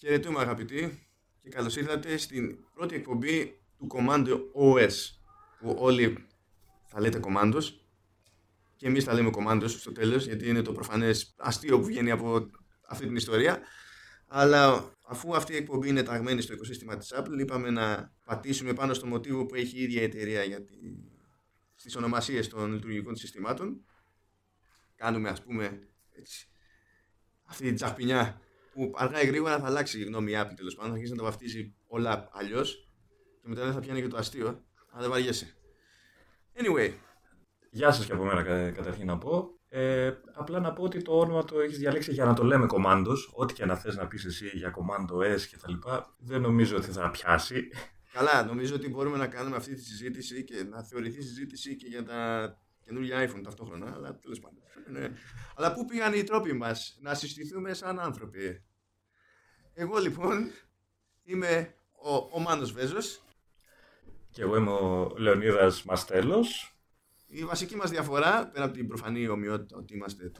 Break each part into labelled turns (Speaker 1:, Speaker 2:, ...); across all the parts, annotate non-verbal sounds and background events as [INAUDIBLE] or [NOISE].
Speaker 1: Χαιρετούμε αγαπητοί και καλώς ήρθατε στην πρώτη εκπομπή του Commando OS που όλοι θα λέτε Commandos και εμείς θα λέμε Commandos στο τέλος γιατί είναι το προφανές αστείο που βγαίνει από αυτή την ιστορία. Αλλά αφού αυτή η εκπομπή είναι ταγμένη στο οικοσύστημα της Apple είπαμε να πατήσουμε πάνω στο μοτίβο που έχει η ίδια η εταιρεία για τη... στις ονομασίες των λειτουργικών συστημάτων. Κάνουμε ας πούμε έτσι, αυτή την τσαχπινιά που αργά ή γρήγορα θα αλλάξει η γνώμη η Apple τέλος πάντων. Θα αρχίσει να τα βαφτίζει όλα αλλιώς και μετά δεν θα πιάνει και το αστείο. Αλλά δεν βαριέσαι. Anyway.
Speaker 2: Γεια σας και από μένα καταρχήν να πω. Ε, απλά να πω ότι το όνομα το έχεις διαλέξει για να το λέμε Commandos. Ό,τι και να θες να πεις εσύ για Commando S και τα λοιπά, δεν νομίζω ότι θα πιάσει.
Speaker 1: Καλά, νομίζω ότι μπορούμε να κάνουμε αυτή τη συζήτηση και να θεωρηθεί συζήτηση και για τα καινούργια iPhone ταυτόχρονα. Αλλά τέλος πάντων. Ναι. Αλλά πού πήγαν οι τρόποι μας; Να συστηθούμε σαν άνθρωποι. Εγώ λοιπόν είμαι ο, ο Μάνος Βέζος.
Speaker 2: Και εγώ είμαι ο Λεωνίδας Μαστέλος.
Speaker 1: Η βασική μας διαφορά, πέρα από την προφανή ομοιότητα ότι είμαστε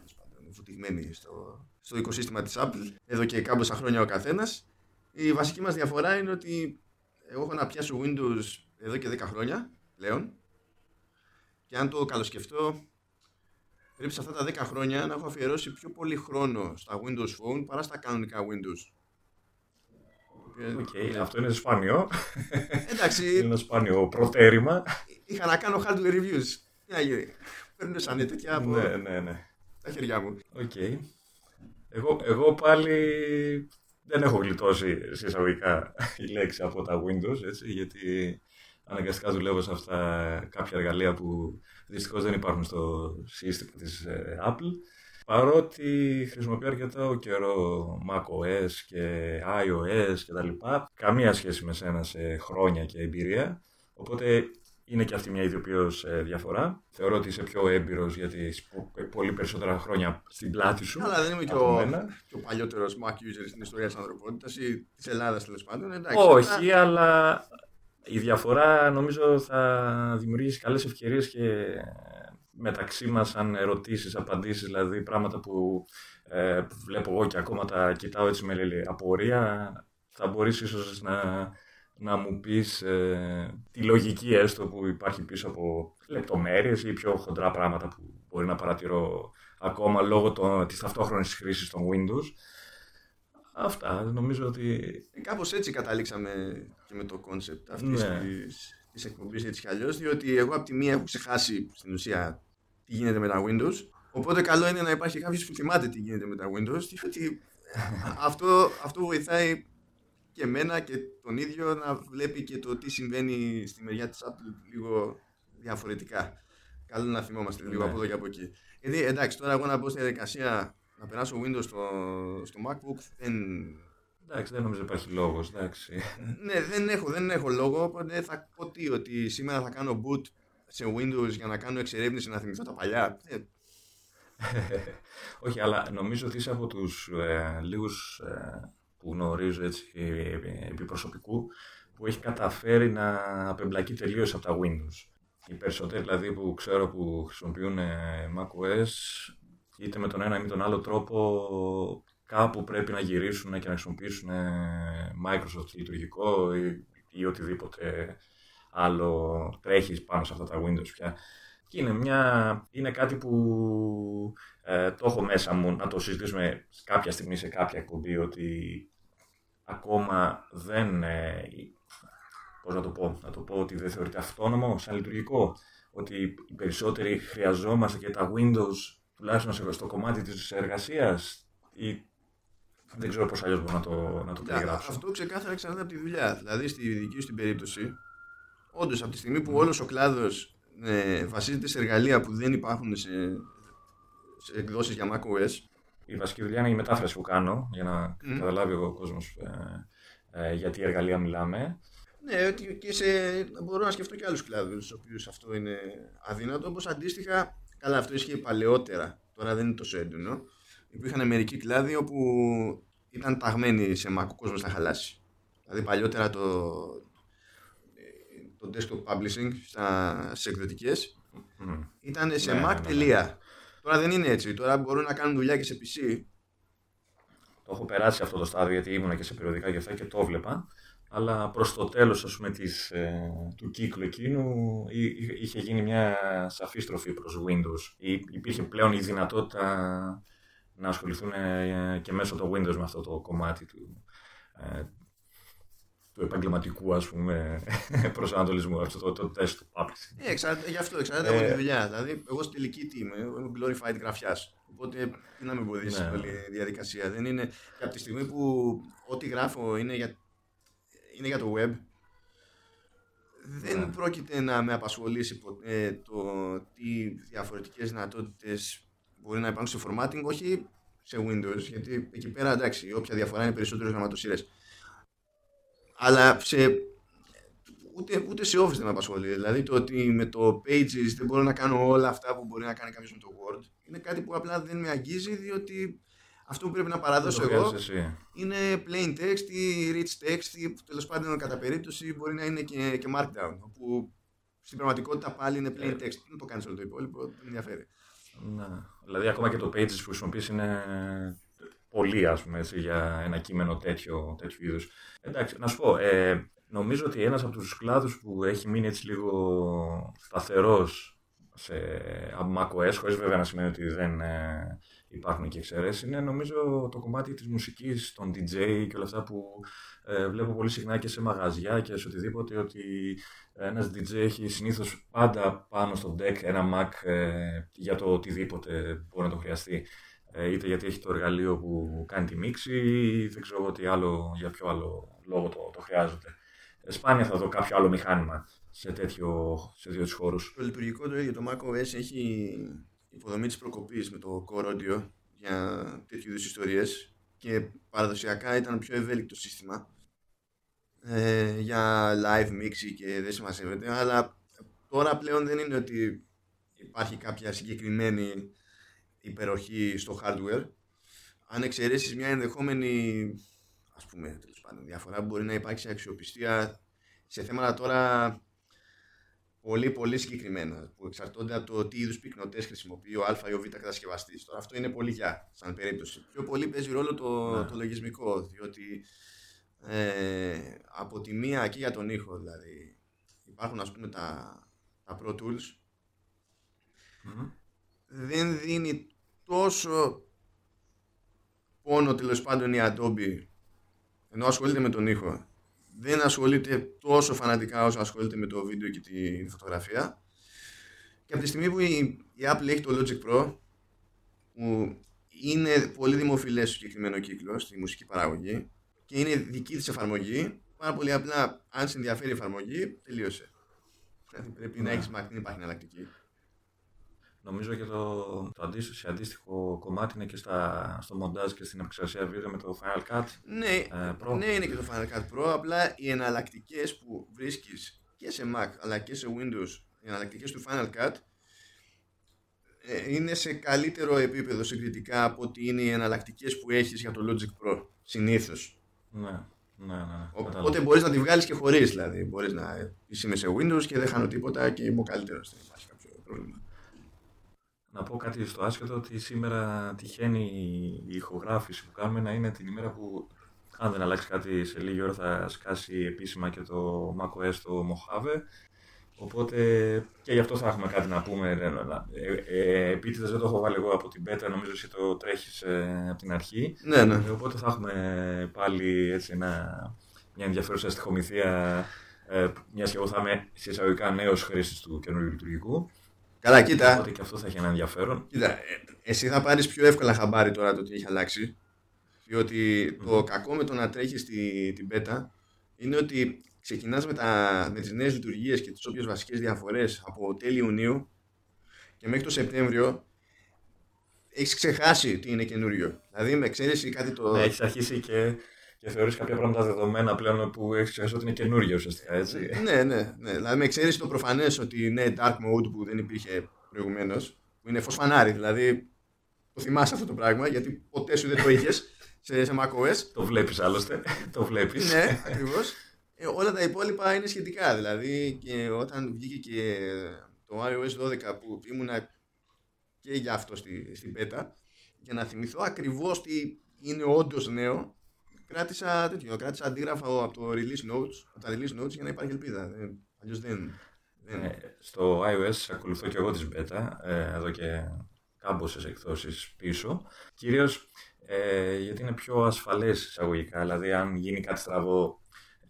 Speaker 1: βουτυγμένοι στο, στο οικοσύστημα της Apple, εδώ και κάμποσα χρόνια ο καθένας, η βασική μας διαφορά είναι ότι εγώ έχω να πιάσω Windows εδώ και 10 χρόνια πλέον και αν το καλοσκεφτώ πρέπει σε αυτά τα 10 χρόνια να έχω αφιερώσει πιο πολύ χρόνο στα Windows Phone παρά στα κανονικά Windows.
Speaker 2: Okay, αυτό είναι σπάνιο.
Speaker 1: Εντάξει. [LAUGHS]
Speaker 2: είναι ένα σπάνιο προτέρημα.
Speaker 1: Είχα να κάνω hardware reviews. Μια γύρι. Παίρνουν σαν τέτοια από
Speaker 2: ναι, ναι, ναι.
Speaker 1: τα χέρια μου.
Speaker 2: Okay. Εγώ, εγώ πάλι δεν έχω γλιτώσει εισαγωγικά η λέξη από τα Windows, έτσι, γιατί αναγκαστικά δουλεύω σε αυτά κάποια εργαλεία που δυστυχώς δεν υπάρχουν στο σύστημα της ε, Apple. Παρότι χρησιμοποιώ αρκετά καιρό macOS και iOS και τα λοιπά, καμία σχέση με σένα σε χρόνια και εμπειρία, οπότε είναι και αυτή μια ιδιοποιώς ε, διαφορά. Θεωρώ ότι είσαι πιο έμπειρος γιατί έχει πολύ περισσότερα χρόνια στην πλάτη σου.
Speaker 1: Αλλά δεν είμαι και ο, ο παλιότερος Mac user στην ιστορία της ανθρωπότητας ή της Ελλάδας τέλος πάντων. Εντάξει,
Speaker 2: Όχι, αλλά η διαφορά νομίζω θα δημιουργήσει καλές ευκαιρίες και μεταξύ μας αν ερωτήσεις, απαντήσεις, δηλαδή πράγματα που ε, βλέπω εγώ και ακόμα τα κοιτάω έτσι με απορία, θα μπορείς ίσως να, να μου πεις ε, τη λογική έστω που υπάρχει πίσω από λεπτομέρειες ή πιο χοντρά πράγματα που μπορεί να παρατηρώ ακόμα λόγω το, της ταυτόχρονης χρήσης των Windows. Αυτά, νομίζω ότι...
Speaker 1: Ε, κάπως έτσι καταλήξαμε και με το κόνσεπτ αυτής ναι. της, της εκπομπής έτσι κι αλλιώς, διότι εγώ από τη μία έχω ξεχάσει στην ουσία τι γίνεται με τα Windows, οπότε καλό είναι να υπάρχει κάποιος που θυμάται τι γίνεται με τα Windows, διότι [LAUGHS] αυτό, αυτό βοηθάει και εμένα και τον ίδιο να βλέπει και το τι συμβαίνει στη μεριά της Apple λίγο διαφορετικά. Καλό να θυμόμαστε λίγο ναι. από εδώ και από εκεί. Γιατί εντάξει, τώρα εγώ να μπω στη διαδικασία να περάσω Windows στο, στο MacBook δεν...
Speaker 2: Εντάξει, δεν νομίζω υπάρχει λόγος.
Speaker 1: ναι, δεν έχω, δεν έχω λόγο. Οπότε θα πω τι, ότι σήμερα θα κάνω boot σε Windows για να κάνω εξερεύνηση να θυμηθώ τα παλιά. Ε. [LAUGHS]
Speaker 2: Όχι, αλλά νομίζω ότι είσαι από τους ε, λίγους ε, που γνωρίζω έτσι επί προσωπικού που έχει καταφέρει να απεμπλακεί τελείως από τα Windows. Οι περισσότεροι δηλαδή που ξέρω που χρησιμοποιούν ε, macOS είτε με τον ένα ή με τον άλλο τρόπο κάπου πρέπει να γυρίσουν και να χρησιμοποιήσουν Microsoft λειτουργικό ή, ή οτιδήποτε άλλο τρέχεις πάνω σε αυτά τα Windows πια. Και είναι, μια, είναι κάτι που ε, το έχω μέσα μου να το συζητήσουμε κάποια στιγμή σε κάποια εκπομπή ότι ακόμα δεν... Ε, πώς να το πω, να το πω ότι δεν θεωρείται αυτόνομο σαν λειτουργικό. Ότι οι περισσότεροι χρειαζόμαστε και τα Windows τουλάχιστον στο κομμάτι της εργασίας ή δεν ξέρω πώς αλλιώς μπορώ να το, να το περιγράψω.
Speaker 1: Αυτό ξεκάθαρα εξαρτάται από τη δουλειά. Δηλαδή στη δική σου περίπτωση, όντως από τη στιγμή που όλος ο κλάδος ε, βασίζεται σε εργαλεία που δεν υπάρχουν σε, σε εκδόσεις για macOS.
Speaker 2: Η βασική δουλειά είναι η μετάφραση που κάνω για να καταλάβει ο κόσμος ε, ε, για τι εργαλεία μιλάμε.
Speaker 1: Ναι, και σε, μπορώ να σκεφτώ και άλλους κλάδους, στους οποίους αυτό είναι αδύνατο, όπως αντίστοιχα Καλά, αυτό ίσχυε παλαιότερα. Τώρα δεν είναι τόσο έντονο. Υπήρχαν μερικοί κλάδοι όπου ήταν ταγμένοι σε Mac, ο κόσμος να χαλάσει. Δηλαδή παλιότερα το, το desktop publishing στα, στις εκδοτικές ήταν σε ναι, Mac ναι, ναι. Τώρα δεν είναι έτσι. Τώρα μπορούν να κάνουν δουλειά και σε PC.
Speaker 2: το έχω περάσει αυτό το στάδιο γιατί ήμουνα και σε περιοδικά και αυτά και το έβλεπα. Αλλά προς το τέλος ε, του κύκλου εκείνου είχε γίνει μια σαφή στροφή προς Windows. Υπήρχε πλέον η δυνατότητα να ασχοληθούν ε, και μέσω το Windows με αυτό το κομμάτι του, ε, του επαγγελματικού ας πούμε [LAUGHS] προσανατολισμού, αυτό το, το τεστ του publishing.
Speaker 1: Ε, εξαρτάται, γι' αυτό εξαρτάται από τη δουλειά. Δηλαδή, εγώ στη τελική τι είμαι, είμαι glorified γραφιάς. Οπότε τι να με εμποδίσει ναι. όλη η διαδικασία. Δεν είναι, και από τη στιγμή που ό,τι γράφω είναι για, είναι για το web, δεν ναι. πρόκειται να με απασχολήσει ποτέ το τι διαφορετικές δυνατότητες μπορεί να υπάρχουν σε formatting, όχι σε Windows, γιατί εκεί πέρα εντάξει, όποια διαφορά είναι περισσότερε γραμματοσύρες. Αλλά σε, ούτε, ούτε σε Office δεν με απασχολεί. Δηλαδή το ότι με το Pages δεν μπορώ να κάνω όλα αυτά που μπορεί να κάνει κάποιος με το Word είναι κάτι που απλά δεν με αγγίζει διότι αυτό που πρέπει να παραδώσω εγώ είναι plain text ή rich text ή τέλος πάντων κατά περίπτωση μπορεί να είναι και, και markdown. Όπου στην πραγματικότητα πάλι είναι plain ε. text. Δεν το κάνεις όλο το υπόλοιπο, δεν ενδιαφέρει.
Speaker 2: Ναι. Δηλαδή ακόμα και το pages που χρησιμοποιείς είναι πολύ ας πούμε έτσι, για ένα κείμενο τέτοιο, τέτοιο είδους. Εντάξει, να σου πω, ε, νομίζω ότι ένας από τους κλάδους που έχει μείνει έτσι λίγο σταθερός σε, από macOS, χωρίς βέβαια να σημαίνει ότι δεν ε, υπάρχουν και εξαιρέσεις, είναι νομίζω το κομμάτι της μουσικής, των DJ και όλα αυτά που ε, βλέπω πολύ συχνά και σε μαγαζιά και σε οτιδήποτε ότι ένας DJ έχει συνήθως πάντα πάνω στο deck ένα Mac ε, για το οτιδήποτε μπορεί να το χρειαστεί. Ε, είτε γιατί έχει το εργαλείο που κάνει τη μίξη ή δεν ξέρω τι άλλο, για ποιο άλλο λόγο το, το χρειάζεται. Ε, σπάνια θα δω κάποιο άλλο μηχάνημα σε, τέτοιο, σε τέτοιου χώρους.
Speaker 1: Το λειτουργικό του για το macOS έχει υποδομή της προκοπής με το Core Audio για τέτοιου είδους ιστορίες και παραδοσιακά ήταν πιο ευέλικτο σύστημα ε, για live mixing και δεν σημασέβεται αλλά τώρα πλέον δεν είναι ότι υπάρχει κάποια συγκεκριμένη υπεροχή στο hardware αν εξαιρέσεις μια ενδεχόμενη ας πούμε τέλος πάντων διαφορά μπορεί να υπάρξει αξιοπιστία σε θέματα τώρα πολύ πολύ συγκεκριμένα που εξαρτώνται από το τι είδους πυκνοτές χρησιμοποιεί ο Α ή ο Β κατασκευαστής. Τώρα αυτό είναι πολύ για σαν περίπτωση. Πιο πολύ παίζει ρόλο το, ναι. το λογισμικό, διότι ε, από τη μία και για τον ήχο δηλαδή υπάρχουν ας πούμε τα, τα Pro Tools δεν δίνει τόσο πόνο τέλος πάντων η Adobe ενώ ασχολείται με τον ήχο δεν ασχολείται τόσο φανατικά όσο ασχολείται με το βίντεο και τη φωτογραφία και από τη στιγμή που η, η Apple έχει το Logic Pro που είναι πολύ δημοφιλές στο συγκεκριμένο κύκλο στη μουσική παραγωγή και είναι δική της εφαρμογή, πάρα πολύ απλά, αν σε ενδιαφέρει η εφαρμογή, τελείωσε. Δηλαδή πρέπει να ναι. έχεις Mac, δεν υπάρχει εναλλακτική.
Speaker 2: Νομίζω και το, το αντίστοιχο, αντίστοιχο κομμάτι είναι και στα, στο μοντάζ και στην επεξεργασία βίντεο με το Final Cut
Speaker 1: ναι, ε, Pro. Ναι, είναι και το Final Cut Pro. Απλά οι εναλλακτικές που βρίσκεις και σε Mac αλλά και σε Windows, οι εναλλακτικές του Final Cut ε, είναι σε καλύτερο επίπεδο συγκριτικά από ότι είναι οι εναλλακτικές που έχεις για το Logic Pro. Συνήθως.
Speaker 2: Ναι. Ναι, ναι, ναι.
Speaker 1: Οπότε μπορείς να τη βγάλεις και χωρίς. Δηλαδή, μπορείς να είσαι σε Windows και δεν χάνω τίποτα και είμαι ο καλύτερος. Δεν υπάρχει κάποιο πρόβλημα.
Speaker 2: Να πω κάτι στο άσχετο ότι σήμερα τυχαίνει η ηχογράφηση που κάνουμε να είναι την ημέρα που αν δεν αλλάξει κάτι σε λίγη ώρα θα σκάσει επίσημα και το macOS το Mojave Οπότε και γι' αυτό θα έχουμε κάτι να πούμε. Ε, ε, Επίτηδες δεν το έχω βάλει εγώ από την πέτα, νομίζω ότι το τρέχεις ε, από την αρχή.
Speaker 1: Ναι, ναι.
Speaker 2: Ε, οπότε θα έχουμε πάλι έτσι ένα, μια ενδιαφέρουσα στοιχομηθεία, ε, μιας και εγώ θα είμαι σε εισαγωγικά νέος χρήστης του καινούργιου λειτουργικού.
Speaker 1: Καλά, κοίτα.
Speaker 2: Οπότε και αυτό θα έχει ένα ενδιαφέρον.
Speaker 1: Κοίτα, ε, εσύ θα πάρεις πιο εύκολα χαμπάρι τώρα το ότι έχει αλλάξει. Διότι mm. το κακό με το να τρέχεις την πέτα είναι ότι ξεκινάς με, τα, με τις νέες λειτουργίες και τις όποιες βασικές διαφορές από τέλη Ιουνίου και μέχρι το Σεπτέμβριο έχεις ξεχάσει τι είναι καινούριο. Δηλαδή με εξαίρεση κάτι το...
Speaker 2: Ναι, έχεις αρχίσει και, και θεωρείς κάποια πράγματα δεδομένα πλέον που έχεις ξεχάσει ότι είναι καινούριο ουσιαστικά, έτσι.
Speaker 1: ναι, ναι, ναι. Δηλαδή με εξαίρεση το προφανές ότι είναι dark mode που δεν υπήρχε προηγουμένως, που είναι φως φανάρι, δηλαδή το θυμάσαι αυτό το πράγμα γιατί ποτέ σου δεν το είχες σε, σε macOS.
Speaker 2: το βλέπεις άλλωστε, το βλέπεις.
Speaker 1: ναι, ακριβώς. Ε, όλα τα υπόλοιπα είναι σχετικά. Δηλαδή και όταν βγήκε και το iOS 12 που ήμουνα και για αυτό στη, στην πέτα για να θυμηθώ ακριβώς τι είναι όντως νέο, κράτησα τέτοιο, κράτησα αντίγραφο από το release notes, από τα release notes για να υπάρχει ελπίδα. Αλλιώς δεν. δεν...
Speaker 2: Ε, στο iOS ακολουθώ και εγώ τις beta, ε, εδώ και κάμποσες εκδόσεις πίσω. Κυρίως ε, γιατί είναι πιο ασφαλές εισαγωγικά, δηλαδή αν γίνει κάτι στραβό,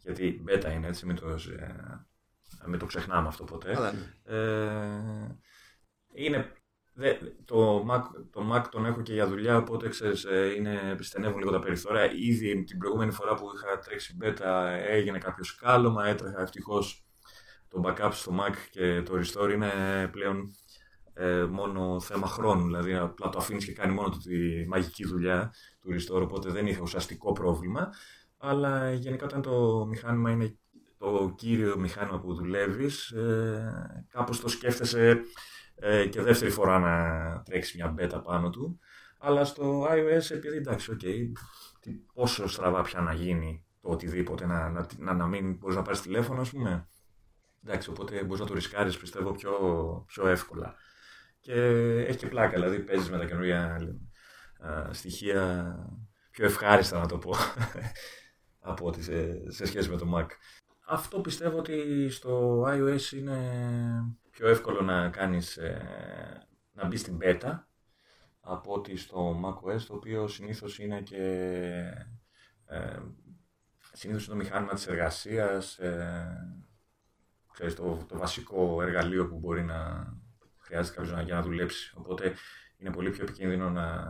Speaker 2: γιατί beta είναι έτσι, μην το, ε, μην το ξεχνάμε αυτό ποτέ.
Speaker 1: Καλά, ναι.
Speaker 2: Ε, είναι, δε, το, Mac, το Mac τον έχω και για δουλειά, οπότε ξέρεις, ε, είναι, επιστενεύουν λίγο τα περιθώρια. Ήδη την προηγούμενη φορά που είχα τρέξει beta έγινε κάποιο σκάλωμα, έτρεχα ευτυχώς το backup στο Mac και το restore είναι πλέον ε, μόνο θέμα χρόνου. Δηλαδή, απλά το αφήνεις και κάνει μόνο του τη μαγική δουλειά του restore, οπότε δεν είχα ουσιαστικό πρόβλημα. Αλλά γενικά, όταν το μηχάνημα είναι το κύριο μηχάνημα που δουλεύεις, ε, κάπως το σκέφτεσαι ε, και δεύτερη φορά να τρέξει μια beta πάνω του. Αλλά στο iOS, επειδή εντάξει, okay, πόσο στραβά πια να γίνει το οτιδήποτε, να, να, να, να μην μπορείς να πάρεις τηλέφωνο, ας πούμε. Εντάξει, οπότε μπορείς να το ρισκάρεις, πιστεύω, πιο, πιο εύκολα. Και έχει και πλάκα, δηλαδή παίζεις με τα καινούργια στοιχεία πιο ευχάριστα, να το πω, [LAUGHS] από ότι σε, σε σχέση με το Mac. Αυτό πιστεύω ότι στο iOS είναι πιο εύκολο να κάνεις, ε, να μπεις στην beta από ότι στο macOS, το οποίο συνήθως είναι και ε, συνήθως είναι το μηχάνημα της εργασίας, ε, ξέρεις, το, το βασικό εργαλείο που μπορεί να χρειάζεται κάποιος για να δουλέψει. Οπότε είναι πολύ πιο επικίνδυνο να,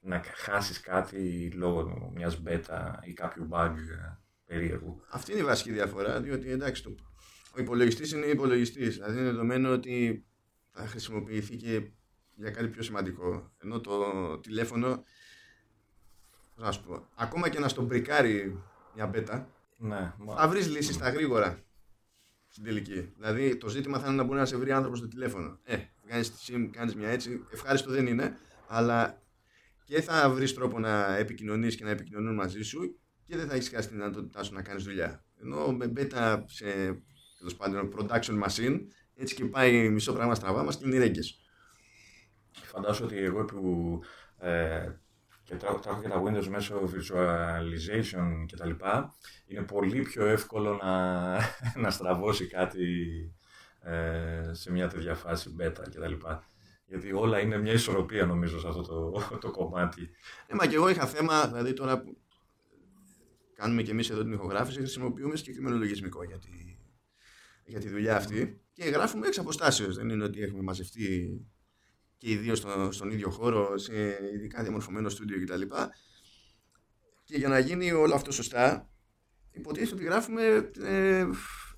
Speaker 2: να χάσεις κάτι λόγω μιας beta ή κάποιου bug περίεργου.
Speaker 1: Αυτή είναι η βασική διαφορά, διότι εντάξει, το, ο υπολογιστής είναι υπολογιστής. Δηλαδή είναι δεδομένο ότι θα χρησιμοποιηθεί και για κάτι πιο σημαντικό. Ενώ το τηλέφωνο, να σου πω, ακόμα και να στον μπρικάρει μια beta,
Speaker 2: ναι,
Speaker 1: θα βρεις λύσεις στα γρήγορα στην τελική. Δηλαδή το ζήτημα θα είναι να μπορεί να σε βρει άνθρωπος στο τηλέφωνο. Ε, βγάζεις τη SIM, κάνεις μια έτσι. Ευχάριστο δεν είναι, αλλά και θα βρεις τρόπο να επικοινωνείς και να επικοινωνούν μαζί σου και δεν θα έχεις χάσει τη δυνατότητά σου να κάνεις δουλειά. Ενώ με beta σε τέλος πάντων production machine, έτσι και πάει μισό πράγμα στραβά, μα κλείνει ρέγγε.
Speaker 2: Φαντάζομαι ότι εγώ που ε, και τρέχω και τα Windows μέσω visualization κτλ. Είναι πολύ πιο εύκολο να, [LAUGHS] να στραβώσει κάτι ε, σε μια τέτοια φάση beta κτλ. Γιατί όλα είναι μια ισορροπία νομίζω σε αυτό το, [LAUGHS] το κομμάτι.
Speaker 1: Ναι, μα και εγώ είχα θέμα, δηλαδή τώρα που κάνουμε και εμείς εδώ την ηχογράφηση, χρησιμοποιούμε συγκεκριμένο λογισμικό για τη, για τη δουλειά αυτή και γράφουμε εξ αποστάσεως. Δεν είναι ότι έχουμε μαζευτεί και οι δύο στο, στον ίδιο χώρο, σε ειδικά διαμορφωμένο στούντιο κτλ. Και για να γίνει όλο αυτό σωστά, υποτίθεται ότι γράφουμε ε,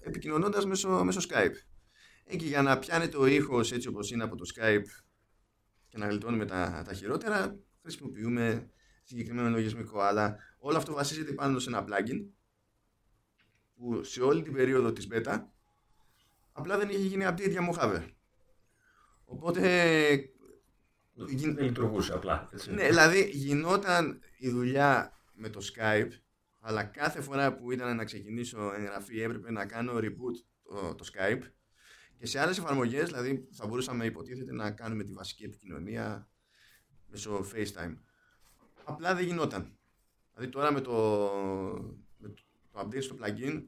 Speaker 1: επικοινωνώντας μέσω, μέσω Skype. Ε, και για να πιάνεται ο ήχος έτσι όπως είναι από το Skype και να γλιτώνουμε τα, τα χειρότερα, χρησιμοποιούμε συγκεκριμένο λογισμικό. Αλλά όλο αυτό βασίζεται πάνω σε ένα plugin που σε όλη την περίοδο της beta απλά δεν είχε γίνει update για Mojave. Οπότε.
Speaker 2: Δεν λειτουργούσε απλά. Έτσι.
Speaker 1: Ναι, δηλαδή γινόταν η δουλειά με το Skype, αλλά κάθε φορά που ήταν να ξεκινήσω εγγραφή έπρεπε να κάνω reboot το, το Skype. Και σε άλλες εφαρμογές, δηλαδή θα μπορούσαμε υποτίθεται να κάνουμε τη βασική επικοινωνία μέσω FaceTime. Απλά δεν γινόταν. Δηλαδή τώρα με το, με το update στο plugin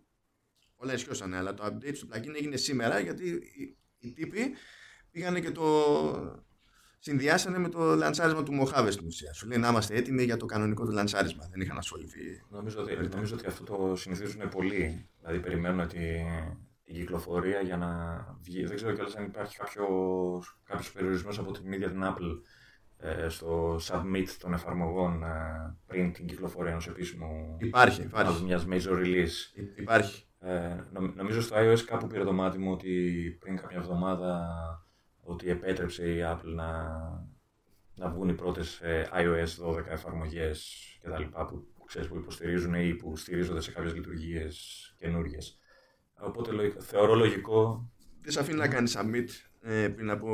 Speaker 1: όλα ισχυώσανε, αλλά το update στο plugin έγινε σήμερα γιατί οι, οι τύποι πήγανε και το συνδυάσανε με το λανσάρισμα του Μοχάβε στην ουσία. Σου λέει να είμαστε έτοιμοι για το κανονικό του λανσάρισμα. Δεν είχαν ασχοληθεί.
Speaker 2: Νομίζω ότι, νομίζω ότι αυτό το συνηθίζουν πολύ. Δηλαδή περιμένουν τη, την κυκλοφορία για να βγει. Δεν ξέρω κιόλας αν υπάρχει κάποιο περιορισμός από την ίδια την Apple ε, στο submit των εφαρμογών ε, πριν την κυκλοφορία ενός επίσημου.
Speaker 1: Υπάρχει, υπάρχει.
Speaker 2: Μιας major release.
Speaker 1: υπάρχει.
Speaker 2: Ε, νομίζω στο iOS κάπου πήρε το μάτι μου ότι πριν κάποια εβδομάδα ότι επέτρεψε η Apple να, να βγουν οι πρώτες ε, iOS 12 εφαρμογές και τα λοιπά που, ξέρεις, που υποστηρίζουν ή που στηρίζονται σε κάποιες λειτουργίες καινούριε. Οπότε θεωρώ λογικό...
Speaker 1: Δεν σε αφήνει να κάνεις submit ε, πριν από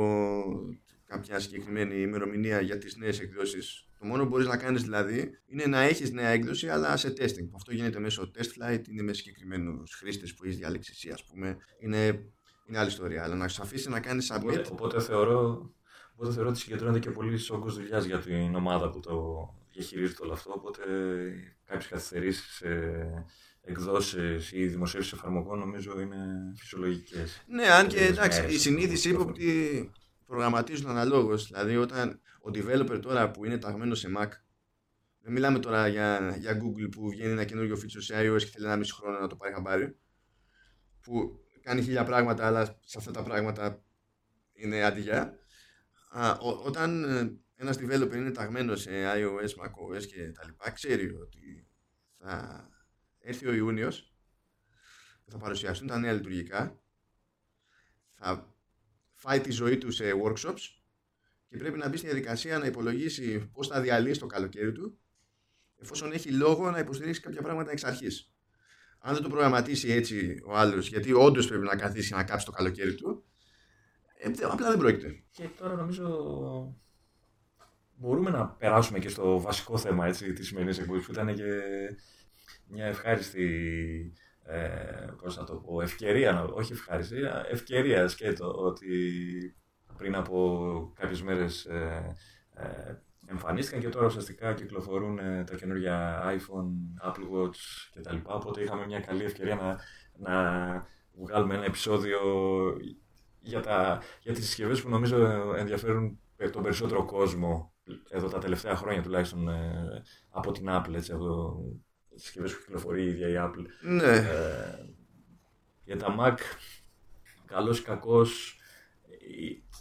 Speaker 1: κάποια συγκεκριμένη ημερομηνία για τις νέες εκδόσεις. Το μόνο που μπορείς να κάνεις δηλαδή είναι να έχεις νέα έκδοση αλλά σε testing. Αυτό γίνεται μέσω test flight, είναι με συγκεκριμένους χρήστες που έχεις διαλέξει εσύ ας πούμε. Είναι είναι άλλη ιστορία. Αλλά να σου αφήσει να κάνεις submit.
Speaker 2: Οπότε, οπότε, θεωρώ, οπότε θεωρώ ότι συγκεντρώνεται και πολύ όγκο δουλειάς για την ομάδα που το, και χειρίζεται όλο αυτό. Οπότε κάποιες καθυστερήσεις σε εκδόσεις ή δημοσίευση εφαρμογών νομίζω είναι φυσιολογικές.
Speaker 1: Ναι, αν και εντάξει, οι συνείδηση ύποπτοι προγραμματίζουν αναλόγως. Δηλαδή, όταν ο developer τώρα που είναι ταγμένος σε Mac, δεν μιλάμε τώρα για, για Google που βγαίνει ένα καινούργιο feature σε iOS και θέλει ένα μισό χρόνο να το πάρει χαμπάρι, που κάνει χίλια πράγματα, αλλά σε αυτά τα πράγματα είναι αντιγιά. όταν ε, ένας developer είναι ταγμένος σε iOS, macOS και τα λοιπά, ξέρει ότι θα έρθει ο Ιούνιος, θα παρουσιαστούν τα νέα λειτουργικά, θα φάει τη ζωή του σε workshops και πρέπει να μπει στη διαδικασία να υπολογίσει πώς θα διαλύσει το καλοκαίρι του εφόσον έχει λόγο να υποστηρίξει κάποια πράγματα εξ αρχής. Αν δεν το προγραμματίσει έτσι ο άλλος, γιατί όντως πρέπει να καθίσει να κάψει το καλοκαίρι του, ε, απλά δεν πρόκειται.
Speaker 2: Και τώρα νομίζω μπορούμε να περάσουμε και στο βασικό θέμα έτσι, της σημερινής εκπομπής που ήταν και μια ευχάριστη ε, πώς να το πω, ευκαιρία, όχι ευχάριστη, ευκαιρία σκέτο ότι πριν από κάποιες μέρες ε, ε, εμφανίστηκαν και τώρα ουσιαστικά κυκλοφορούν ε, τα καινούργια iPhone, Apple Watch κτλ. Οπότε είχαμε μια καλή ευκαιρία να, να βγάλουμε ένα επεισόδιο για, τα, για τις συσκευές που νομίζω ενδιαφέρουν τον περισσότερο κόσμο εδώ τα τελευταία χρόνια τουλάχιστον ε, από την Apple, έτσι, από τις συσκευές που κυκλοφορεί η ίδια η Apple.
Speaker 1: Ναι.
Speaker 2: Ε, για τα Mac, καλός ή κακός,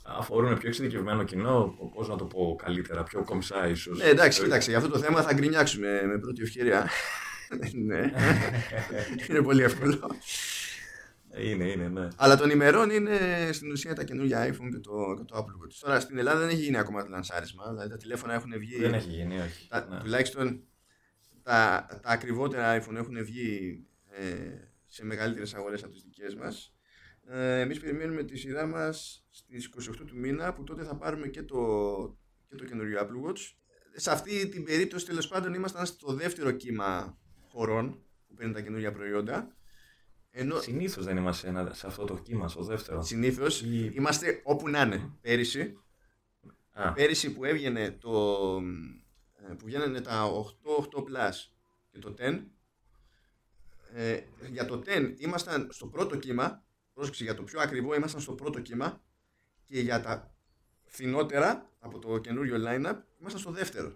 Speaker 2: αφορούν πιο εξειδικευμένο κοινό, πώς να το πω καλύτερα, πιο κομψά ίσως.
Speaker 1: Ναι, εντάξει, κοίταξε, για αυτό το θέμα θα γκρινιάξουμε με πρώτη ευκαιρία. [LAUGHS] ναι. [LAUGHS] είναι πολύ εύκολο.
Speaker 2: Είναι, είναι, ναι.
Speaker 1: Αλλά των ημερών είναι στην ουσία τα καινούργια iPhone και το, και το Apple Watch. Τώρα στην Ελλάδα δεν έχει γίνει ακόμα το λανσάρισμα. Δηλαδή τα τηλέφωνα έχουν βγει.
Speaker 2: Δεν έχει γίνει, όχι.
Speaker 1: Τα, ναι. Τουλάχιστον τα, τα ακριβότερα iPhone έχουν βγει ε, σε μεγαλύτερες αγορές από τις δικές μας. Ε, εμείς περιμένουμε τη σειρά μας στις 28 του μήνα που τότε θα πάρουμε και το, και το καινούριο Apple Watch. Σε αυτή την περίπτωση τέλος πάντων ήμασταν στο δεύτερο κύμα χωρών που παίρνουν τα καινούργια προϊόντα.
Speaker 2: Ενώ... Συνήθως δεν είμαστε σε αυτό το κύμα, στο δεύτερο.
Speaker 1: Συνήθως είμαστε όπου να είναι. Πέρυσι, Α. πέρυσι που έβγαινε το, ε, που βγαίνανε τα 8, 8 Plus και το 10 ε, για το 10 ήμασταν στο πρώτο κύμα πρόσεξε για το πιο ακριβό ήμασταν στο πρώτο κύμα και για τα φθηνότερα από το καινούριο line-up ήμασταν στο δεύτερο.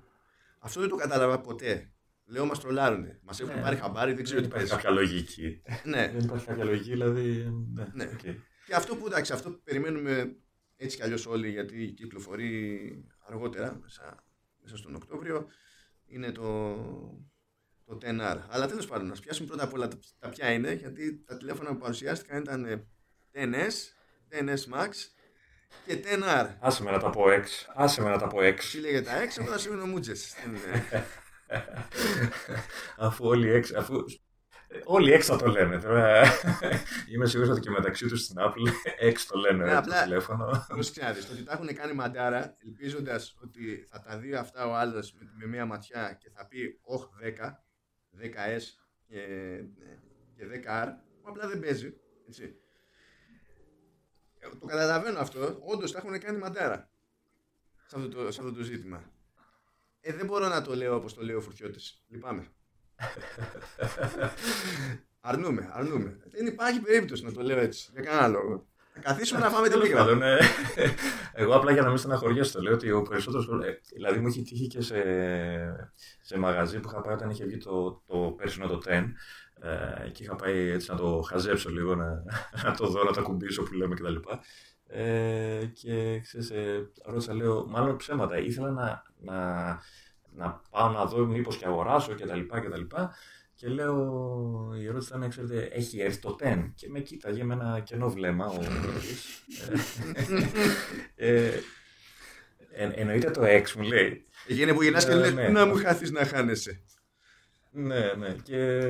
Speaker 1: Αυτό δεν το κατάλαβα ποτέ. Λέω μας τρολάρουνε. Μας έχουν ναι. πάρει χαμπάρι, δεν ξέρω
Speaker 2: τι υπάρχει κάποια λογική.
Speaker 1: ναι.
Speaker 2: Δεν υπάρχει κάποια λογική, δηλαδή. Ναι.
Speaker 1: ναι. Okay. Και αυτό που εντάξει, αυτό που περιμένουμε έτσι κι αλλιώς όλοι, γιατί κυκλοφορεί αργότερα, μέσα, μέσα στον Οκτώβριο, είναι το, το 10R. Αλλά τέλος πάντων, να πιάσουμε πρώτα απ' όλα τα ποια είναι, γιατί τα τηλέφωνα που παρουσιάστηκαν ήταν 10S, 10S Max και 10R.
Speaker 2: Άσε με να τα πω X. Άσε με να τα πω X.
Speaker 1: Τι λέγεται τα X, εγώ θα σου μούτζε. [LAUGHS]
Speaker 2: αφού όλοι X, αφού Όλοι X θα το λένε. Τώρα είμαι σίγουρος ότι και μεταξύ τους στην Apple X το λένε ναι, απλά, το τηλέφωνο.
Speaker 1: Όπω ξέρετε, το ότι τα έχουν κάνει μαντάρα, ελπίζοντας ότι θα τα δει αυτά ο άλλος με, με, μία ματιά και θα πει Όχι 10, 10S και, και 10R, που απλά δεν παίζει. Έτσι. Ε, το καταλαβαίνω αυτό. Όντως τα έχουν κάνει μαντάρα σε αυτό το, σε αυτό το ζήτημα. Ε, δεν μπορώ να το λέω όπως το λέω ο Φουρτιώτης. Λυπάμαι. Αρνούμε, αρνούμε. Δεν υπάρχει περίπτωση να το λέω έτσι. Για κανένα λόγο. Θα καθίσουμε να φάμε την πίγρα.
Speaker 2: Ναι. Εγώ απλά για να μην στεναχωριέσω το λέω ότι ο περισσότερος. Ε, δηλαδή μου έχει τύχει και σε, σε μαγαζί που είχα πάει όταν είχε βγει το, το πέρσινο το 10 ε, και είχα πάει έτσι να το χαζέψω λίγο, να, να το δω, να το ακουμπήσω που λέμε κτλ. Ε, και ξέρεις, ε, ρώτησα, λέω, μάλλον ψέματα. Ήθελα να, να, να πάω να δω μήπως και αγοράσω κτλ. Και, και λέω, η ερώτηση ήταν, ξέρετε, έχει έρθει το 10 και με κοίταγε με ένα κενό βλέμμα ο ε, ε, εννοείται το 6 μου λέει.
Speaker 1: Εκείνη που γυρνάς και λέει, ναι. να μου χάθεις να χάνεσαι.
Speaker 2: Ναι, ναι. Και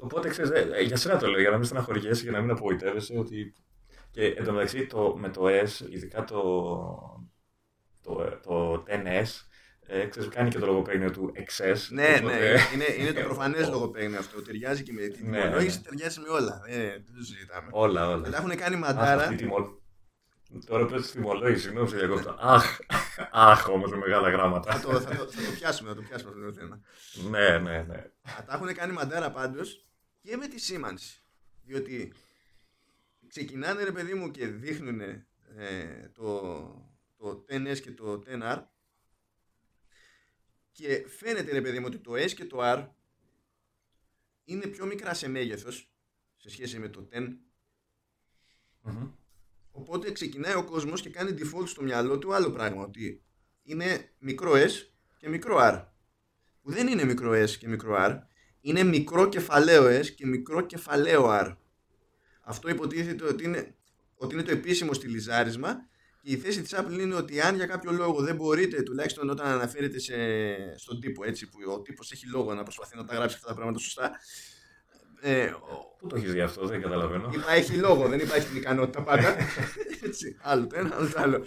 Speaker 2: Οπότε ξέρεις, ε, για σένα το λέω, για να μην στεναχωριέσαι, για να μην απογοητεύεσαι ότι. Και εν τω μεταξύ το, με το S, ειδικά το, το, το 10S, ε, ξέρεις, κάνει και το λογοπαίγνιο του XS.
Speaker 1: Ναι, οπότε... ναι, είναι, είναι το [LAUGHS] προφανές λογοπαίγνιο αυτό. Ταιριάζει και με την ναι, τιμολόγηση, ναι. ταιριάζει με όλα. Ε, δεν το συζητάμε.
Speaker 2: Όλα, όλα.
Speaker 1: Και τα έχουν κάνει μαντάρα.
Speaker 2: Τώρα πες στη θυμολόγηση, συγγνώμη, σε Αχ, αχ, όμως με μεγάλα γράμματα.
Speaker 1: θα, το, θα, το, θα το πιάσουμε, θα το πιάσουμε αυτό το θέμα.
Speaker 2: ναι, ναι, ναι.
Speaker 1: τα έχουν κάνει μαντάρα πάντως και με τη σήμανση. Διότι ξεκινάνε ρε παιδί μου και δείχνουν ε, το, το 10S και το 10R και φαίνεται ρε παιδί μου ότι το S και το R είναι πιο μικρά σε μέγεθος σε σχέση με το 10 Οπότε ξεκινάει ο κόσμος και κάνει default στο μυαλό του άλλο πράγμα ότι είναι μικρό S και μικρό R. Που δεν είναι μικρό S και μικρό R είναι μικρό κεφαλαίο S και μικρό κεφαλαίο R. Αυτό υποτίθεται ότι είναι, ότι είναι το επίσημο στυλιζάρισμα και η θέση της Apple είναι ότι αν για κάποιο λόγο δεν μπορείτε, τουλάχιστον όταν αναφέρετε σε, στον τύπο, έτσι, που ο τύπος έχει λόγο να προσπαθεί να τα γράψει αυτά τα πράγματα σωστά.
Speaker 2: Ε, Πού το έχεις δει αυτό, δεν καταλαβαίνω. [LAUGHS]
Speaker 1: Είπα έχει λόγο, δεν υπάρχει την ικανότητα πάντα. [LAUGHS] έτσι, άλλο το ένα, άλλο το άλλο.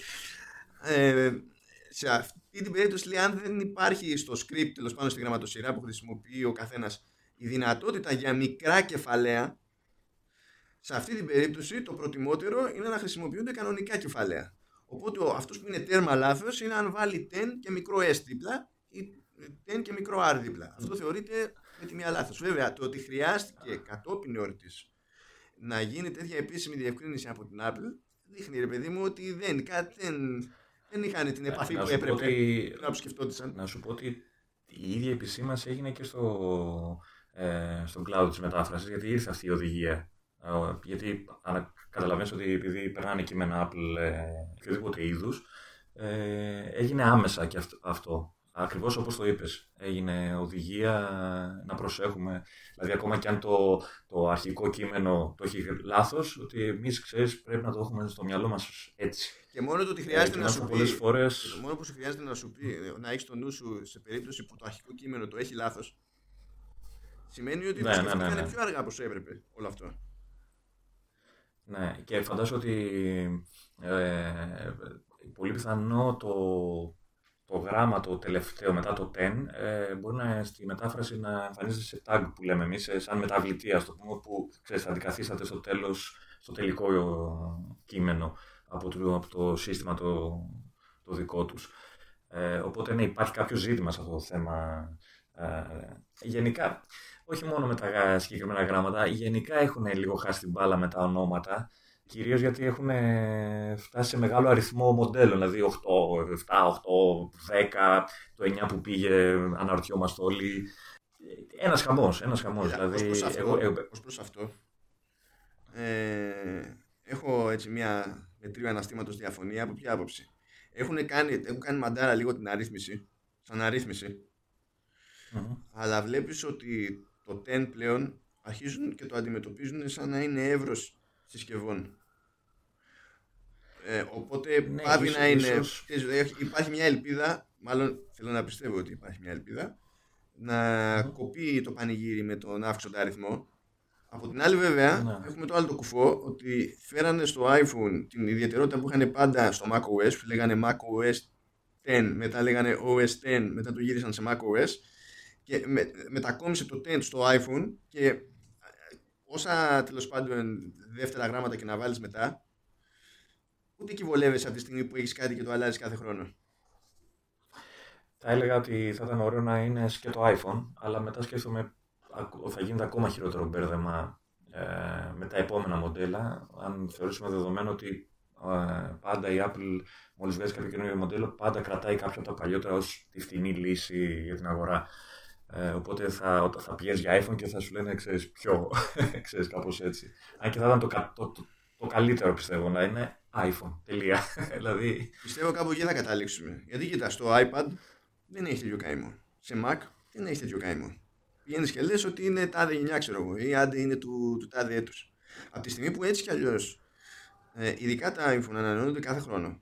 Speaker 1: Ε, σε αυτή την περίπτωση, λέει, αν δεν υπάρχει στο script, τέλος πάντων στη γραμματοσυρά που χρησιμοποιεί ο καθένας, η δυνατότητα για μικρά κεφαλαία, σε αυτή την περίπτωση το προτιμότερο είναι να χρησιμοποιούνται κανονικά κεφαλαία. Οπότε αυτός που είναι τέρμα λάθος είναι αν βάλει 10 και μικρό S δίπλα ή 10 και μικρό R δίπλα. Αυτό θεωρείται με τη μία λάθος. Βέβαια, το ότι χρειάστηκε κατόπιν εορτή να γίνει τέτοια επίσημη διευκρίνηση από την Apple δείχνει ρε παιδί μου ότι δεν, κάτι, δεν, δεν είχαν την επαφή που έπρεπε ότι, να σκεφτόντουσαν.
Speaker 2: Να σου πω ότι η ίδια επισήμανση έγινε και στο, ε, στο cloud της μετάφρασης γιατί ήρθε αυτή η οδηγία γιατί καταλαβαίνεις ότι επειδή περνάνε κείμενα Apple ε, και οτιδήποτε είδους, ε, έγινε άμεσα και αυτό. αυτό. Ακριβώς όπως το είπες. Έγινε οδηγία να προσέχουμε. Δηλαδή ακόμα και αν το, το αρχικό κείμενο το έχει λάθος, ότι εμείς ξέρεις πρέπει να το έχουμε στο μυαλό μας έτσι.
Speaker 1: Και μόνο το ότι χρειάζεται ε, να σου πει. Φορές... Μόνο που σου χρειάζεται να σου πει, να έχεις το νου σου σε περίπτωση που το αρχικό κείμενο το έχει λάθος, σημαίνει ότι ναι, ναι, ναι, ναι. πιο αργά όπως έπρεπε όλο αυτό.
Speaker 2: Ναι, και φαντάζομαι ότι ε, πολύ πιθανό το, το γράμμα το τελευταίο μετά το 10 ε, μπορεί να στη μετάφραση να εμφανίζεται σε tag που λέμε εμείς, σαν μεταβλητή ας το πούμε, που ξέρεις, αντικαθίσταται στο τέλος, στο τελικό κείμενο από το, από το σύστημα το, το δικό τους. Ε, οπότε ναι, υπάρχει κάποιο ζήτημα σε αυτό το θέμα. Ε, γενικά, όχι μόνο με τα συγκεκριμένα γράμματα, γενικά έχουν λίγο χάσει την μπάλα με τα ονόματα. Κυρίως γιατί έχουν φτάσει σε μεγάλο αριθμό μοντέλων, δηλαδή 8, 7, 8, 10, το 9 που πήγε, αναρωτιόμαστε όλοι. Ένας χαμός, ένας χαμός. Δηλαδή,
Speaker 1: ως προς εγώ, εγώ... προς αυτό, ε, έχω έτσι μια μετρίου αναστήματος διαφωνία από ποια άποψη; Έχουν κάνει, έχουν κάνει μαντάρα λίγο την αρρύθμιση, σαν αρρύθμιση, mm-hmm. αλλά βλέπεις ότι το 10 πλέον αρχίζουν και το αντιμετωπίζουν σαν να είναι εύρος συσκευών. Ε, οπότε ναι, πάβει να είναι. Ίσως... Υπάρχει μια ελπίδα, μάλλον θέλω να πιστεύω ότι υπάρχει μια ελπίδα, να κοπεί το πανηγύρι με τον αύξοντα αριθμό. Από την άλλη, βέβαια, ναι. έχουμε το άλλο το κουφό ότι φέρανε στο iPhone την ιδιαιτερότητα που είχαν πάντα στο macOS, που λέγανε macOS 10, μετά λέγανε OS 10, μετά το γύρισαν σε macOS και με, μετακόμισε το 10 στο iPhone και ε, όσα τέλος πάντων δεύτερα γράμματα και να βάλεις μετά ούτε κυβολεύεσαι από τη στιγμή που έχεις κάτι και το αλλάζεις κάθε χρόνο.
Speaker 2: Θα έλεγα ότι θα ήταν ωραίο να είναι και το iPhone, αλλά μετά σκέφτομαι θα γίνεται ακόμα χειρότερο μπέρδεμα ε, με τα επόμενα μοντέλα, αν θεωρήσουμε δεδομένο ότι ε, πάντα η Apple μόλις βγάζει κάποιο καινούργιο μοντέλο πάντα κρατάει κάποιο από τα παλιότερα ως τη φτηνή λύση για την αγορά. Ε, οπότε θα, θα πηγαίνει για iPhone και θα σου λένε, ξέρεις, ποιο, [LAUGHS] ξέρεις, κάπως έτσι. Αν και θα ήταν το, το, το, το καλύτερο, πιστεύω, να είναι iPhone, τελεία. [LAUGHS] δηλαδή...
Speaker 1: Πιστεύω κάπου εκεί θα καταλήξουμε. Γιατί κοίτα, στο iPad δεν έχει τέτοιο καημό. Σε Mac δεν έχει τέτοιο καημό. Πηγαίνεις και λες ότι είναι τάδε γενιά, ξέρω εγώ, ή άντε είναι του, του τάδε έτους. Από τη στιγμή που έτσι κι αλλιώς, ε, ειδικά τα iPhone ανανεώνονται κάθε χρόνο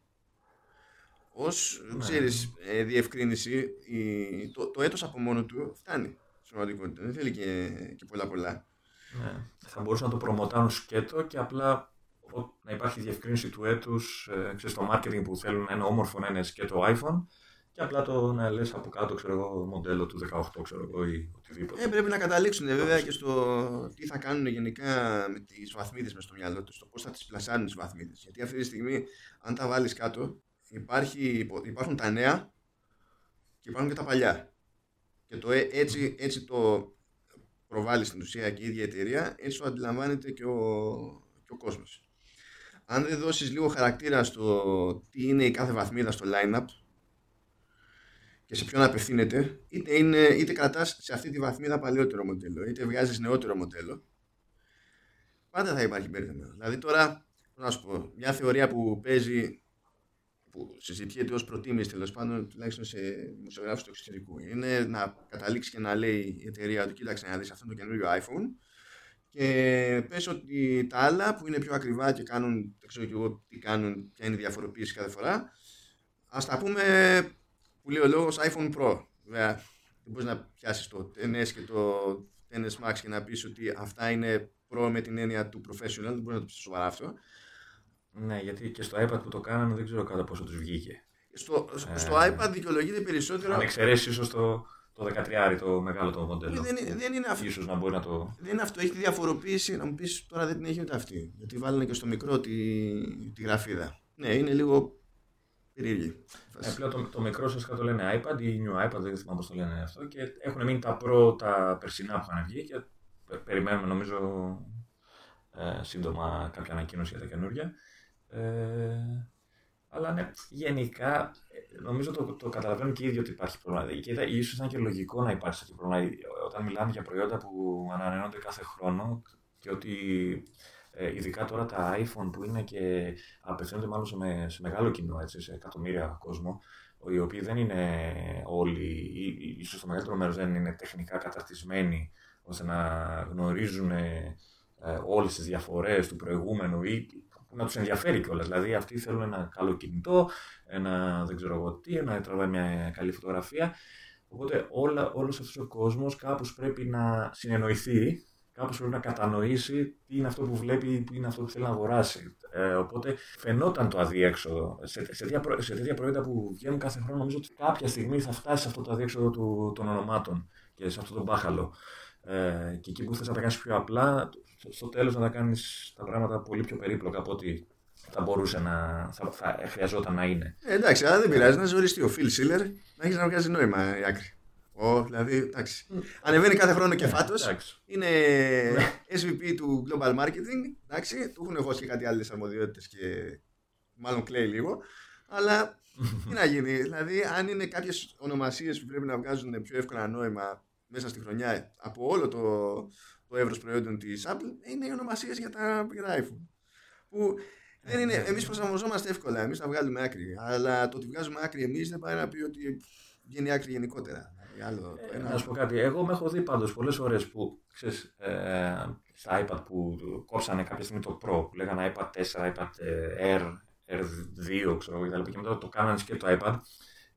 Speaker 1: ως ναι. ξέρεις, ε, διευκρίνηση η, το, το έτος από μόνο του φτάνει στην πραγματικότητα. Δεν θέλει και, και πολλά πολλά.
Speaker 2: Ναι. Θα μπορούσαν να το προμοτάρουν σκέτο και απλά να υπάρχει διευκρίνηση του έτους ε, ξέρεις, στο marketing που θέλουν ένα όμορφο να είναι σκέτο iPhone Και απλά το να λες από κάτω, ξέρω εγώ, μοντέλο του 18, ξέρω εγώ, ή οτιδήποτε.
Speaker 1: Ε, πρέπει να καταλήξουν βέβαια και στο τι θα κάνουν γενικά με τις βαθμίδες μες στο μυαλό τους, το πώς θα τις πλασάρουν τις βαθμίδες. Γιατί αυτή τη στιγμή, αν τα βάλεις κάτω, υπάρχει, υπάρχουν τα νέα και υπάρχουν και τα παλιά. Και το, ε, έτσι, έτσι το προβάλλει στην ουσία και η ίδια εταιρεία, έτσι το αντιλαμβάνεται και ο, και ο κόσμος. Αν δεν δώσεις λίγο χαρακτήρα στο τι είναι η κάθε βαθμίδα στο line-up και σε ποιον απευθύνεται, είτε, είναι, είτε κρατάς σε αυτή τη βαθμίδα παλαιότερο μοντέλο, είτε βγάζεις νεότερο μοντέλο, πάντα θα υπάρχει μπέρδεμα. Δηλαδή τώρα, να σου πω, μια θεωρία που παίζει που συζητιέται ως προτίμηση τέλος πάντων τουλάχιστον σε δημοσιογράφου του εξωτερικού. Είναι να καταλήξει και να λέει η εταιρεία του κοίταξε να δεις αυτό το καινούριο iPhone και πες ότι τα άλλα που είναι πιο ακριβά και κάνουν δεν ξέρω και εγώ τι κάνουν ποια είναι η διαφοροποίηση κάθε φορά ας τα πούμε που λέει ο λόγος iPhone Pro. Βέβαια δεν μπορείς να πιάσεις το XS και το XS Max και να πεις ότι αυτά είναι Pro με την έννοια του professional δεν μπορείς να το πεις σοβαρά αυτό
Speaker 2: ναι, γιατί και στο iPad που το κάνανε δεν ξέρω κατά πόσο τους βγήκε.
Speaker 1: Στο, ε, στο iPad δικαιολογείται περισσότερο.
Speaker 2: Αν εξαιρέσεις ίσως το, το 13 το μεγάλο το μοντέλο.
Speaker 1: Δεν, δεν είναι αυτό.
Speaker 2: Ίσως να μπορεί να το.
Speaker 1: Δεν είναι αυτό. Έχει τη διαφοροποίηση. Να μου πεις τώρα δεν την έχει ούτε αυτή. Γιατί βάλανε και στο μικρό τη, τη γραφίδα. Ναι, είναι λίγο περίεργη.
Speaker 2: Ε, πλέον το, το μικρό σας το λένε iPad ή New iPad, δεν θυμάμαι πώς το λένε αυτό. Και έχουν μείνει τα πρώτα περσινά που είχαν βγει και περιμένουμε νομίζω ε, σύντομα κάποια ανακοίνωση για τα καινούργια. Ε, αλλά ναι, γενικά νομίζω το, το καταλαβαίνουν και οι ίδιοι ότι υπάρχει πρόβλημα. Και ίσως ήταν και λογικό να υπάρξει τέτοιο πρόβλημα. Όταν μιλάμε για προϊόντα που ανανεώνονται κάθε χρόνο και ότι ε, ειδικά τώρα τα iPhone που είναι και απευθύνονται μάλλον σε, σε μεγάλο κοινό, έτσι, σε εκατομμύρια κόσμο, οι οποίοι δεν είναι όλοι, ή ίσως το μεγαλύτερο μέρος δεν είναι τεχνικά καταρτισμένοι ώστε να γνωρίζουν ε, όλες τις διαφορές του προηγούμενου ή να τους ενδιαφέρει κιόλας. Δηλαδή, αυτοί θέλουν ένα καλό κινητό, ένα δεν ξέρω εγώ τι, να τραβάει μια καλή φωτογραφία. Οπότε όλος αυτός ο κόσμος κάπως πρέπει να συνεννοηθεί, κάπως πρέπει να κατανοήσει τι είναι αυτό που βλέπει, τι είναι αυτό που θέλει να αγοράσει. Ε, οπότε φαινόταν το αδιέξοδο. Σε, σε, τέτοια, σε τέτοια προϊόντα που βγαίνουν κάθε χρόνο, νομίζω ότι κάποια στιγμή θα φτάσει σε αυτό το αδιέξοδο του, των ονομάτων και σε αυτό το μπάχαλο. Ε, και εκεί που θες να τα κάνεις πιο απλά, στο τέλος να τα κάνεις τα πράγματα πολύ πιο περίπλοκα από ό,τι θα μπορούσε να. θα, θα χρειαζόταν να είναι.
Speaker 1: Ε, εντάξει, αλλά δεν πειράζει να ζοριστεί ο Φιλ Σίλερ να έχεις να βγάζει νόημα η άκρη. Ο, δηλαδή, εντάξει. Mm. Ανεβαίνει κάθε χρόνο και φάτος. είναι SVP του Global Marketing. Εντάξει, του έχουν εγώ και κάτι άλλες αρμοδιότητες και μάλλον κλαίει λίγο. Αλλά τι να γίνει. Δηλαδή, αν είναι κάποιες ονομασίες που πρέπει να βγάζουν πιο εύκολα νόημα μέσα στη χρονιά από όλο το, το εύρος προϊόντων της Apple είναι οι ονομασίες για τα, για τα iPhone. Που δεν είναι, εμείς προσαρμοζόμαστε εύκολα, εμείς θα βγάλουμε άκρη. Αλλά το ότι βγάζουμε άκρη εμείς δεν πάει να πει ότι βγαίνει άκρη γενικότερα.
Speaker 2: Άλλο, ε, να σου πω κάτι. Εγώ με έχω δει πάντως πολλές φορές που ξέρεις, ε, στα iPad που κόψανε κάποια στιγμή το Pro, που λέγανε iPad 4, iPad R, R2, ξέρω εγώ και μετά το κάνανε και το iPad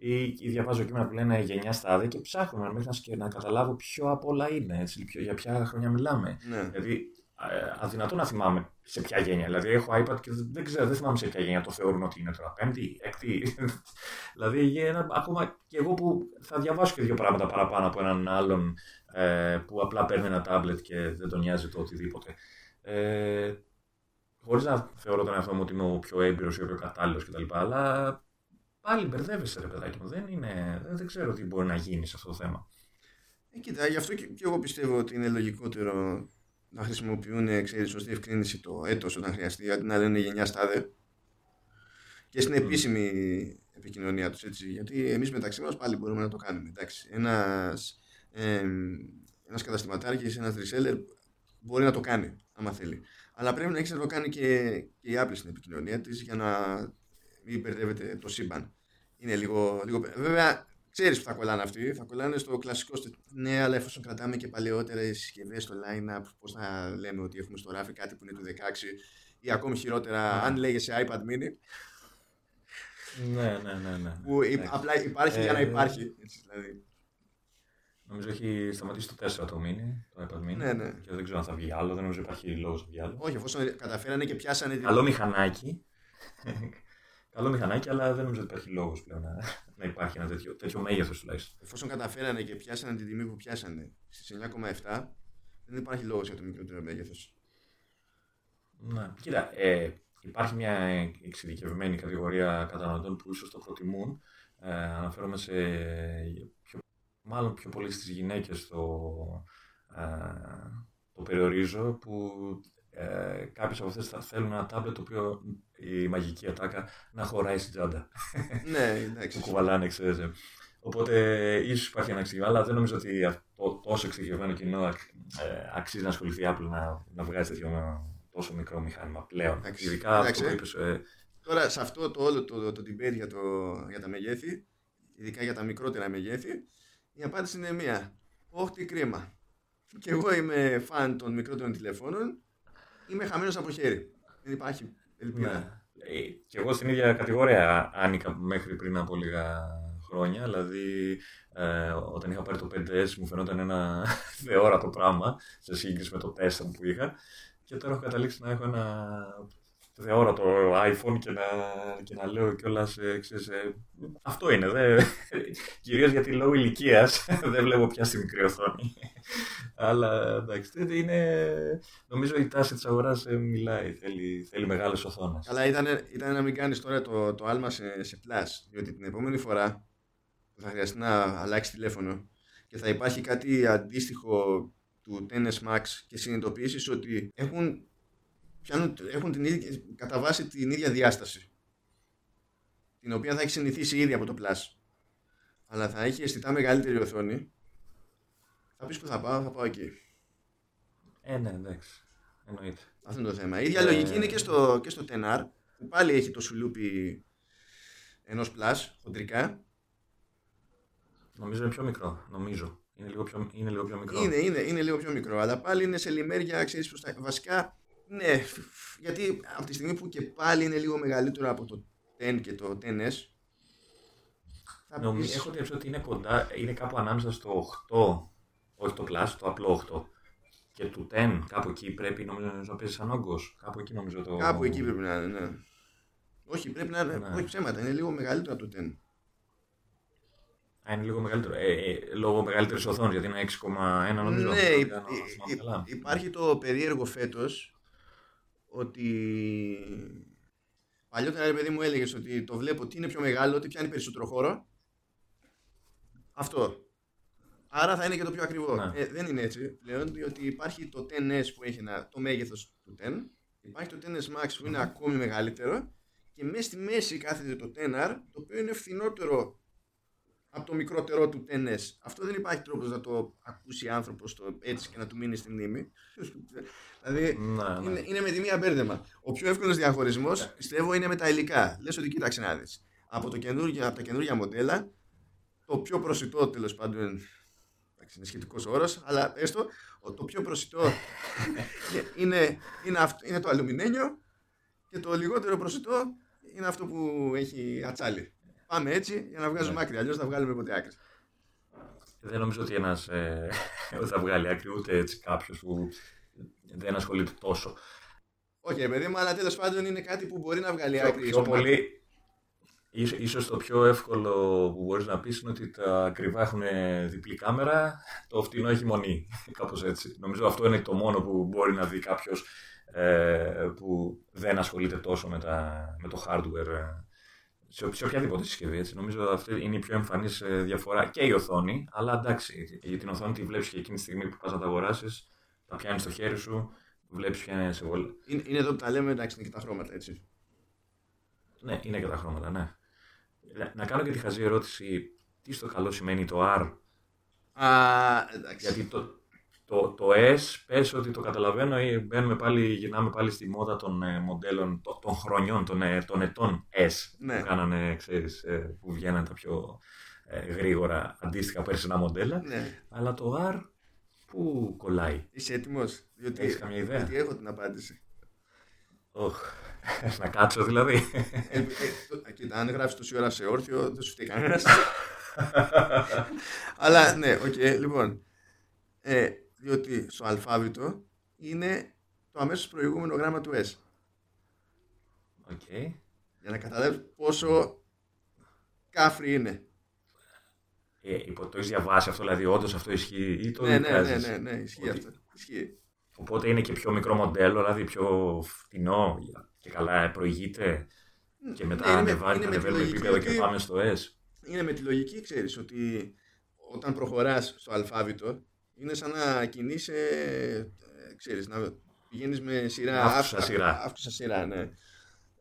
Speaker 2: ή, ή διαβάζω κείμενα που λένε γενιά στάδια και ψάχνουμε μέχρι να, να καταλάβω ποιο από όλα είναι, έτσι, ποιο, για ποια χρόνια μιλάμε. Ναι. Δηλαδή, ε, αδυνατό να θυμάμαι σε ποια γένεια. Δηλαδή, έχω iPad και δεν ξέρω, δεν θυμάμαι σε ποια γένεια το θεωρούν ότι είναι τώρα. Πέμπτη, έκτη. [LAUGHS] δηλαδή, για ακόμα και εγώ που θα διαβάσω και δύο πράγματα παραπάνω από έναν άλλον ε, που απλά παίρνει ένα τάμπλετ και δεν τον νοιάζει το οτιδήποτε. Ε, Χωρίς να θεωρώ τον εαυτό μου ότι είμαι ο πιο έμπειρος ή ο πιο κατάλληλος κτλ. Αλλά πάλι μπερδεύεσαι, ρε παιδάκι μου. Δεν, είναι, δεν, ξέρω τι μπορεί να γίνει σε αυτό το θέμα.
Speaker 1: Ε, κοίτα, γι' αυτό και, και εγώ πιστεύω ότι είναι λογικότερο να χρησιμοποιούν ξέρεις, σωστή ευκρίνηση το έτος όταν χρειαστεί, αντί να λένε γενιά στάδε. Και στην επίσημη επικοινωνία τους έτσι. Γιατί εμείς μεταξύ μας πάλι μπορούμε να το κάνουμε. Ένας ε, ένας καταστηματάρχης, ένας reseller μπορεί να το κάνει, άμα θέλει. Αλλά πρέπει να έχει να το κάνει και, και η Apple στην επικοινωνία της για να μην μπερδεύετε το σύμπαν. Είναι λίγο, λίγο... Βέβαια, ξέρεις που θα κολλάνε αυτοί. Θα κολλάνε στο κλασικό. Ναι, αλλά εφόσον κρατάμε και παλαιότερες συσκευές στο line-up, πώς θα λέμε ότι έχουμε στο ράφι κάτι που είναι του 16 ή ακόμη χειρότερα, ναι. αν λέγεσαι iPad mini.
Speaker 2: Ναι, ναι, ναι. ναι.
Speaker 1: Που απλά υπάρχει για να ε, υπάρχει. Έτσι, δηλαδή.
Speaker 2: Νομίζω έχει σταματήσει το 4 το mini, το iPad mini.
Speaker 1: Ναι, ναι.
Speaker 2: Και δεν ξέρω αν θα βγει άλλο, δεν νομίζω υπάρχει λόγος να βγει άλλο.
Speaker 1: Όχι, εφόσον καταφέρανε και πιάσανε.
Speaker 2: Καλό μηχανάκι. [LAUGHS] Καλό μηχανάκι, αλλά δεν νομίζω ότι υπάρχει λόγος πλέον να, να υπάρχει ένα τέτοιο, τέτοιο μέγεθος τουλάχιστον.
Speaker 1: Εφόσον καταφέρανε και πιάσανε την τιμή που πιάσανε στις 9,7, δεν υπάρχει λόγος για το μικρότερο μέγεθος.
Speaker 2: Ναι. Κοίτα, ε, υπάρχει μια εξειδικευμένη κατηγορία καταναλωτών που ίσως το προτιμούν. Ε, αναφέρομαι σε πιο, μάλλον πιο πολύ στις γυναίκες το, ε, το περιορίζω που ε, κάποιες από αυτές θα θέλουν ένα τάμπλετ το οποίο η μαγική ατάκα να χωράει στην τσάντα.
Speaker 1: ναι, εντάξει. [LAUGHS]
Speaker 2: που κουβαλάνε, ξέρεις. ε. Οπότε ίσως υπάρχει ένα εξηγημένο, αλλά δεν νομίζω ότι αυτό τόσο εξειδικευμένο κοινό ε, αξίζει να ασχοληθεί η Apple να, να βγάζει τέτοιο τόσο μικρό μηχάνημα πλέον.
Speaker 1: Εντάξει.
Speaker 2: Ειδικά
Speaker 1: Εντάξει.
Speaker 2: αυτό που είπες, ε,
Speaker 1: Τώρα σε αυτό το όλο το, το debate για, το, για τα μεγέθη, ειδικά για τα μικρότερα μεγέθη, η απάντηση είναι μία. Όχι τι κρίμα. Και εγώ είμαι φαν των μικρότερων τηλεφώνων, είμαι χαμένος από χέρι. Δεν υπάρχει ελπίδα.
Speaker 2: Ναι. Ε, Και εγώ στην ίδια κατηγορία άνοικα μέχρι πριν από λίγα χρόνια. Δηλαδή, ε, όταν είχα πάρει το 5S μου φαινόταν ένα [LAUGHS] θεόρατο πράγμα σε σύγκριση με το 4 που είχα. Και τώρα έχω καταλήξει να έχω ένα θεόρατο iPhone και να, και να λέω κιόλας. αυτό είναι. Δε, [LAUGHS] κυρίως γιατί λόγω ηλικίας [LAUGHS] δεν βλέπω πια στη μικρή οθόνη. Αλλά εντάξει, δεν είναι, νομίζω η τάση της αγοράς ε, μιλάει, θέλει, θέλει μεγάλες οθόνες.
Speaker 1: Αλλά ήταν, ήταν να μην κάνεις τώρα το, το άλμα σε, σε plus, διότι την επόμενη φορά που θα χρειαστεί να αλλάξεις τηλέφωνο και θα υπάρχει κάτι αντίστοιχο του 10S Max και συνειδητοποιήσεις ότι έχουν, πιάνουν, έχουν την ίδια, κατά βάση την ίδια διάσταση την οποία θα έχει συνηθίσει ήδη από το Plus αλλά θα έχει αισθητά μεγαλύτερη οθόνη θα πεις που θα πάω, θα πάω εκεί
Speaker 2: Ε, ναι, εντάξει, εννοείται.
Speaker 1: αυτό είναι το θέμα. Η ίδια
Speaker 2: Ε,
Speaker 1: λογική είναι και στο, και στο 10R που πάλι έχει το σουλούπι ενός Plus χοντρικά
Speaker 2: Νομίζω είναι πιο μικρό, νομίζω. Είναι λίγο πιο, είναι λίγο πιο μικρό.
Speaker 1: Είναι, είναι, είναι λίγο πιο μικρό, αλλά πάλι είναι σε λιμέρια, ξέρεις προς τα... Βασικά, ναι, γιατί από τη στιγμή που και πάλι είναι λίγο μεγαλύτερο από το 10 και το 10S, θα
Speaker 2: Νομίζω,
Speaker 1: πεις-
Speaker 2: έχω διαψεί ότι είναι κοντά, είναι κάπου ανάμεσα στο 8, όχι το Plus, το απλό 8. Και του 10, κάπου εκεί πρέπει νομίζω να παίζει σαν όγκος. Κάπου εκεί νομίζω το.
Speaker 1: κάπου εκεί πρέπει να είναι, ναι. Όχι, πρέπει να είναι,
Speaker 2: Ναι.
Speaker 1: όχι ψέματα, είναι λίγο μεγαλύτερο από το 10.
Speaker 2: Α, είναι λίγο μεγαλύτερο. Ε, ε, λόγω μεγαλύτερης οθόνης, γιατί είναι 6,1 νομίζω.
Speaker 1: ναι,
Speaker 2: αν
Speaker 1: υ-
Speaker 2: κάνω-
Speaker 1: υ-
Speaker 2: θυμάμαι
Speaker 1: υ-
Speaker 2: καλά.
Speaker 1: υπάρχει το περίεργο φέτος ότι παλιότερα ρε παιδί μου έλεγες ότι το βλέπω ότι είναι πιο μεγάλο, ότι πιάνει περισσότερο χώρο. Αυτό. Άρα θα είναι και το πιο ακριβό.
Speaker 2: Ναι.
Speaker 1: Ε, δεν είναι έτσι πλέον, διότι υπάρχει το 10S που έχει ένα, το μέγεθος του 10, υπάρχει το 10S Max που είναι ακόμη μεγαλύτερο και μέσα στη μέση κάθεται το 10R, το οποίο είναι φθηνότερο από το μικρότερό του 10S. Αυτό δεν υπάρχει τρόπος να το ακούσει άνθρωπος το έτσι και να του μείνει στη μνήμη. [LAUGHS] δηλαδή
Speaker 2: Ναι, ναι.
Speaker 1: είναι, είναι με τη μία μπέρδεμα. Ο πιο εύκολος διαχωρισμός πιστεύω είναι με τα υλικά. Λες ότι κοίταξε να δεις. Από, το καινούργια, από τα καινούργια μοντέλα το πιο προσιτό τέλος πάντων εντάξει, είναι σχετικός όρος, αλλά έστω ο- το πιο προσιτό είναι, είναι, αυτό, είναι το αλουμινένιο και το λιγότερο προσιτό είναι αυτό που έχει ατσάλι. Πάμε έτσι για να βγάζουμε
Speaker 2: Ναι.
Speaker 1: άκρη, αλλιώς θα βγάλουμε ποτέ άκρη.
Speaker 2: Δεν νομίζω ότι ένας ε, δεν [LAUGHS] θα βγάλει άκρη ούτε έτσι κάποιος που δεν ασχολείται τόσο.
Speaker 1: Όχι, ρε παιδί μου, αλλά τέλος πάντων είναι κάτι που μπορεί να βγάλει
Speaker 2: Πιο,
Speaker 1: άκρη.
Speaker 2: πιο
Speaker 1: στο μάτι.
Speaker 2: πολύ. Ίσως, ίσως το πιο εύκολο που μπορείς να πεις είναι ότι τα ακριβά έχουν διπλή κάμερα, το φτηνό έχει μονή, [LAUGHS] κάπως έτσι. Νομίζω αυτό είναι το μόνο που μπορεί να δει κάποιος ε, που δεν ασχολείται τόσο με, τα, με το hardware ε, σε, σε οποιαδήποτε συσκευή. Έτσι. Νομίζω αυτή είναι η πιο εμφανής ε, διαφορά και η οθόνη, αλλά εντάξει, για την οθόνη τη βλέπεις και εκείνη τη στιγμή που πας να τα αγοράσεις, τα πιάνεις στο χέρι σου, βλέπεις ποια είναι σε όλα.
Speaker 1: Είναι, είναι εδώ που τα λέμε, εντάξει, είναι και τα χρώματα, έτσι.
Speaker 2: Ναι, είναι και τα χρώματα, ναι. Να- Να κάνω και τη χαζή ερώτηση, τι στο καλό σημαίνει το R,
Speaker 1: Α, εντάξει.
Speaker 2: γιατί το, το, το S, πες ότι το καταλαβαίνω, ή μπαίνουμε πάλι, γυρνάμε πάλι στη μόδα των ε, μοντέλων, το- των χρονιών, των, ε, των ετών S,
Speaker 1: Ναι.
Speaker 2: που κάνανε, ξέρεις, ε, που βγαίναν τα πιο ε, γρήγορα αντίστοιχα περσινά μοντέλα,
Speaker 1: Ναι.
Speaker 2: αλλά το R, πού κολλάει;
Speaker 1: Είσαι έτοιμος; Διότι,
Speaker 2: Έχεις καμία ιδέα;
Speaker 1: διότι έχω την απάντηση.
Speaker 2: Οχ, να κάτσω δηλαδή.
Speaker 1: Ε, ε, το- κοίτα, αν γράψει τόση ώρα σε όρθιο, δεν σου φταίει κανένας. [LAUGHS] Αλλά ναι, οκ, λοιπόν. Ε, διότι στο αλφάβητο είναι το αμέσως προηγούμενο γράμμα του S.
Speaker 2: OK.
Speaker 1: Για να καταλάβεις πόσο κάφροι είναι.
Speaker 2: Ε, αυτό το έχεις διαβάσει αυτό, δηλαδή όντως αυτό ισχύει ή το
Speaker 1: ναι, ναι, ναι,
Speaker 2: εικάζεις;
Speaker 1: ναι, ναι, ισχύει
Speaker 2: Ότι-
Speaker 1: αυτό. Ισχύει.
Speaker 2: Οπότε είναι και πιο μικρό μοντέλο, δηλαδή πιο φτηνό και καλά προηγείται και μετά
Speaker 1: Ναι, είναι με-
Speaker 2: ανεβάζει,
Speaker 1: είναι με τη
Speaker 2: ανεβαίνουμε
Speaker 1: λογική
Speaker 2: επίπεδο και
Speaker 1: ότι-
Speaker 2: πάμε στο S.
Speaker 1: Είναι με τη λογική, ξέρεις, ότι όταν προχωράς στο αλφάβητο, είναι σαν να κινείσαι, ε, ξέρεις, να πηγαίνεις με σειρά,
Speaker 2: Αύξουσα
Speaker 1: αύ-
Speaker 2: σειρά.
Speaker 1: αύξουσα σειρά, ναι.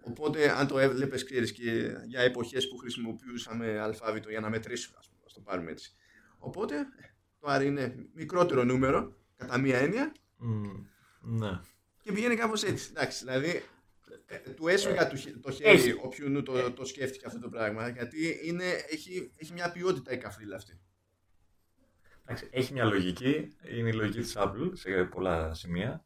Speaker 1: Οπότε, αν το έβλεπες, ξέρεις, και για εποχές που χρησιμοποιούσαμε αλφάβητο για να μετρήσουμε, ας πούμε, ας το πάρουμε έτσι. Οπότε, το R είναι μικρότερο νούμερο, κατά μία έννοια,
Speaker 2: Μμ, ναι.
Speaker 1: και πηγαίνει κάπως έτσι. Εντάξει, δηλαδή, ε, του έσφυγα το, χε- το χέρι
Speaker 2: Έχει.
Speaker 1: όποιου το, το σκέφτηκε αυτό το πράγμα, γιατί είναι, έχει, έχει μια ποιότητα η καφρίλα αυτή.
Speaker 2: Εντάξει, έχει μια λογική, είναι η λογική της Apple σε πολλά σημεία.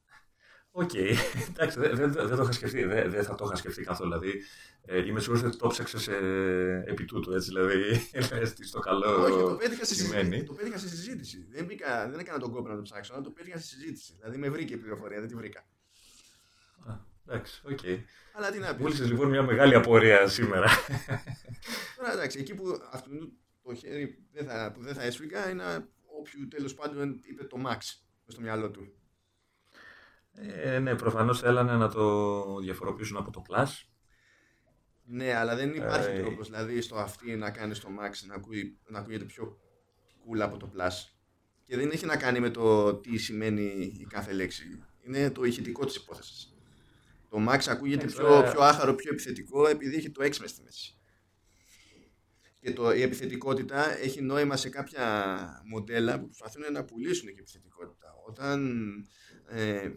Speaker 2: Οκ, [LAUGHS] εντάξει, δεν δεν- δεν το είχα σκεφτεί, δεν δεν θα το είχα σκεφτεί καθόλου. Δηλαδή, ε, είμαι σίγουρος ότι το ψάξες ε, επί τούτου, έτσι, δηλαδή, [LAUGHS] λες τι στο καλό
Speaker 1: Όχι, το πέτυχα, στη
Speaker 2: σημαίνει.
Speaker 1: συζήτηση, το πέτυχα στη συζήτηση. Δεν, μπήκα, δεν έκανα τον κόπο να το ψάξω, αλλά το πέτυχα στη συζήτηση. Δηλαδή με βρήκε η πληροφορία, δεν τη βρήκα.
Speaker 2: Α, Εντάξει, οκ.
Speaker 1: Αλλά τι να πεις.
Speaker 2: Μου έλυσες λοιπόν μια μεγάλη απορία σήμερα. [LAUGHS]
Speaker 1: Τώρα εντάξει, εκεί που αυτό το χέρι δεν θα, που δεν θα έσφυγα είναι όποιου τέλος πάντων είπε το Max στο μυαλό του.
Speaker 2: Ε, ναι, προφανώς θέλανε να το διαφοροποιήσουν από το Plus.
Speaker 1: Ναι, αλλά δεν υπάρχει
Speaker 2: Ε,
Speaker 1: τρόπος δηλαδή στο αυτή να κάνει το Max να, ακούει, να ακούγεται πιο cool από το Plus. Και δεν έχει να κάνει με το τι σημαίνει η κάθε λέξη. Είναι το ηχητικό της υπόθεσης. Το Max ακούγεται
Speaker 2: Εντάξει,
Speaker 1: πιο,
Speaker 2: τώρα-
Speaker 1: πιο άχαρο, πιο επιθετικό επειδή έχει το X μες στη μέση. Και το, η επιθετικότητα έχει νόημα σε κάποια μοντέλα που προσπαθούν να πουλήσουν και επιθετικότητα. Όταν ε,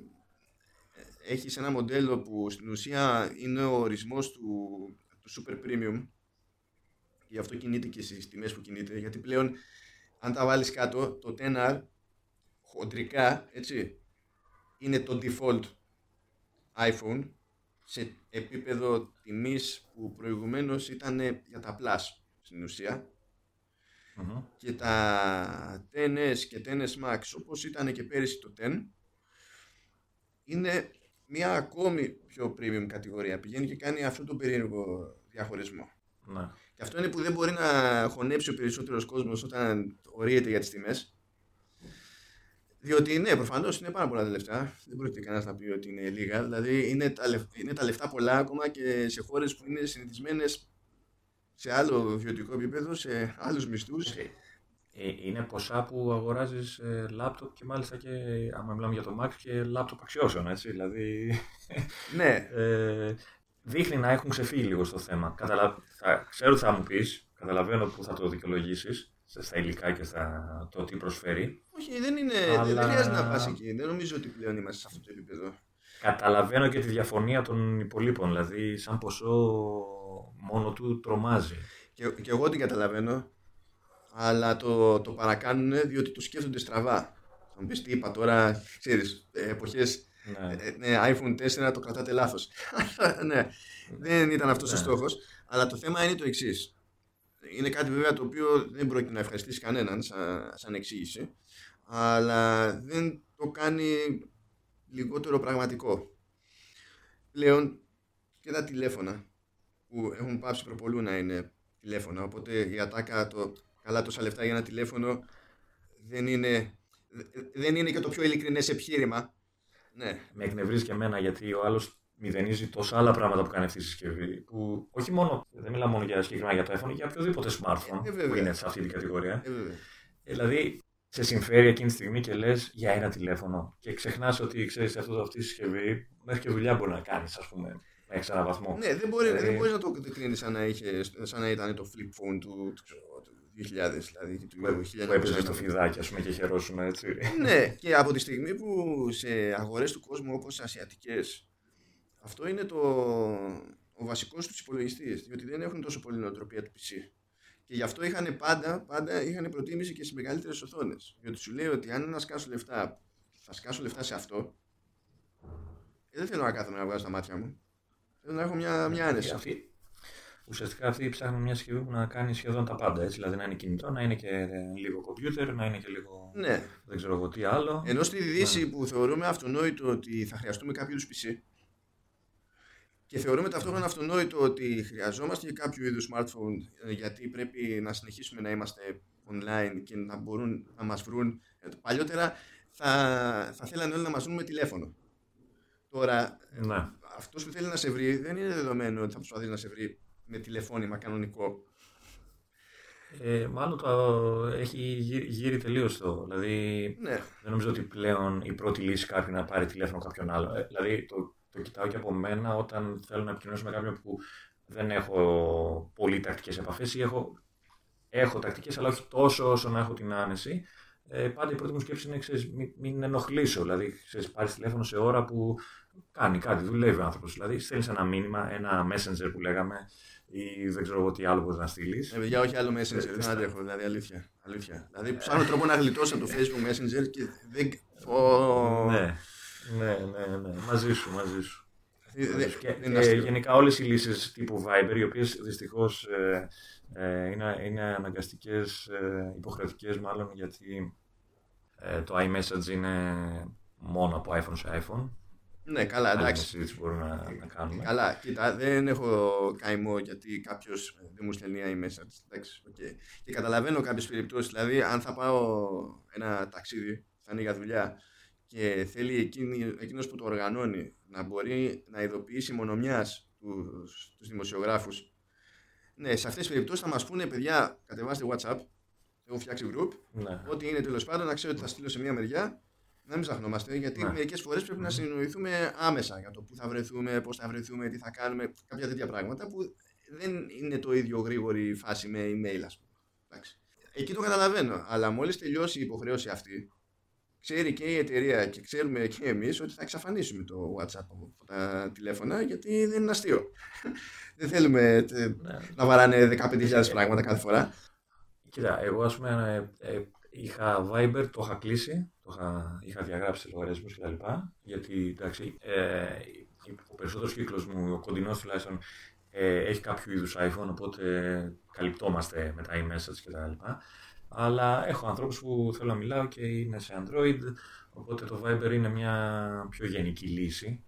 Speaker 1: έχεις ένα μοντέλο που στην ουσία είναι ο ορισμός του, του super premium και γι' αυτό κινείται και στις τιμές που κινείται γιατί πλέον αν τα βάλεις κάτω το 10R χοντρικά έτσι είναι το default iPhone σε επίπεδο τιμής που προηγουμένως ήταν για τα Plus στην ουσία
Speaker 2: Μμμ.
Speaker 1: και τα 10S και 10S Max όπως ήταν και πέρυσι το 10 είναι μια ακόμη πιο premium κατηγορία πηγαίνει και κάνει αυτό το περίεργο διαχωρισμό
Speaker 2: Ναι.
Speaker 1: και αυτό είναι που δεν μπορεί να χωνέψει ο περισσότερος κόσμος όταν ορίεται για τις τιμές διότι ναι, προφανώς είναι πάρα πολλά τα λεφτά. Δεν πρόκειται κανένας να πει ότι είναι λίγα. Δηλαδή είναι τα, λεφ- είναι τα λεφτά πολλά ακόμα και σε χώρες που είναι συνηθισμένες σε άλλο βιωτικό επίπεδο, σε άλλους μισθούς.
Speaker 2: Ε, είναι ποσά που αγοράζεις ε, λάπτοπ και μάλιστα και, άμα μιλάμε για το Mac, και λάπτοπ αξιώσεων, έτσι, δηλαδή...
Speaker 1: Ναι,
Speaker 2: Ε, δείχνει να έχουν ξεφύγει λίγο στο θέμα. Καταλα... Θα... Ξέρω τι θα μου πεις, καταλαβαίνω που θα το δικαιολογήσεις, στα υλικά και στα... το τι προσφέρει.
Speaker 1: Όχι, δεν είναι. δεν-
Speaker 2: Αλλά-
Speaker 1: Δεν χρειάζεται να πας εκεί. Δεν νομίζω ότι πλέον είμαστε σε αυτό το επίπεδο.
Speaker 2: Καταλαβαίνω και τη διαφωνία των υπολείπων, δηλαδή σαν ποσό μόνο του τρομάζει.
Speaker 1: Και, και εγώ την καταλαβαίνω, αλλά το, το παρακάνουν διότι το σκέφτονται στραβά. Θα μου πεις τι είπα τώρα, ξέρεις, ε, εποχές
Speaker 2: Ναι.
Speaker 1: Ε, ναι, iPhone 4 το κρατάτε λάθος. [LAUGHS] ναι, δεν ήταν αυτός ο
Speaker 2: Ναι.
Speaker 1: στόχος. Αλλά το θέμα είναι το εξής. Είναι κάτι βέβαια το οποίο δεν πρόκειται να ευχαριστήσει κανέναν σαν, σαν εξήγηση. Αλλά δεν το κάνει λιγότερο πραγματικό. Πλέον και τα τηλέφωνα που έχουν πάψει προπολού να είναι τηλέφωνα. Οπότε η ατάκα το καλά τόσα λεφτά για ένα τηλέφωνο δεν είναι, δεν είναι και το πιο ειλικρινές επιχείρημα. Ναι,
Speaker 2: Με εκνευρίζει και εμένα γιατί ο άλλος μηδενίζει τόσα άλλα πράγματα που κάνει αυτή η συσκευή. Που όχι μόνο, δεν μιλάω μόνο για συγκεκριμένα για το iPhone, για οποιοδήποτε smartphone
Speaker 1: Ε, βέβαια.
Speaker 2: που είναι σε αυτή την κατηγορία.
Speaker 1: ε, βέβαια.
Speaker 2: Ε, δηλαδή, σε συμφέρει εκείνη τη στιγμή και λες για ένα τηλέφωνο. Και ξεχνάς ότι ξέρεις αυτό, αυτή η συσκευή μέχρι και δουλειά μπορεί να κάνεις, ας πούμε, μέχρι έναν βαθμό.
Speaker 1: Ναι, δεν, μπορεί,
Speaker 2: Ε,
Speaker 1: δεν μπορείς να το κρίνεις σαν να, είχε, σαν να ήταν το flip phone του, του, ξέρω, του 2000, δηλαδή του
Speaker 2: που, που έπαιζε στο φιδάκι, ας πούμε, και χαιρόσουμε έτσι.
Speaker 1: Ναι, και από τη στιγμή που σε αγορές του κόσμου όπως ασιατικές αυτό είναι το, ο βασικός τους υπολογιστής διότι δεν έχουν τόσο πολύ νοοτροπία του PC και γι' αυτό είχαν πάντα, πάντα είχαν προτίμηση και στις μεγαλύτερες οθόνες διότι σου λέει ότι αν να σκάσω λεφτά θα σκάσω λεφτά σε αυτό ε, δεν θέλω να κάθομαι να βγάζω τα μάτια μου θέλω να έχω μια, μια άνεση
Speaker 2: Αυτή, ουσιαστικά αυτοί ψάχνουν μια συσκευή που να κάνει σχεδόν τα πάντα. Έτσι, δηλαδή να είναι κινητό, να είναι και ε, λίγο κομπιούτερ, να είναι και λίγο.
Speaker 1: ναι,
Speaker 2: Δεν ξέρω εγώ τι άλλο.
Speaker 1: Ενώ στη Δύση που θεωρούμε αυτονόητο ότι θα χρειαστούμε κάποιο είδους PC, Και θεωρούμε ταυτόχρονα αυτονόητο ότι χρειαζόμαστε και κάποιο είδους smartphone ε, γιατί πρέπει να συνεχίσουμε να είμαστε online και να μπορούν να μας βρουν. Ε, παλιότερα θα, θα θέλανε όλοι να μας βρουν με τηλέφωνο. Τώρα,
Speaker 2: Ναι.
Speaker 1: αυτός που θέλει να σε βρει δεν είναι δεδομένο ότι θα προσπαθήσει να σε βρει με τηλεφώνημα κανονικό.
Speaker 2: Ε, μάλλον το έχει γύρει, γύρει τελείως το. Δηλαδή,
Speaker 1: Ναι,
Speaker 2: δεν νομίζω ότι πλέον η πρώτη λύση κάποιου να πάρει τηλέφωνο κάποιον άλλο. Ε, δηλαδή, το, το κοιτάω και από μένα όταν θέλω να επικοινωνήσω με κάποιον που δεν έχω πολύ τακτικές επαφές ή έχω, έχω τακτικές, αλλά όχι τόσο όσο να έχω την άνεση. Ε, πάντα η πρώτη μου σκέψη είναι ξέρεις, μην, μην ενοχλήσω. Δηλαδή, ξέρεις, πάρεις τηλέφωνο σε ώρα που κάνει κάτι, δουλεύει ο άνθρωπος. Δηλαδή, στέλνεις ένα μήνυμα, ένα messenger που λέγαμε, ή δεν ξέρω εγώ τι άλλο μπορείς να στείλεις.
Speaker 1: ε, παιδιά, όχι άλλο Messenger,
Speaker 2: Ε,
Speaker 1: δεν
Speaker 2: στα-
Speaker 1: αντέχω, δηλαδή αλήθεια. αλήθεια. Δηλαδή, ψάχνω τρόπο να γλιτώσω από το Facebook Messenger και δεν. Ω,
Speaker 2: Ναι, ναι, ναι, ναι, μαζί σου, μαζί σου.
Speaker 1: δεν-
Speaker 2: Μαζί σου. Και,
Speaker 1: δεν είναι
Speaker 2: ε,
Speaker 1: αστείο.
Speaker 2: γενικά όλες οι λύσεις τύπου Viber, οι οποίες δυστυχώς ε, ε, είναι, είναι αναγκαστικές, ε, υποχρεωτικές μάλλον, γιατί ε, το iMessage είναι μόνο από iPhone σε iPhone.
Speaker 1: Ναι, καλά,
Speaker 2: Άλλη
Speaker 1: εντάξει.
Speaker 2: συζήτηση μπορούμε να, να κάνουμε.
Speaker 1: Καλά, κοίτα, δεν έχω καημό γιατί κάποιος δεν μου στέλνει iMessage. Εντάξει, οκ. Και καταλαβαίνω κάποιες περιπτώσεις. Δηλαδή, αν θα πάω ένα ταξίδι, θα είναι για δουλειά και θέλει εκείνη, εκείνος που το οργανώνει να μπορεί να ειδοποιήσει μονομιάς τους, τους δημοσιογράφους ναι, σε αυτές τις περιπτώσεις θα μας πούνε παιδιά κατεβάστε WhatsApp έχω φτιάξει group
Speaker 2: Ναι.
Speaker 1: ό,τι είναι τέλος πάντων να ξέρω ότι θα στείλω σε μια μεριά να μην ψαχνόμαστε, γιατί
Speaker 2: Ναι.
Speaker 1: μερικές φορές πρέπει να συνεννοηθούμε άμεσα για το πού θα βρεθούμε, πώς θα βρεθούμε, τι θα κάνουμε, κάποια τέτοια πράγματα που δεν είναι το ίδιο γρήγορη φάση με email, ας πούμε. Εντάξει. Εκεί το καταλαβαίνω. Αλλά μόλις τελειώσει η υποχρέωση αυτή, ξέρει και η εταιρεία και ξέρουμε και εμείς ότι θα εξαφανίσουμε το WhatsApp από τα τηλέφωνα, γιατί δεν είναι αστείο. [LAUGHS] δεν θέλουμε ε,
Speaker 2: Ναι.
Speaker 1: να βαράνε 15.000 πράγματα κάθε φορά.
Speaker 2: Κοίτα, εγώ ας πούμε ε, ε, είχα Viber, το είχα κλείσει, το είχα, είχα διαγράψει λογαριασμούς και τα λοιπά, γιατί εντάξει, ε, ο περισσότερος κύκλος μου, ο κοντινός τουλάχιστον, ε, έχει κάποιο είδους iPhone, οπότε καλυπτόμαστε με τα e-message και τα λοιπά. Αλλά έχω ανθρώπους που θέλω να μιλάω και είναι σε Android, οπότε το Viber είναι μια πιο γενική λύση.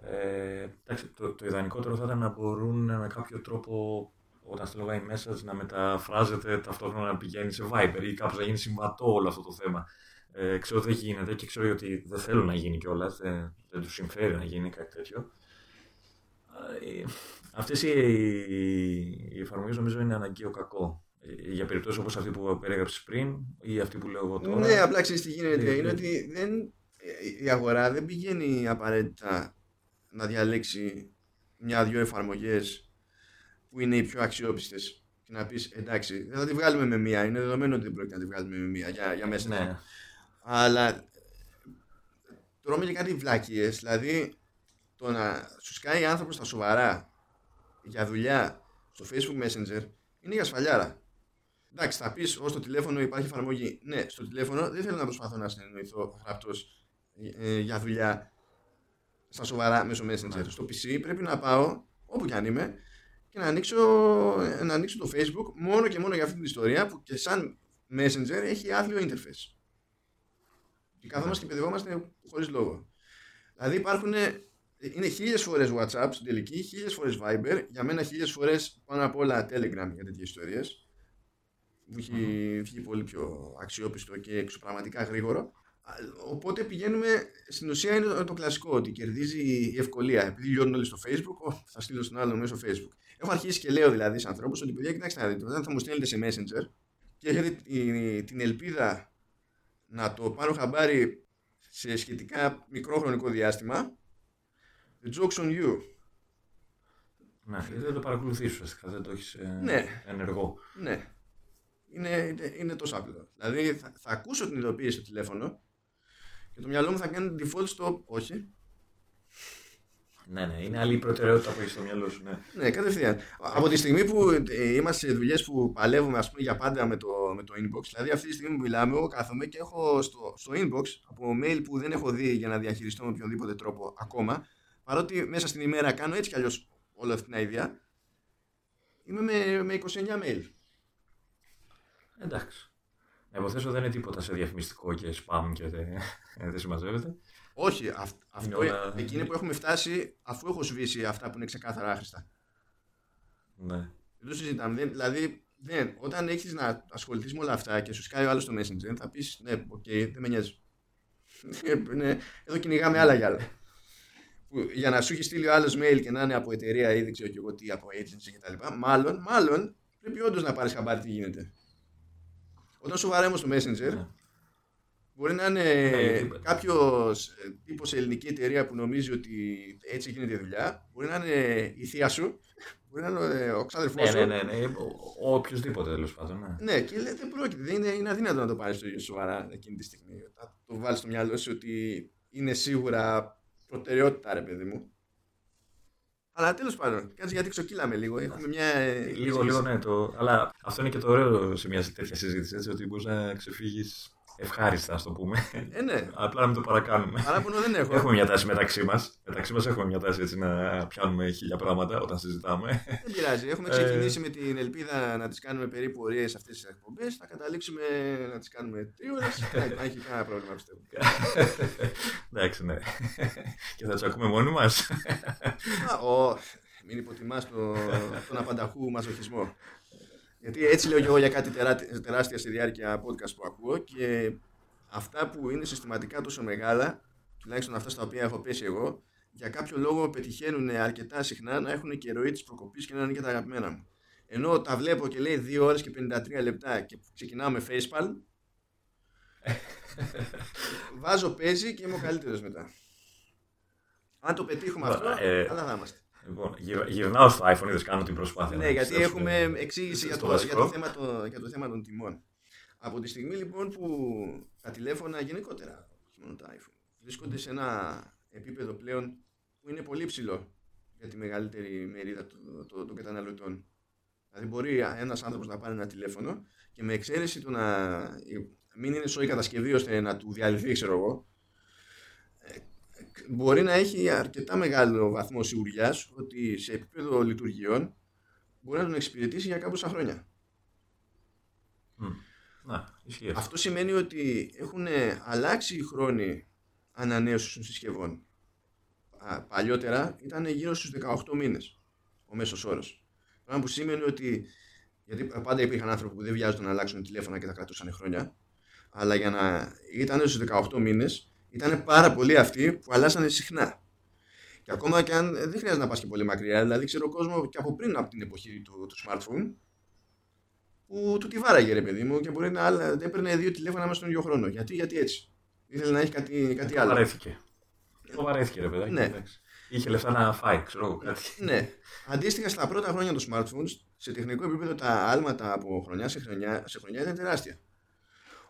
Speaker 2: Ε, εντάξει, το, το ιδανικότερο θα ήταν να μπορούν με κάποιο τρόπο όταν στέλνω iMessage να μεταφράζεται ταυτόχρονα να πηγαίνει σε Viber ή κάπως να γίνει συμβατό όλο αυτό το θέμα. Ε, ξέρω ότι δεν γίνεται και ξέρω ότι δεν θέλουν να γίνει κιόλας, δεν, δεν τους συμφέρει να γίνει κάτι τέτοιο. Ε, αυτές οι, οι εφαρμογές νομίζω είναι αναγκαίο κακό. Ε, για περιπτώσεις όπως αυτή που περιέγραψες πριν ή αυτή που λέω εγώ τώρα.
Speaker 1: Ναι, απλά ξέρεις τι γίνεται.
Speaker 2: Ναι,
Speaker 1: είναι
Speaker 2: ναι.
Speaker 1: ότι δεν, η αγορά δεν πηγαίνει απαραίτητα να διαλέξει μια-δυο εφαρμογές που είναι οι πιο αξιόπιστες και να πεις εντάξει, δεν θα τη βγάλουμε με μία. Είναι δεδομένο ότι δεν πρόκειται να τη βγάλουμε με μία για, για μέσα.
Speaker 2: ναι.
Speaker 1: Αλλά τρώμε και κάτι βλάκιε. Δηλαδή το να σου σκάει άνθρωπος στα σοβαρά για δουλειά στο Facebook Messenger είναι για σφαλιάρα. Εντάξει, θα πεις ως το τηλέφωνο υπάρχει εφαρμογή. Ναι, στο τηλέφωνο δεν θέλω να προσπαθώ να συνεννοηθώ γραπτός ε, για δουλειά στα σοβαρά μέσω Messenger. Στο PC πρέπει να πάω όπου κι αν είμαι και να ανοίξω, να ανοίξω το Facebook μόνο και μόνο για αυτή την ιστορία που και σαν Messenger έχει άθλιο interface. Και καθόμαστε και παιδευόμαστε χωρίς λόγο. Δηλαδή υπάρχουν. Είναι χίλιες φορές WhatsApp στην τελική, χίλιες φορές Viber, για μένα χίλιες φορές πάνω απ' όλα Telegram για τέτοιες ιστορίες. Που έχει βγει πολύ πιο αξιόπιστο και εξωπραγματικά γρήγορο. Α, Οπότε πηγαίνουμε, στην ουσία είναι το, το κλασικό ότι κερδίζει η ευκολία. Επειδή λιώνουν όλοι στο Facebook, «Ω, θα στείλω στον άλλον μέσω Facebook. Έχω αρχίσει και λέω δηλαδή σε ανθρώπους ότι παιδιά, κοιτάξτε να δείτε, όταν θα μου στέλνετε σε Messenger και έχετε τη- την ελπίδα να το πάρω χαμπάρι σε σχετικά μικρό χρονικό διάστημα, the joke's on you.
Speaker 2: ναι. γιατί δεν το παρακολουθείς ουσιαστικά, δεν το έχεις ε,
Speaker 1: Ναι.
Speaker 2: ενεργό.
Speaker 1: Ναι. Είναι, είναι, είναι τόσο απλό. Δηλαδή θα, θα ακούσω την ειδοποίηση στο τηλέφωνο και το μυαλό μου θα κάνει default στο όχι.
Speaker 2: Ναι, ναι, είναι άλλη η προτεραιότητα που έχεις στο μυαλό σου. Ναι.
Speaker 1: Ναι, κατευθείαν. Από τη στιγμή που ε, είμαστε σε δουλειές που παλεύουμε ας πούμε, για πάντα με το, με το inbox, δηλαδή αυτή τη στιγμή που μιλάμε, εγώ κάθομαι και έχω στο, στο inbox από mail που δεν έχω δει για να διαχειριστώ με οποιοδήποτε τρόπο ακόμα, παρότι μέσα στην ημέρα κάνω έτσι κι αλλιώς όλη αυτή την idea, είμαι με, με 29 mail.
Speaker 2: Εντάξει. Να υποθέσω δεν είναι τίποτα σε διαφημιστικό και spam και δεν, δεν συμμαζεύεται.
Speaker 1: Όχι, αυ, αυτό,
Speaker 2: όλα-
Speaker 1: εκείνη που έχουμε φτάσει αφού έχω σβήσει αυτά που είναι ξεκάθαρα άχρηστα.
Speaker 2: Ναι.
Speaker 1: Δεν το συζητάμε. Δεν, δηλαδή, δεν, όταν έχεις να ασχοληθείς με όλα αυτά και σου σκάει ο άλλος στο Messenger, θα πεις ναι, οκ, δεν με νοιάζει. Ε, [LAUGHS] ναι, εδώ κυνηγάμε άλλα για άλλα. Που, για να σου έχει στείλει ο άλλος mail και να είναι από εταιρεία ή δεν ξέρω και εγώ τι, από agency κτλ. Μάλλον, μάλλον πρέπει όντως να πάρεις χαμπάρι τι γίνεται. Όταν σου βαράμε στο Messenger,
Speaker 2: Ναι.
Speaker 1: μπορεί να είναι
Speaker 2: Ναι, γιατί-
Speaker 1: κάποιος τύπος σε ελληνική εταιρεία που νομίζει ότι έτσι γίνεται η δουλειά. Μπορεί να είναι η θεία σου, μπορεί να είναι ο ξάδερφός
Speaker 2: Ναι,
Speaker 1: σου.
Speaker 2: ναι, ναι, ναι. Ο, ο οποιοδήποτε τέλος πάντων. Ναι.
Speaker 1: Ναι, και λέει, δεν πρόκειται. Δεν είναι, είναι αδύνατο να το πάρεις το σοβαρά εκείνη τη στιγμή. Θα το βάλεις στο μυαλό σου ότι είναι σίγουρα προτεραιότητα, ρε παιδί μου. Αλλά τέλος πάντων, κάτσε γιατί ξοκύλαμε λίγο. Έχουμε μια. ε,
Speaker 2: Λίγο, λίγο, ναι. Το... Αλλά αυτό είναι και το ωραίο σε μια τέτοια συζήτηση. Έτσι, ότι μπορείς να ξεφύγεις ευχάριστα, ας το πούμε.
Speaker 1: Ε, ναι.
Speaker 2: Απλά να μην το παρακάνουμε.
Speaker 1: Παράπονο δεν έχω.
Speaker 2: Έχουμε μια τάση μεταξύ μας. Μεταξύ μας έχουμε μια τάση έτσι να πιάνουμε χίλια πράγματα όταν συζητάμε.
Speaker 1: Δεν πειράζει. Έχουμε
Speaker 2: Ε.
Speaker 1: ξεκινήσει με την ελπίδα να τις κάνουμε περίπου ωρίε αυτές τις εκπομπές. Θα καταλήξουμε να τις κάνουμε τρει ώρε. Δεν υπάρχει κανένα πρόβλημα, πιστεύω. [LAUGHS]
Speaker 2: Εντάξει, ναι. Και θα τις ακούμε μόνοι μας.
Speaker 1: Α, ο, μην υποτιμάς το, τον απανταχού μαζοχισμό. Γιατί έτσι λέω και εγώ για κάτι τερά- τεράστια στη διάρκεια podcast που ακούω και αυτά που είναι συστηματικά τόσο μεγάλα, τουλάχιστον αυτά στα οποία έχω πέσει εγώ, για κάποιο λόγο πετυχαίνουν αρκετά συχνά να έχουν και ροή τη προκοπής και να είναι και τα αγαπημένα μου. Ενώ τα βλέπω και λέει 2 ώρες και 53 λεπτά και ξεκινάω με facepalm, [LAUGHS] βάζω παίζει και είμαι ο καλύτερος μετά. Αν το πετύχουμε αυτό,
Speaker 2: Ε,
Speaker 1: καλά θα είμαστε.
Speaker 2: Λοιπόν, γυρ- γυρνάω στο iPhone, είδες κάνω την προσπάθεια.
Speaker 1: Ναι,
Speaker 2: να
Speaker 1: γιατί
Speaker 2: επιστρέψουμε
Speaker 1: έχουμε εξήγηση για
Speaker 2: στο
Speaker 1: το, για, το
Speaker 2: βασικό.
Speaker 1: θέμα το, για το θέμα των τιμών. Από τη στιγμή λοιπόν που τα τηλέφωνα γενικότερα, όχι μόνο τα iPhone, βρίσκονται σε ένα επίπεδο πλέον που είναι πολύ ψηλό για τη μεγαλύτερη μερίδα των, των, των καταναλωτών. Δηλαδή μπορεί ένας άνθρωπος να πάρει ένα τηλέφωνο και με εξαίρεση το να μην είναι σοή κατασκευή ώστε να του διαλυθεί, ξέρω εγώ, ε, μπορεί να έχει αρκετά μεγάλο βαθμό σιγουριάς ότι σε επίπεδο λειτουργιών μπορεί να τον εξυπηρετήσει για κάποια χρόνια.
Speaker 2: Μμ. Να, ισχύει αυτό.
Speaker 1: Αυτό σημαίνει ότι έχουν αλλάξει οι χρόνοι ανανέωσης των συσκευών. Α, παλιότερα ήταν γύρω στους 18 μήνες ο μέσος όρος. Πράγμα που σημαίνει ότι, γιατί πάντα υπήρχαν άνθρωποι που δεν βιάζονταν να αλλάξουν τηλέφωνα και τα κρατούσαν χρόνια, αλλά για να ήταν στους 18 μήνες ήταν πάρα πολλοί αυτοί που αλλάσανε συχνά. Και ακόμα και αν δεν χρειάζεται να πας και πολύ μακριά, δηλαδή ξέρω κόσμος και από πριν από την εποχή του, του smartphone, που του τη βάραγε ρε παιδί μου και μπορεί να άλλα- έπαιρνε δύο τηλέφωνα μέσα στον ίδιο χρόνο. Γιατί, γιατί έτσι; Ήθελε να έχει κάτι, κάτι
Speaker 2: Το
Speaker 1: άλλο.
Speaker 2: βαρέθηκε. Το βαρέθηκε, ρε παιδάκι.
Speaker 1: Ναι.
Speaker 2: εντάξει. Είχε λεφτά να φάει, ξέρω εγώ κάτι.
Speaker 1: Ναι. Αντίστοιχα στα πρώτα χρόνια των smartphones, σε τεχνικό επίπεδο τα άλματα από χρονιά σε χρονιά, σε χρονιά ήταν τεράστια.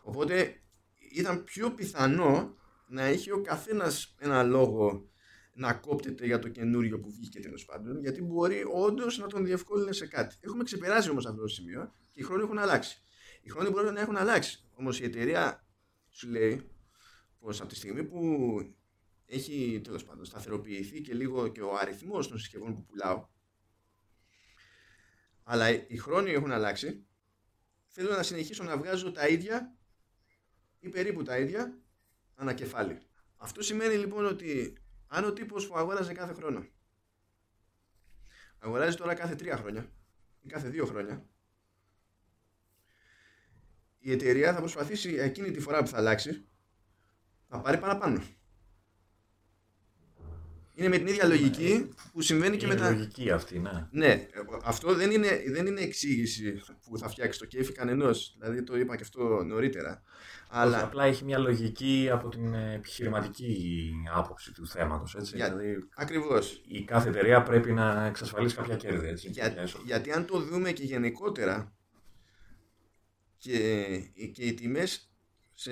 Speaker 1: Οπότε ήταν πιο πιθανό να έχει ο καθένας ένα λόγο να κόπτεται για το καινούριο που βγήκε τέλος πάντων, γιατί μπορεί όντως να τον διευκόλυνε σε κάτι. Έχουμε ξεπεράσει όμως αυτό το σημείο και οι χρόνοι έχουν αλλάξει. Οι χρόνοι μπορεί να έχουν αλλάξει. Όμως η εταιρεία σου λέει πως από τη στιγμή που έχει τέλος πάντων σταθεροποιηθεί και λίγο και ο αριθμός των συσκευών που πουλάω, αλλά οι χρόνοι έχουν αλλάξει, θέλω να συνεχίσω να βγάζω τα ίδια ή περίπου τα ίδια ανακεφάλι. Αυτό σημαίνει λοιπόν ότι αν ο τύπος που αγόραζε κάθε χρόνο αγοράζει τώρα κάθε τρία χρόνια ή κάθε δύο χρόνια η εταιρεία θα προσπαθήσει εκείνη τη φορά που θα αλλάξει να πάρει παραπάνω. Είναι με την ίδια λογική που συμβαίνει και
Speaker 2: Είναι
Speaker 1: με τα...
Speaker 2: λογική αυτή, ναι.
Speaker 1: Ναι, αυτό δεν είναι, δεν είναι εξήγηση που θα φτιάξει το κέφι κανενός. Δηλαδή το είπα και αυτό νωρίτερα.
Speaker 2: Αλλά...
Speaker 1: Αλλά
Speaker 2: Απλά έχει μια λογική από την ε, επιχειρηματική άποψη του θέματος, έτσι.
Speaker 1: Για-
Speaker 2: Δηλαδή,
Speaker 1: ακριβώς.
Speaker 2: η κάθε εταιρεία πρέπει να εξασφαλίσει κάποια κέρδη, έτσι. κάποια
Speaker 1: Για,
Speaker 2: έσοδα.
Speaker 1: γιατί αν το δούμε και γενικότερα και, και οι τιμές σε,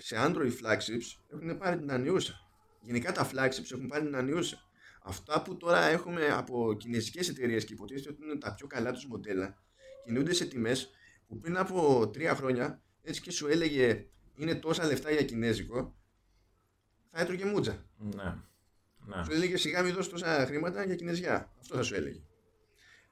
Speaker 1: σε Android flagships έχουν πάρει την ανιούσα. Γενικά τα flagships έχουν πάρει την ανιούσα. Αυτά που τώρα έχουμε από κινέζικες εταιρείες και υποτίθεται ότι είναι τα πιο καλά τους μοντέλα κινούνται σε τιμές που πριν από τρία χρόνια έτσι και σου έλεγε είναι τόσα λεφτά για κινέζικο θα έτρωγε μούτζα.
Speaker 2: Ναι. ναι.
Speaker 1: Σου έλεγε σιγά μην δώσει τόσα χρήματα για κινέζια. Αυτό θα σου έλεγε.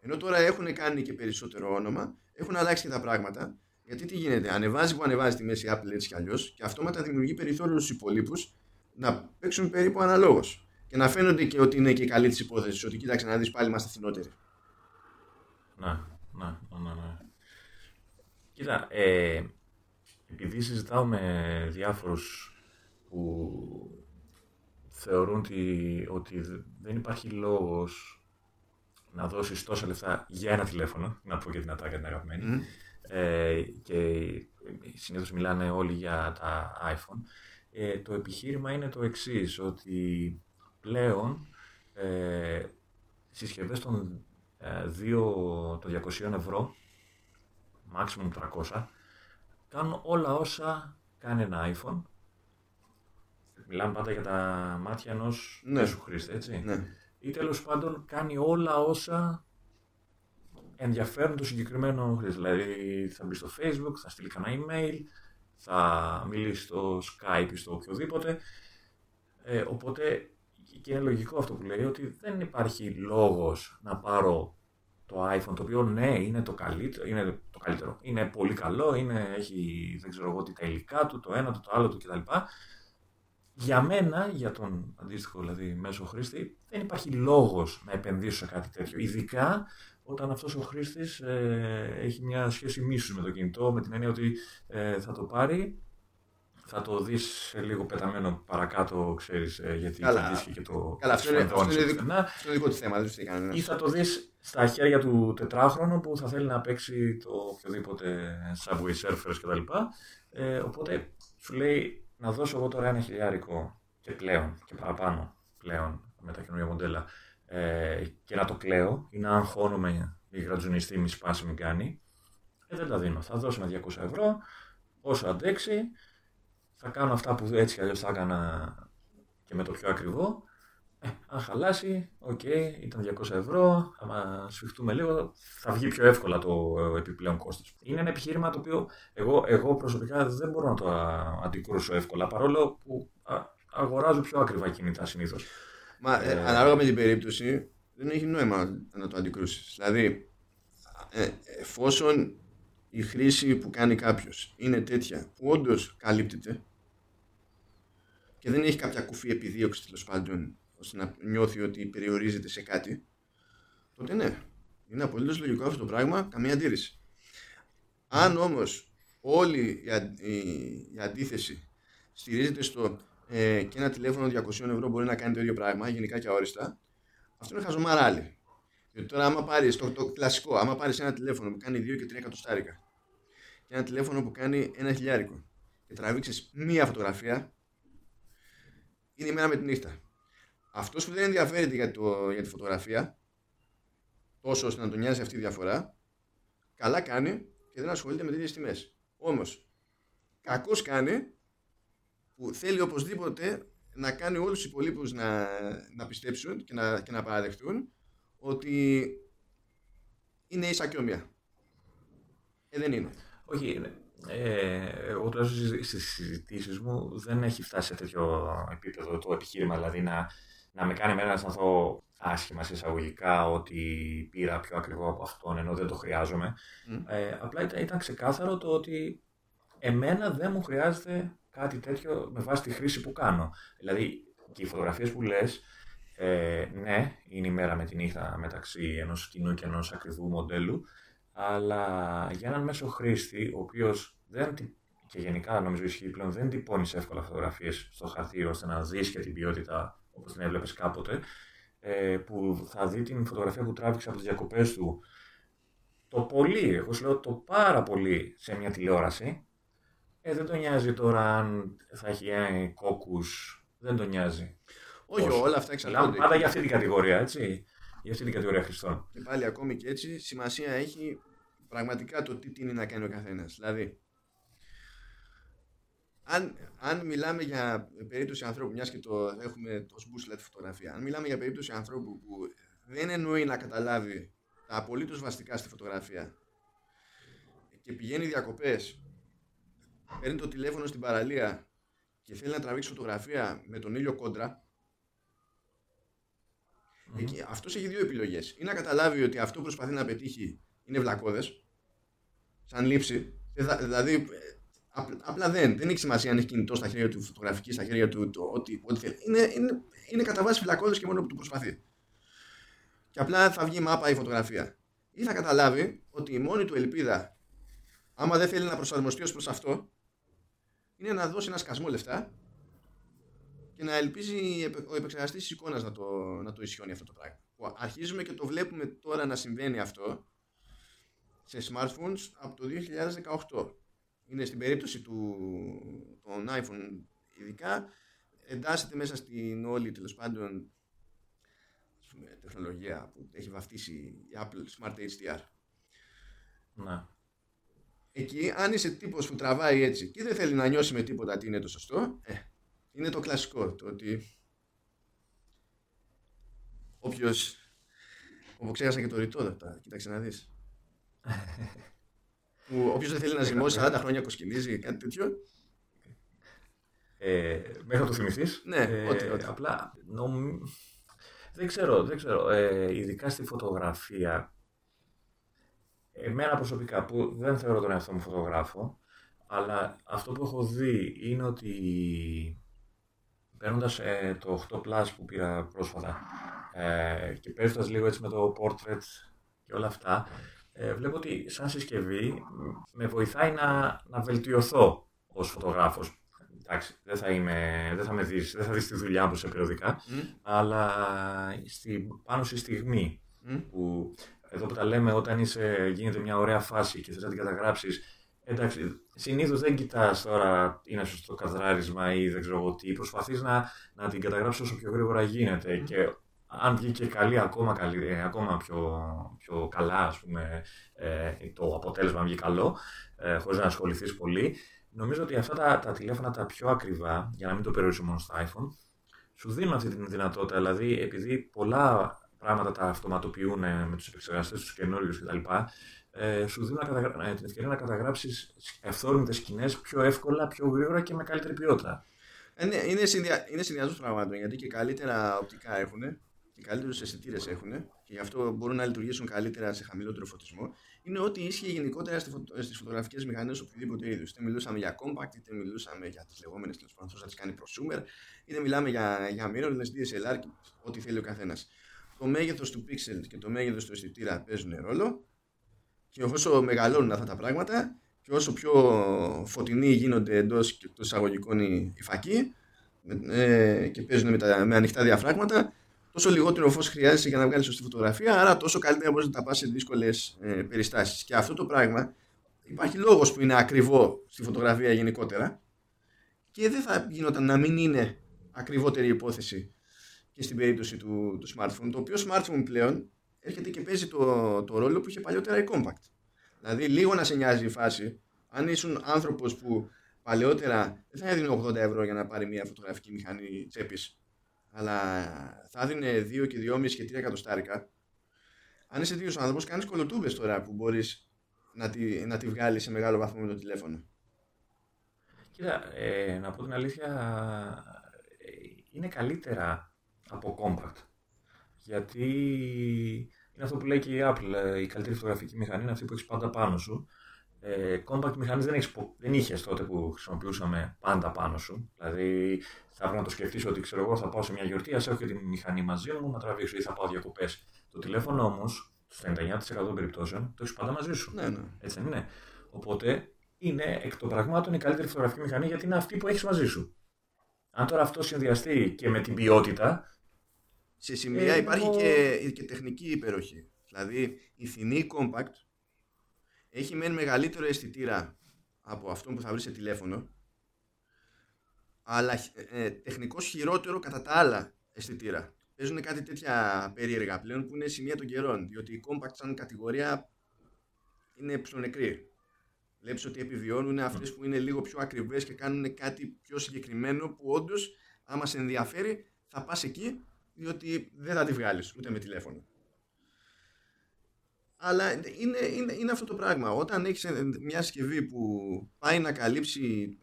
Speaker 1: Ενώ τώρα έχουν κάνει και περισσότερο όνομα, έχουν αλλάξει και τα πράγματα. Γιατί τι γίνεται, ανεβάζει που ανεβάζει τη μέση Apple έτσι κι αλλιώς και αυτόματα δημιουργεί περιθώριο στους υπολείπους να παίξουν περίπου αναλόγως. Και να φαίνονται και ότι είναι και καλή της υπόθεσης. Ότι κοίταξε να δεις πάλι είμαστε φθηνότεροι.
Speaker 2: Ναι, ναι, ναι, ναι. Κοίτα, ε, επειδή συζητάω με διάφορους που θεωρούν ότι, ότι δεν υπάρχει λόγος να δώσεις τόσα λεφτά για ένα τηλέφωνο, να πω και την ατάκα την αγαπημένη, ε, και συνήθως μιλάνε όλοι για τα iPhone, ε, το επιχείρημα είναι το εξής, ότι πλέον ε, συσκευές των ε, 2, των 200 ευρώ, maximum 300, κάνουν όλα όσα κάνει ένα iPhone. Μιλάμε πάντα για τα μάτια ενός
Speaker 1: Ναι.
Speaker 2: μέσου χρήστη, έτσι.
Speaker 1: Ναι.
Speaker 2: Ή τέλος πάντων κάνει όλα όσα ενδιαφέρουν το συγκεκριμένο χρήστη. Δηλαδή θα μπει στο Facebook, θα στείλει κανένα email, θα μιλήσει στο Skype ή στο οποιοδήποτε. Ε, οπότε και είναι λογικό αυτό που λέει ότι δεν υπάρχει λόγος να πάρω το iPhone το οποίο ναι είναι το καλύτερο, είναι, το καλύτερο, είναι πολύ καλό, είναι, έχει δεν ξέρω εγώ τι τα υλικά του, το ένα του, το άλλο του κτλ. Για μένα, για τον αντίστοιχο δηλαδή μέσο χρήστη, δεν υπάρχει λόγος να επενδύσω σε κάτι τέτοιο. Ειδικά όταν αυτός ο χρήστης ε, έχει μια σχέση μίσους με το κινητό, με την έννοια ότι ε, θα το πάρει, θα το δεις σε λίγο πεταμένο παρακάτω, ξέρεις, ε, γιατί
Speaker 1: Καλά.
Speaker 2: θα δεις και το
Speaker 1: Καλά, αυτό είναι, αυτό,
Speaker 2: σφενδόνι
Speaker 1: είναι
Speaker 2: σου
Speaker 1: δικό,
Speaker 2: πουθενά.
Speaker 1: αυτό είναι δικό του θέμα. Δεν του κανένα.
Speaker 2: Ή θα το δεις στα χέρια του τετράχρονου που θα θέλει να παίξει το οποιοδήποτε Subway Surfers κτλ. Ε, οπότε σου λέει να δώσω εγώ τώρα ένα χιλιάρικο και πλέον και παραπάνω πλέον με τα καινούργια μοντέλα ε, και να το κλαίω ή να αγχώνομαι μη γρατζουνιστεί μη σπάσει μη κάνει. Ε, δεν τα δίνω. Θα δώσω με 200 ευρώ όσο αντέξει. Θα κάνω αυτά που έτσι κι αλλιώς θα έκανα και με το πιο ακριβό. Ε, αν χαλάσει, οκ, ήταν 200 ευρώ, άμα σφιχτούμε λίγο, θα βγει πιο εύκολα το ε, επιπλέον κόστος. Είναι ένα επιχείρημα το οποίο εγώ, εγώ προσωπικά δεν μπορώ να το α, αντικρούσω εύκολα, παρόλο που α, αγοράζω πιο ακριβά κινητά συνήθως.
Speaker 1: Μα ε,
Speaker 2: Ε,
Speaker 1: ανάλογα με την περίπτωση δεν έχει νόημα να το αντικρούσεις. Δηλαδή, ε, εφόσον η χρήση που κάνει κάποιος είναι τέτοια που όντως καλύπτεται και δεν έχει κάποια κουφή επιδίωξης τέλος πάντων ώστε να νιώθει ότι περιορίζεται σε κάτι, τότε ναι. Είναι απολύτως λογικό αυτό το πράγμα, καμία αντίρρηση. Αν όμως όλη η, αν- η- η αντίθεση στηρίζεται στο ε, και ένα τηλέφωνο 200 ευρώ μπορεί να κάνει το ίδιο πράγμα, γενικά και αόριστα, αυτό είναι χαζομαράλι. Γιατί τώρα, άμα πάρεις το, το κλασικό, άμα πάρεις ένα τηλέφωνο που κάνει 2 και 3 εκατοστάρικα και ένα τηλέφωνο που κάνει ένα χιλιάρικο και τραβήξει μία φωτογραφία, είναι η μέρα με τη νύχτα. Αυτός που δεν ενδιαφέρεται για, το, για τη φωτογραφία, τόσο ώστε να τον νοιάζει αυτή η διαφορά, καλά κάνει και δεν ασχολείται με τέτοιε τιμές. Όμως, κακώ κάνει που θέλει οπωσδήποτε να κάνει όλους τους υπολείπους να, να πιστέψουν και να, και να παραδεχτούν ότι είναι ίσα και ομοία. Ε, δεν είναι.
Speaker 2: Όχι, ε, εγώ τουλάχιστον στις συζητήσεις μου δεν έχει φτάσει σε τέτοιο επίπεδο το επιχείρημα, δηλαδή να, να με κάνει εμένα να αισθανθώ άσχημα σε εισαγωγικά ότι πήρα πιο ακριβό από αυτόν ενώ δεν το χρειάζομαι.
Speaker 1: Μμ.
Speaker 2: Ε, απλά ήταν, ήταν ξεκάθαρο το ότι εμένα δεν μου χρειάζεται κάτι τέτοιο με βάση τη χρήση που κάνω. Δηλαδή και οι φωτογραφίες που λες, ε, ναι, είναι η μέρα με τη νύχτα μεταξύ ενός κοινού και ενός ακριβού μοντέλου, αλλά για έναν μέσο χρήστη, ο οποίος δεν, τυ- και γενικά νομίζω ισχύει πλέον, δεν τυπώνεις εύκολα φωτογραφίες στο χαρτί ώστε να δεις και την ποιότητα όπως την έβλεπες κάποτε, ε, που θα δει την φωτογραφία που τράβηξε από τις διακοπές του το πολύ, εγώ σου λέω το πάρα πολύ σε μια τηλεόραση, ε, δεν τον νοιάζει τώρα αν θα έχει ε, κόκκους, δεν τον νοιάζει.
Speaker 1: Όχι,
Speaker 2: Όσο.
Speaker 1: όλα αυτά
Speaker 2: Μιλάμε
Speaker 1: εξαρτώνται.
Speaker 2: πάντα για αυτή την κατηγορία, έτσι. Για αυτή την κατηγορία χρηστών.
Speaker 1: Και πάλι ακόμη και έτσι, σημασία έχει πραγματικά το τι τίνει να κάνει ο καθένας. Δηλαδή, αν, αν μιλάμε για περίπτωση ανθρώπου, μιας και το έχουμε το μπούσουλα τη φωτογραφία, αν μιλάμε για περίπτωση ανθρώπου που δεν εννοεί να καταλάβει τα απολύτως βαστικά στη φωτογραφία και πηγαίνει διακοπές, παίρνει το τηλέφωνο στην παραλία και θέλει να τραβήξει φωτογραφία με τον ήλιο κόντρα, Εκεί, αυτός έχει δύο επιλογές. Ή να καταλάβει ότι αυτό που προσπαθεί να πετύχει είναι βλακώδες, σαν λήψη. Ε, δα- Δηλαδή, ε, απλά δεν, δεν έχει σημασία αν έχει κινητό στα χέρια του, φωτογραφική στα χέρια του, το, ό,τι, ό,τι θέλει. Είναι, είναι, είναι κατά βάση φυλακώδε και μόνο που του προσπαθεί. Και απλά θα βγει μάπα η φωτογραφία. Ή θα καταλάβει ότι η μόνη του ελπίδα, άμα δεν θέλει να προσαρμοστεί ως προς αυτό, είναι να δώσει ένα σκασμό λεφτά και να ελπίζει ο επεξεργαστής της εικόνας να το, να το ισιώνει αυτό το πράγμα. Αρχίζουμε και το βλέπουμε τώρα να συμβαίνει αυτό σε smartphones από το 2018. Είναι στην περίπτωση του των iPhone ειδικά εντάσσεται μέσα στην όλη τέλος πάντων τεχνολογία που έχει βαφτίσει η Apple Smart HDR. Να. Εκεί, αν είσαι τύπος που τραβάει έτσι και δεν θέλει να νιώσει με τίποτα τι είναι το σωστό, ε, είναι το κλασικό. Το ότι όποιος. Όπω ξέχασα και το ρητό τώρα, κοίταξε να δεις. [LAUGHS] Όποιος δεν θέλει να ζυμώσει 40 χρόνια κοσκινίζει, κάτι τέτοιο.
Speaker 2: Ε, μέχρι να το θυμηθείς.
Speaker 1: Ναι, ε, ό,τι, ό,τι.
Speaker 2: Απλά νομ... δεν ξέρω, δεν ξέρω. Ε, ειδικά στη φωτογραφία. Εμένα προσωπικά που δεν θεωρώ τον εαυτό μου φωτογράφο, αλλά αυτό που έχω δει είναι ότι παίρνοντας ε, το 8 Plus που πήρα πρόσφατα ε, και παίζοντας λίγο έτσι με το portrait και όλα αυτά, ε, βλέπω ότι σαν συσκευή με βοηθάει να, να βελτιωθώ ως φωτογράφος. Εντάξει, δεν θα, είμαι, δεν θα με δεις, δεν θα δεις τη δουλειά μου σε περιοδικά, αλλά στη, πάνω στη στιγμή που εδώ που τα λέμε όταν είσαι, γίνεται μια ωραία φάση και θες να την καταγράψεις Εντάξει, συνήθως δεν κοιτάς τώρα είναι σωστό καδράρισμα ή δεν ξέρω εγώ τι. Προσπαθείς να, να την καταγράψεις όσο πιο γρήγορα γίνεται. Και αν βγει καλή, ακόμα, καλή, ε, ακόμα πιο, πιο καλά, ας πούμε, ε, το αποτέλεσμα βγει καλό, ε, χωρίς να ασχοληθείς πολύ. Νομίζω ότι αυτά τα, τα τηλέφωνα τα πιο ακριβά, για να μην το περιορίσω μόνο στο iPhone, σου δίνουν αυτή τη δυνατότητα. Δηλαδή, επειδή πολλά πράγματα τα αυτοματοποιούν με τους επεξεργαστές τους καινούριους κτλ ε, σου δίνουν καταγρα... Ε, την ευκαιρία να καταγράψεις ευθόρμητε σκηνές πιο εύκολα, πιο γρήγορα και με καλύτερη ποιότητα.
Speaker 1: Ε, ναι, είναι, συνδυα... είναι συνδυασμός πραγμάτων γιατί και καλύτερα οπτικά έχουν και καλύτερους αισθητήρες έχουν και γι' αυτό μπορούν να λειτουργήσουν καλύτερα σε χαμηλότερο φωτισμό. Είναι ό,τι ίσχυε γενικότερα στις φωτογραφικές μηχανές οποιοδήποτε είδους. Είτε μιλούσαμε για compact, είτε μιλούσαμε για τις λεγόμενες τέλος πάντων να τι κάνει prosumer, είτε μιλάμε για, για mirrorless, DSLR και ό,τι θέλει ο καθένας. Το μέγεθος του pixel και το μέγεθος του αισθητήρα παίζουν ρόλο και όσο μεγαλώνουν αυτά τα πράγματα και όσο πιο φωτεινοί γίνονται εντός και των εισαγωγικών οι φακοί ε, και παίζουν με, τα, με ανοιχτά διαφράγματα, τόσο λιγότερο φως χρειάζεσαι για να βγάλεις σωστή φωτογραφία, άρα τόσο καλύτερα μπορείς να τα πας σε δύσκολες ε, περιστάσεις. Και αυτό το πράγμα υπάρχει λόγος που είναι ακριβό στη φωτογραφία γενικότερα και δεν θα γινόταν να μην είναι ακριβότερη υπόθεση και στην περίπτωση του, του smartphone. Το οποίο smartphone πλέον έρχεται και παίζει το, το ρόλο που είχε παλιότερα η Compact. Δηλαδή, λίγο να σε νοιάζει η φάση. Αν ήσουν άνθρωπος που παλαιότερα δεν θα έδινε 80 ευρώ για να πάρει μια φωτογραφική μηχανή τσέπης, αλλά θα έδινε 2 και 2,5 και 3 εκατοστάρικα. Αν είσαι δύο άνθρωπος, κάνεις κολοτούμπες τώρα που μπορείς να τη, να τη βγάλεις σε μεγάλο βαθμό με το τηλέφωνο.
Speaker 2: Κοίτα, ε, να πω την αλήθεια, ε, είναι καλύτερα από compact. Γιατί είναι αυτό που λέει και η Apple, ε, η καλύτερη φωτογραφική μηχανή είναι αυτή που έχεις πάντα πάνω σου. Ε, compact μηχανής δεν, δεν είχες τότε που χρησιμοποιούσαμε πάντα πάνω σου. Δηλαδή θα έπρεπε να το σκεφτείς ότι ξέρω εγώ θα πάω σε μια γιορτή, ας έχω και τη μηχανή μαζί μου να τραβήξω ή θα πάω διακοπές. Το τηλέφωνο όμως, στο 99% των περιπτώσεων, το έχεις πάντα μαζί σου.
Speaker 1: Ναι, ναι.
Speaker 2: Έτσι δεν είναι. Οπότε είναι εκ των πραγμάτων η καλύτερη φωτογραφική μηχανή γιατί είναι αυτή που έχεις μαζί σου. Αν τώρα αυτό συνδυαστεί και με την ποιότητα,
Speaker 1: σε σημεία ε, υπάρχει και, και τεχνική υπεροχή. Δηλαδή η φθηνή compact έχει μεν μεγαλύτερο αισθητήρα από αυτό που θα βρεις σε τηλέφωνο αλλά ε, τεχνικώς χειρότερο κατά τα άλλα αισθητήρα. Παίζουν κάτι τέτοια περίεργα πλέον που είναι σημεία των καιρών διότι η compact σαν κατηγορία είναι ψωνεκρή. Βλέπεις ότι επιβιώνουν αυτές που είναι λίγο πιο ακριβές και κάνουν κάτι πιο συγκεκριμένο που όντως άμα σε ενδιαφέρει θα πας εκεί διότι δεν θα τη βγάλεις ούτε με τηλέφωνο. Αλλά είναι, είναι, είναι αυτό το πράγμα. Όταν έχεις μια συσκευή που πάει να καλύψει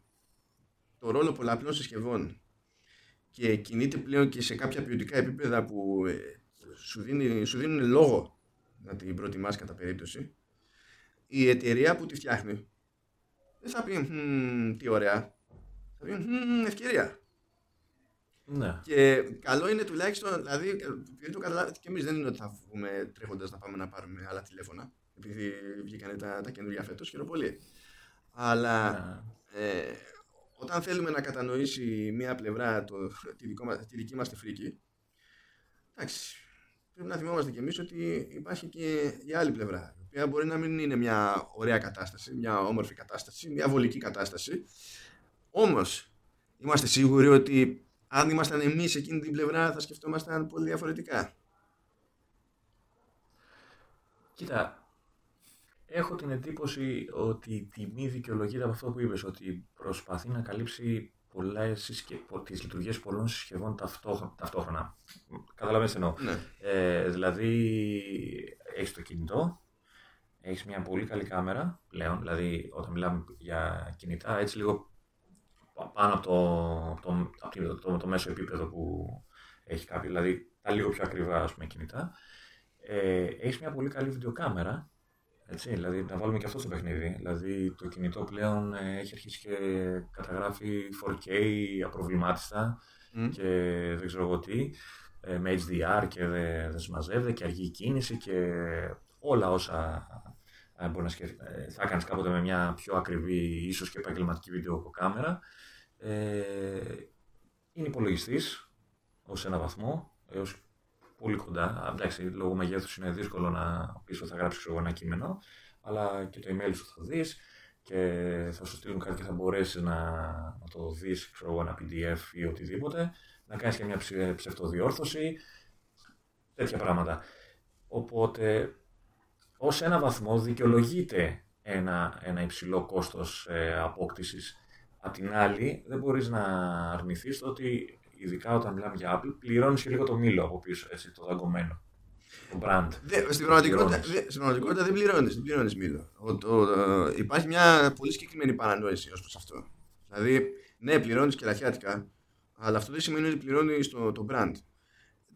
Speaker 1: το ρόλο πολλαπλών συσκευών και κινείται πλέον και σε κάποια ποιοτικά επίπεδα που ε, σου, δίνει, σου δίνουν λόγο να την προτιμάς κατά περίπτωση η εταιρεία που τη φτιάχνει δεν θα πει «Μμμ, τι ωραία. Θα πει «Μμμ, ευκαιρία.
Speaker 2: Ναι.
Speaker 1: Και καλό είναι τουλάχιστον, δηλαδή, επειδή το καταλάβετε και εμείς δεν είναι ότι θα βγούμε τρέχοντας να πάμε να πάρουμε άλλα τηλέφωνα. Επειδή βγήκαν τα, τα καινούργια φέτος, χαίρομαι πολύ. Αλλά
Speaker 2: Ναι.
Speaker 1: ε, όταν θέλουμε να κατανοήσει μία πλευρά το, τη, δικό μας, τη δική μας τη φρίκη, εντάξει, πρέπει να θυμόμαστε κι εμείς ότι υπάρχει και η άλλη πλευρά, η οποία μπορεί να μην είναι μια ωραία κατάσταση, μια όμορφη κατάσταση, μια βολική κατάσταση, όμως είμαστε σίγουροι ότι αν ήμασταν εμείς εκείνη την πλευρά θα σκεφτόμασταν πολύ διαφορετικά.
Speaker 2: Κοίτα, έχω την εντύπωση ότι η τιμή δικαιολογείται από αυτό που είπες, ότι προσπαθεί να καλύψει πολλές συσκε... τις λειτουργίες πολλών συσκευών ταυτόχρονα. ταυτόχρονα. Καταλαβαίνεις τι εννοώ.
Speaker 1: Ναι.
Speaker 2: Ε, δηλαδή, έχεις το κινητό, έχεις μια πολύ καλή κάμερα πλέον, δηλαδή όταν μιλάμε για κινητά, έτσι λίγο πα- πάνω από το, από το, από το, το, το μέσο επίπεδο που έχει κάποιο, δηλαδή τα λίγο πιο ακριβά ας πούμε, κινητά. Ε, έχεις μια πολύ καλή βιντεοκάμερα, έτσι, δηλαδή να βάλουμε και αυτό στο παιχνίδι. Δηλαδή το κινητό πλέον ε, έχει αρχίσει και καταγράφει 4K απροβλημάτιστα
Speaker 1: Μμ.
Speaker 2: και δεν ξέρω εγώ τι, ε, με HDR και δεν δεν συμμαζεύεται και αργή κίνηση και όλα όσα ε, μπορεί να σκεφ... ε, θα κάνεις κάποτε με μια πιο ακριβή, ίσως και επαγγελματική βιντεοκάμερα. Ε, είναι υπολογιστής ως ένα βαθμό, έως πολύ κοντά. Α, Εντάξει, λόγω μεγέθους είναι δύσκολο να πεις ότι θα γράψεις ξέρω, εγώ, ένα κείμενο, αλλά και το email σου θα δεις και θα σου στείλουν κάτι και θα μπορέσεις να, να το δεις, ξέρω εγώ, ένα PDF ή οτιδήποτε, να κάνεις και μια ψε- ψευτοδιόρθωση, τέτοια πράγματα. Οπότε, ως ένα βαθμό δικαιολογείται ένα, ένα υψηλό κόστος ε, απόκτησης. Απ' την άλλη, δεν μπορείς να αρνηθείς το ότι, ειδικά όταν μιλάμε για Apple, πληρώνεις και λίγο το μήλο από πίσω, έτσι, το δαγκωμένο. Το brand.
Speaker 1: Δε, στην, πραγματικότητα,
Speaker 2: πληρώνεις.
Speaker 1: δε, στην πραγματικότητα δεν πληρώνεις, δεν πληρώνεις μήλο. Ο, το, ε, υπάρχει μια πολύ συγκεκριμένη παρανόηση ως προς αυτό. Δηλαδή, ναι, πληρώνεις και λαχιάτικα, αλλά αυτό δεν σημαίνει ότι πληρώνεις το, το brand.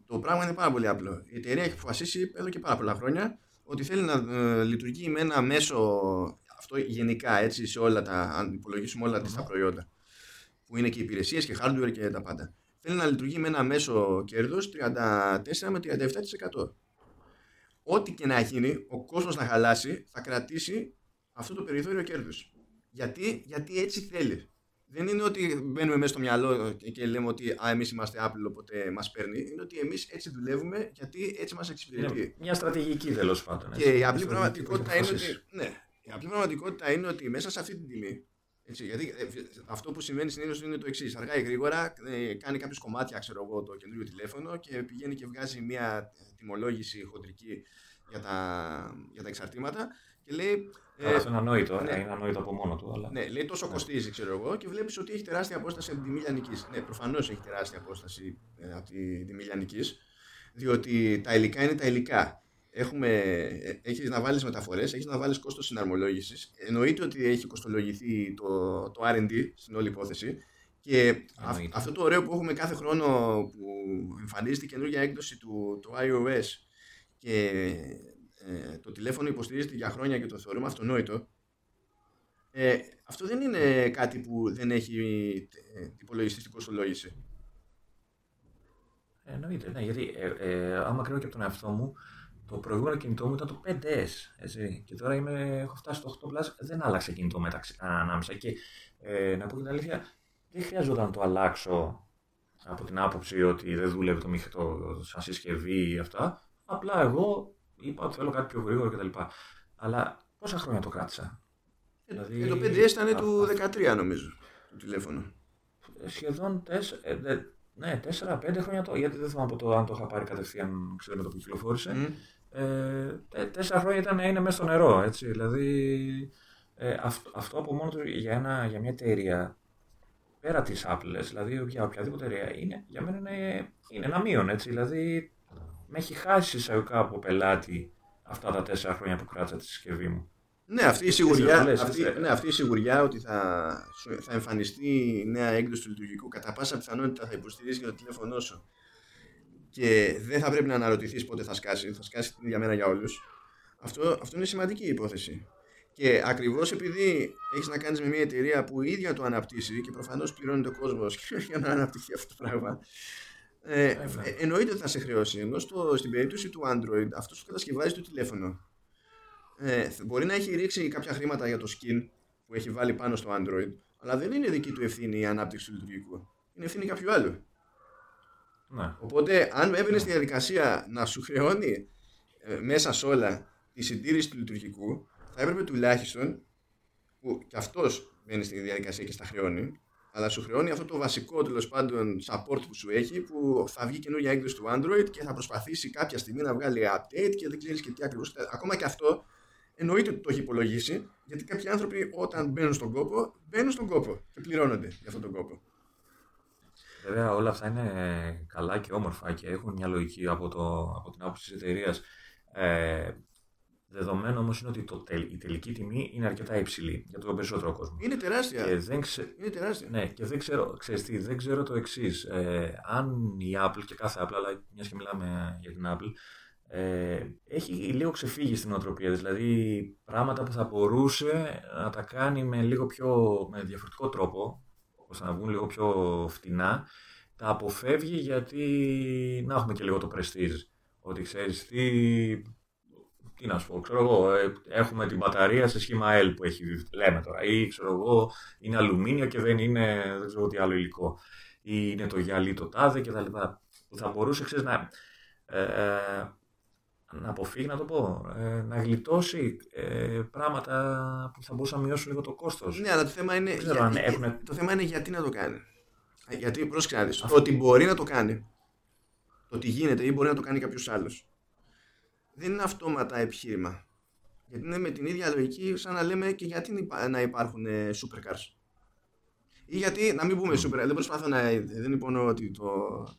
Speaker 1: Το πράγμα είναι πάρα πολύ απλό. Η εταιρεία έχει αποφασίσει εδώ και πάρα πολλά χρόνια ότι θέλει να ε, λειτουργεί με ένα μέσο. Αυτό γενικά έτσι σε όλα τα. Αν υπολογίσουμε όλα τις τα προϊόντα. Που είναι και υπηρεσίες και hardware και τα πάντα. Θέλει να λειτουργεί με ένα μέσο κέρδος 34 με 37%. Ό,τι και να γίνει, ο κόσμος να χαλάσει, θα κρατήσει αυτό το περιθώριο κέρδους. Γιατί, γιατί έτσι θέλει. Δεν είναι ότι μπαίνουμε μέσα στο μυαλό και, και λέμε ότι α, εμείς είμαστε Apple οπότε μας παίρνει. Είναι ότι εμείς έτσι δουλεύουμε γιατί έτσι μας εξυπηρετεί.
Speaker 2: Είναι μια στρατηγική τέλος πάντων. έτσι.
Speaker 1: Και η
Speaker 2: Μια
Speaker 1: απλή
Speaker 2: στρατηγική που
Speaker 1: πραγματικότητα
Speaker 2: έχει
Speaker 1: είναι
Speaker 2: αποφασίσει.
Speaker 1: ότι. Ναι, η απλή πραγματικότητα είναι ότι μέσα σε αυτή την τιμή. Έτσι, γιατί ε, αυτό που συμβαίνει συνήθως είναι το εξής. Αργά ή γρήγορα ε, κάνει κάποιε κομμάτια, ξέρω εγώ, το καινούριο τηλέφωνο και πηγαίνει και βγάζει μια τιμολόγηση χοντρική για τα, για τα εξαρτήματα και λέει.
Speaker 2: Καλά, αυτό είναι ανόητο.
Speaker 1: ναι.
Speaker 2: ε, Είναι ανόητο από μόνο του. Αλλά...
Speaker 1: Ναι, λέει τόσο κοστίζει, ξέρω εγώ, και βλέπεις ότι έχει τεράστια απόσταση από την τιμή λιανική. Ναι, προφανώς έχει τεράστια απόσταση ε, από την τιμή λιανική, διότι τα υλικά είναι τα υλικά. Έχουμε, ε, έχεις να βάλεις μεταφορές, έχεις να βάλεις κόστος συναρμολόγησης. Εννοείται ότι έχει κοστολογηθεί το, το R&D στην όλη υπόθεση και αυ-
Speaker 2: Εννοείται.
Speaker 1: αυτό το ωραίο που έχουμε κάθε χρόνο που εμφανίζεται η καινούργια έκδοση του, του iOS και ε, το τηλέφωνο υποστηρίζεται για χρόνια και το θεωρούμε αυτονόητο ε, αυτό δεν είναι κάτι που δεν έχει ε, υπολογιστεί στην κοστολόγηση.
Speaker 2: Ε, εννοείται, ναι, γιατί ε, ε, άμα κρίνω και από τον εαυτό μου, το προηγούμενο κινητό μου ήταν το 5S. Έτσι, και τώρα είμαι, έχω φτάσει στο 8 Plus, δεν άλλαξε κινητό μεταξύ, ανάμεσα. Και ε, να πω την αλήθεια, δεν χρειαζόταν να το αλλάξω από την άποψη ότι δεν δούλευε το μηχανό σαν συσκευή ή αυτά. Απλά εγώ είπα ότι θέλω κάτι πιο γρήγορο κτλ. Αλλά πόσα χρόνια το κράτησα;
Speaker 1: Ε,
Speaker 2: Δηλαδή,
Speaker 1: ε, το 5S ήταν
Speaker 2: α-
Speaker 1: του
Speaker 2: α-
Speaker 1: 13 νομίζω το τηλέφωνο.
Speaker 2: σχεδόν τέσσερα, ε, δε- ναι, 4-5 χρόνια το. Γιατί δεν θυμάμαι από το αν το είχα πάρει κατευθείαν ξέρω, με το που κυκλοφόρησε.
Speaker 1: Μμ.
Speaker 2: Ε, τε- τέσσερα χρόνια ήταν να είναι μέσα στο νερό. Έτσι. Δηλαδή, ε, αυτό, αυτό από μόνο του για, ένα, για μια εταιρεία πέρα της Apple, δηλαδή για οποιαδήποτε εταιρεία, είναι, για μένα είναι, είναι ένα μείον. Έτσι. Δηλαδή, με έχει χάσει εισαγωγικά από πελάτη αυτά τα τέσσερα χρόνια που κράτησα τη συσκευή μου.
Speaker 1: Ναι, αυτή η
Speaker 2: Έτσι,
Speaker 1: σιγουριά,
Speaker 2: το λες,
Speaker 1: αυτή,
Speaker 2: έτσι.
Speaker 1: ναι, αυτή η σιγουριά ότι θα, σου- θα εμφανιστεί η νέα έκδοση του λειτουργικού κατά πάσα πιθανότητα θα υποστηρίζει και το τηλέφωνό σου και δεν θα πρέπει να αναρωτηθείς πότε θα σκάσει, θα σκάσει την ίδια μέρα για όλους. Αυτό, αυτό είναι σημαντική υπόθεση. Και ακριβώς επειδή έχεις να κάνεις με μια εταιρεία που η ίδια το αναπτύσσει και προφανώς πληρώνει το κόσμο [LAUGHS] για να αναπτυχθεί αυτό το πράγμα. Ε, ε, εννοείται ότι θα σε χρεώσει. Ενώ στο, στην περίπτωση του Android, αυτός που κατασκευάζει το τηλέφωνο ε, μπορεί να έχει ρίξει κάποια χρήματα για το skin που έχει βάλει πάνω στο Android, αλλά δεν είναι δική του ευθύνη η ανάπτυξη του λειτουργικού. Είναι ευθύνη κάποιου άλλου.
Speaker 2: Ναι.
Speaker 1: Οπότε, αν έμπαινες στη διαδικασία να σου χρεώνει ε, μέσα σε όλα τη συντήρηση του λειτουργικού, θα έπρεπε τουλάχιστον που κι αυτός μπαίνει στη διαδικασία και στα χρεώνει, αλλά σου χρεώνει αυτό το βασικό τέλος πάντων support που σου έχει, που θα βγει καινούργια έκδοση του Android και θα προσπαθήσει κάποια στιγμή να βγάλει update και δεν ξέρεις και τι ακριβώς. Ακόμα και αυτό εννοείται ότι το έχει υπολογίσει, γιατί κάποιοι άνθρωποι όταν μπαίνουν στον κόπο, μπαίνουν στον κόπο και πληρώνονται για αυτόν τον κόπο.
Speaker 2: Βέβαια, όλα αυτά είναι καλά και όμορφα και έχουν μια λογική από, το, από την άποψη της εταιρείας. Ε, δεδομένο όμως είναι ότι το, η τελική τιμή είναι αρκετά υψηλή για τον περισσότερο κόσμο.
Speaker 1: Είναι τεράστια.
Speaker 2: Και δεν ξε...
Speaker 1: Είναι τεράστια.
Speaker 2: Ναι, και δεν ξέρω, ξέρεις τι, δεν ξέρω το εξής. Ε, αν η Apple και κάθε Apple, αλλά μιας και μιλάμε για την Apple, ε, έχει λίγο ξεφύγει στην οτροπία δηλαδή πράγματα που θα μπορούσε να τα κάνει με λίγο πιο με διαφορετικό τρόπο ώστε να βγουν λίγο πιο φτηνά τα αποφεύγει γιατί να έχουμε και λίγο το prestige ότι ξέρεις τι τι να σου πω, ξέρω εγώ, ε, έχουμε την μπαταρία σε σχήμα L που έχει, λέμε τώρα, ή ξέρω εγώ, είναι αλουμίνιο και δεν είναι, δεν ξέρω τι άλλο υλικό, ή είναι το γυαλί το τάδε και τα λοιπά. Θα μπορούσε, ξέρεις, να, ε, ε να αποφύγει, να το πω, ε, να γλιτώσει ε, πράγματα που θα μπορούσαν να μειώσουν λίγο το κόστος.
Speaker 1: Ναι, αλλά το θέμα είναι,
Speaker 2: ξέρω
Speaker 1: για,
Speaker 2: αν έχουν...
Speaker 1: το θέμα είναι γιατί να το κάνει. Ε, γιατί, πρόσεξε να δεις, το ότι μπορεί να το κάνει, το ότι γίνεται ή μπορεί να το κάνει κάποιος άλλος. Δεν είναι αυτόματα επιχείρημα. Γιατί είναι με την ίδια λογική σαν να λέμε και γιατί να υπάρχουν ε, supercars. Ή γιατί, να μην πούμε super, δεν προσπαθώ να. Δεν υπονοώ ότι το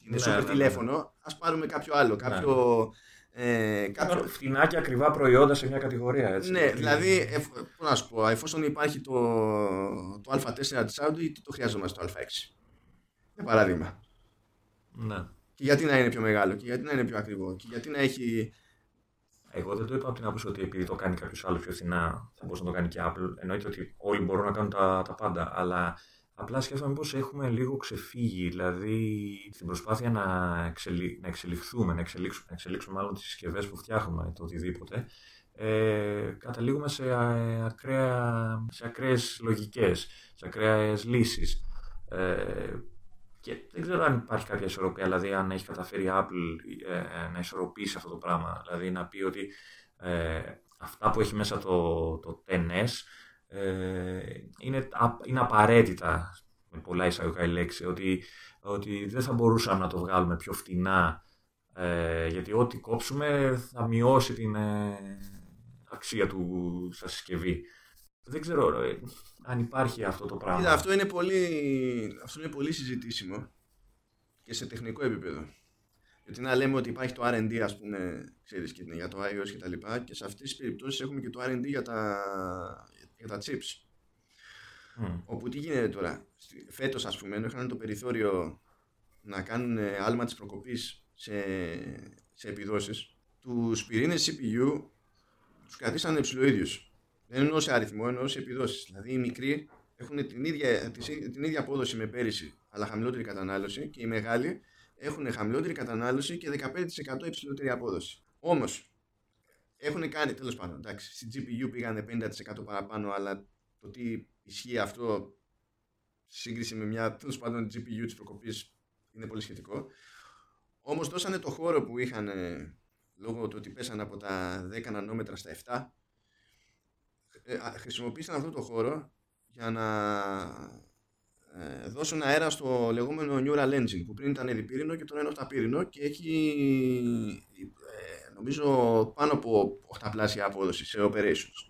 Speaker 1: είναι
Speaker 2: Ναι,
Speaker 1: super
Speaker 2: ναι, ναι, ναι.
Speaker 1: τηλέφωνο. Α πάρουμε κάποιο άλλο. Κάποιο. Ε, κάποιο
Speaker 2: Φτηνά και ακριβά προϊόντα σε μια κατηγορία, έτσι.
Speaker 1: ναι, δηλαδή, εφ, πώς να σου πω, εφόσον υπάρχει το, το Α4 της Audi, τι το χρειάζομαστε το Α6. Για παράδειγμα.
Speaker 2: Ναι.
Speaker 1: Και γιατί να είναι πιο μεγάλο, και γιατί να είναι πιο ακριβό, και γιατί να έχει.
Speaker 2: Εγώ δεν το είπα από την άποψη ότι επειδή το κάνει κάποιος άλλο πιο φθηνά θα μπορούσε να το κάνει και Apple. Εννοείται ότι όλοι μπορούν να κάνουν τα, τα πάντα. Αλλά απλά σκέφτομαι μήπω έχουμε λίγο ξεφύγει. Δηλαδή στην προσπάθεια να, εξελι... να εξελιχθούμε, να εξελίξουμε, να εξελίξουμε μάλλον τις συσκευές που φτιάχνουμε, το οτιδήποτε. Ε, καταλήγουμε σε, α- ακραία, σε ακραίες λογικές, σε ακραίες λύσεις. Ε, και δεν ξέρω αν υπάρχει κάποια ισορροπία, δηλαδή αν έχει καταφέρει η Apple ε, ε, να ισορροπήσει αυτό το πράγμα. Δηλαδή να πει ότι ε, αυτά που έχει μέσα το, το 10S ε, είναι, α- είναι απαραίτητα, με πολλά εισαγωγικά η λέξη, ότι, ότι δεν θα μπορούσαμε να το βγάλουμε πιο φτηνά ε, γιατί ό,τι κόψουμε θα μειώσει την ε, αξία του στα συσκευή. Δεν ξέρω ε, αν υπάρχει αυτό το πράγμα.
Speaker 1: Κοίτα, αυτό είναι πολύ, αυτό είναι πολύ συζητήσιμο και σε τεχνικό επίπεδο. Γιατί να λέμε ότι υπάρχει το R&D, ας πούμε, ξέρεις, και για το iOS και τα λοιπά, και σε αυτές τις περιπτώσεις έχουμε και το R&D για τα, για τα chips.
Speaker 2: Μμ.
Speaker 1: Όπου τι γίνεται τώρα; Στη- Φέτος, ας πούμε, ενώ είχαν το περιθώριο να κάνουν ε, άλμα της προκοπής σε, σε επιδόσεις, τους πυρήνες CPU τους κρατήσανε ψηλοίδιους. Δεν εννοώ σε αριθμό, εννοώ σε επιδόσεις. Δηλαδή οι μικροί έχουν την ίδια, τις- την ίδια απόδοση με πέρυσι, αλλά χαμηλότερη κατανάλωση και οι μεγάλοι έχουν χαμηλότερη κατανάλωση και 15% υψηλότερη απόδοση. Όμως, έχουν κάνει, τέλος πάντων, εντάξει, στην GPU πήγανε 50% παραπάνω, αλλά το τι ισχύει αυτό σε σύγκριση με μια τέλος πάντων GPU της προκοπής είναι πολύ σχετικό. Όμως δώσανε το χώρο που είχαν ε, λόγω του ότι πέσανε από τα 10 νανόμετρα στα 7 ε, α, χρησιμοποίησαν αυτό το χώρο για να ε, δώσουν αέρα στο λεγόμενο Neural Engine που πριν ήταν διπύρινο και τώρα είναι οχταπύρινο και έχει ε, νομίζω πάνω από οχταπλάσια απόδοση σε operations.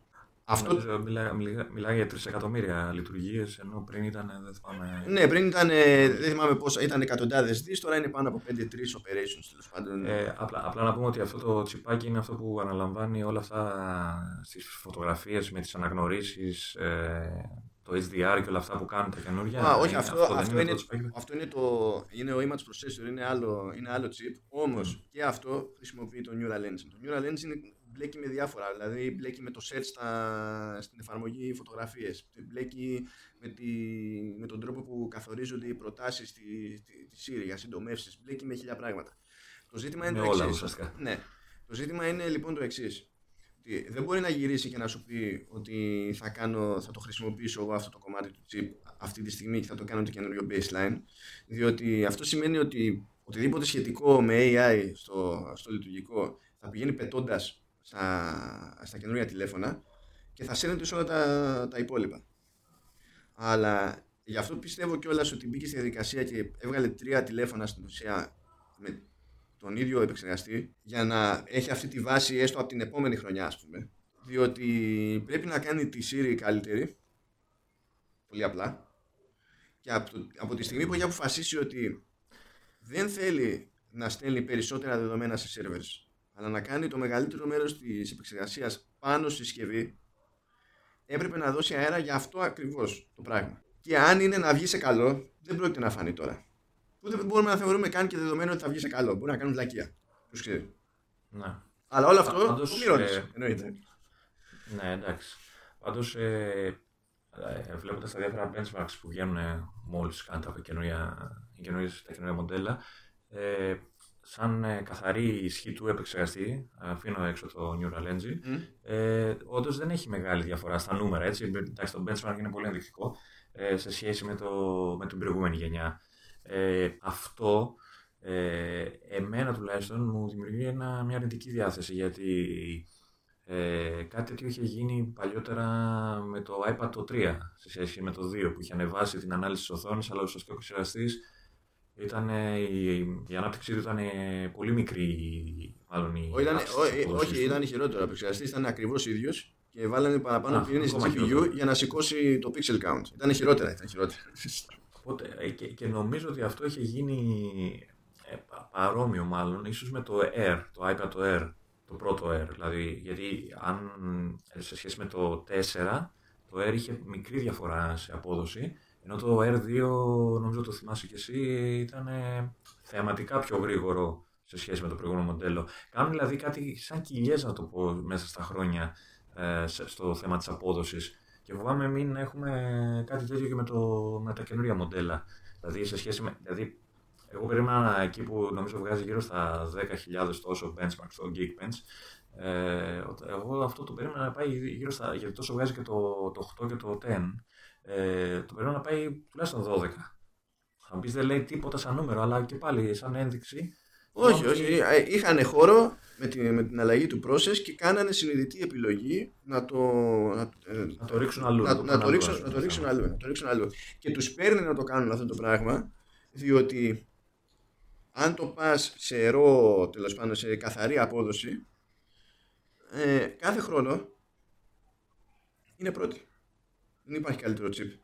Speaker 1: Αυτό,
Speaker 2: Νομίζω μιλά- μιλά- μιλάει για 3 εκατομμύρια λειτουργίες, ενώ πριν ήταν, δεν θυμάμαι.
Speaker 1: ναι, πριν ήταν, ε, δεν θυμάμαι πόσα, ήταν εκατοντάδες δις, τώρα είναι πάνω από 5-3 operations τέλος πάντων.
Speaker 2: Ε, απλά, απλά να πούμε ότι αυτό το τσιπάκι είναι αυτό που αναλαμβάνει όλα αυτά στις φωτογραφίες με τις αναγνωρίσεις, ε, το HDR και όλα αυτά που κάνουν τα καινούργια.
Speaker 1: Α, όχι,
Speaker 2: Ε,
Speaker 1: αυτό,
Speaker 2: δεν
Speaker 1: αυτό, είναι,
Speaker 2: το τσιπάκι.
Speaker 1: αυτό είναι, το, είναι ο image processor, είναι άλλο, είναι άλλο chip. Όμως και αυτό χρησιμοποιεί το Neural Engine. Το Neural Engine μπλέκει με διάφορα. Δηλαδή, μπλέκει με το search στα, στην εφαρμογή φωτογραφίες. Μπλέκει με, τη, με τον τρόπο που καθορίζονται οι προτάσεις στη, στη, στη Siri για συντομεύσεις. Μπλέκει με χίλια πράγματα. Το ζήτημα είναι
Speaker 2: Με
Speaker 1: το
Speaker 2: όλα
Speaker 1: εξής.
Speaker 2: ουσιαστικά.
Speaker 1: Ναι. Το ζήτημα είναι λοιπόν το εξής. Δεν μπορεί να γυρίσει και να σου πει ότι θα, κάνω, θα το χρησιμοποιήσω εγώ αυτό το κομμάτι του chip αυτή τη στιγμή και θα το κάνω το καινούριο baseline. Διότι αυτό σημαίνει ότι οτιδήποτε σχετικό με AI στο, στο λειτουργικό θα πηγαίνει πετώντας στα, στα καινούργια τηλέφωνα και θα σέρνεται σε όλα τα, τα υπόλοιπα. Αλλά γι' αυτό πιστεύω κιόλας ότι μπήκε στη διαδικασία και έβγαλε τρία τηλέφωνα στην ουσία με τον ίδιο επεξεργαστή για να έχει αυτή τη βάση έστω από την επόμενη χρονιά ας πούμε διότι πρέπει να κάνει τη Siri καλύτερη πολύ απλά και από, το- από τη στιγμή που έχει αποφασίσει ότι δεν θέλει να στέλνει περισσότερα δεδομένα σε servers αλλά να κάνει το μεγαλύτερο μέρος της επεξεργασίας πάνω στη συσκευή έπρεπε να δώσει αέρα για αυτό ακριβώς το πράγμα και αν είναι να βγει σε καλό δεν πρόκειται να φανεί τώρα που δεν μπορούμε να θεωρούμε καν και δεδομένο ότι θα βγει σε καλό. Μπορεί να κάνουν βλακεία. Ποιο ξέρει.
Speaker 2: Ναι.
Speaker 1: Αλλά όλο αυτό
Speaker 2: Πάντως,
Speaker 1: το πληρώνει.
Speaker 2: ε,
Speaker 1: Εννοείται.
Speaker 2: Ναι, εντάξει. Πάντως, ε, ε, βλέποντας τα διάφορα benchmarks που βγαίνουν μόλις κάνουν τα καινούργια, οι καινούργιες- τα καινούργια μοντέλα, ε, σαν ε, καθαρή ισχύ του επεξεργαστή, αφήνω έξω το Neural Engine,
Speaker 1: Μμ.
Speaker 2: ε, όντως δεν έχει μεγάλη διαφορά στα νούμερα. Έτσι. Εντάξει, το benchmark είναι πολύ ενδεικτικό ε, σε σχέση με, το, με την προηγούμενη γενιά. Ε, αυτό ε, εμένα τουλάχιστον μου δημιουργεί ένα, μια αρνητική διάθεση γιατί ε, κάτι τέτοιο είχε γίνει παλιότερα με το iPad το 3 σε σχέση με το 2 που είχε ανεβάσει την ανάλυση της οθόνης αλλά ουσιαστικά ο επεξεργαστής ήταν, ε, η, η ανάπτυξή του ήταν ε, πολύ μικρή μάλλον η
Speaker 1: Ό, ήταν,
Speaker 2: αύξηση
Speaker 1: ό,
Speaker 2: της
Speaker 1: ε,
Speaker 2: απόδοσης
Speaker 1: όχι,
Speaker 2: του.
Speaker 1: ήταν χειρότερο. Ο επεξεργαστής ήταν ακριβώς ίδιος και βάλανε παραπάνω
Speaker 2: Α,
Speaker 1: πυρήνες
Speaker 2: ακόμα
Speaker 1: GPU
Speaker 2: χειρότερο.
Speaker 1: για να σηκώσει το pixel count. Ήταν χειρότερα. Ήταν χειρότερα.
Speaker 2: Οπότε, ε, και, και νομίζω ότι αυτό είχε γίνει ε, πα- παρόμοιο μάλλον, ίσως με το Air, το iPad το Air, το πρώτο Air. Δηλαδή, γιατί αν ε, σε σχέση με το 4, το Air είχε μικρή διαφορά σε απόδοση, ενώ το R2, νομίζω το θυμάσαι και εσύ, ήταν ε, θεαματικά πιο γρήγορο σε σχέση με το προηγούμενο μοντέλο. Κάνουν δηλαδή κάτι σαν κοιλιές, να το πω, μέσα στα χρόνια ε, σε- στο θέμα της απόδοσης. Και φοβάμαι μην έχουμε κάτι τέτοιο και με, το, με τα καινούργια μοντέλα. Δηλαδή, σε σχέση με. Δηλαδή, εγώ περίμενα εκεί που νομίζω βγάζει γύρω στα 10.000 τόσο benchmark στο Geekbench. Ε, εγώ αυτό το περίμενα να πάει γύρω στα. Γιατί τόσο βγάζει και το, το 8 και το 10. Ε, το περίμενα να πάει τουλάχιστον 12. Θα μου πεις δεν λέει τίποτα σαν νούμερο, αλλά και πάλι σαν ένδειξη.
Speaker 1: όχι,
Speaker 2: ότι-
Speaker 1: όχι. Ε, Είχαν χώρο με την, με την αλλαγή του process και κάνανε συνειδητή επιλογή να το, να, ε,
Speaker 2: Να το ρίξουν αλλού.
Speaker 1: να,
Speaker 2: το
Speaker 1: να,
Speaker 2: κάνουν
Speaker 1: το
Speaker 2: αλλού,
Speaker 1: ρίξουν,
Speaker 2: ας
Speaker 1: να
Speaker 2: πούμε,
Speaker 1: το ρίξουν
Speaker 2: θέμα.
Speaker 1: αλλού. Να το ρίξουν αλλού. Και τους παίρνει να το κάνουν αυτό το πράγμα, διότι αν το πας σε ρο, τέλος πάντων, σε καθαρή απόδοση, ε, κάθε χρόνο είναι πρώτη. Δεν υπάρχει καλύτερο chip.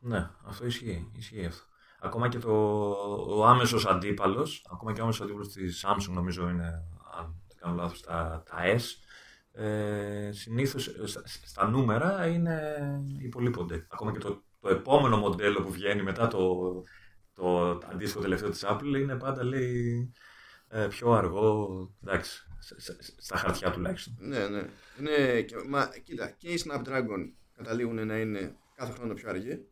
Speaker 2: Ναι, αυτό ισχύει. ισχύει αυτό. Ακόμα και το, ο άμεσος αντίπαλος, ακόμα και ο άμεσος αντίπαλος της Samsung νομίζω είναι, αν δεν κάνω λάθος, τα, τα S, ε, συνήθως ε, στα, στα νούμερα είναι υπολείπονται. Ακόμα και το, το επόμενο μοντέλο που βγαίνει μετά το, το, αντίστοιχο τελευταίο της Apple είναι πάντα λέει ε, πιο αργό, εντάξει, σε- σε- στα χαρτιά τουλάχιστον.
Speaker 1: Ναι, ναι. Είναι, και, μα, κοίτα, και οι Snapdragon καταλήγουν να είναι κάθε χρόνο πιο αργοί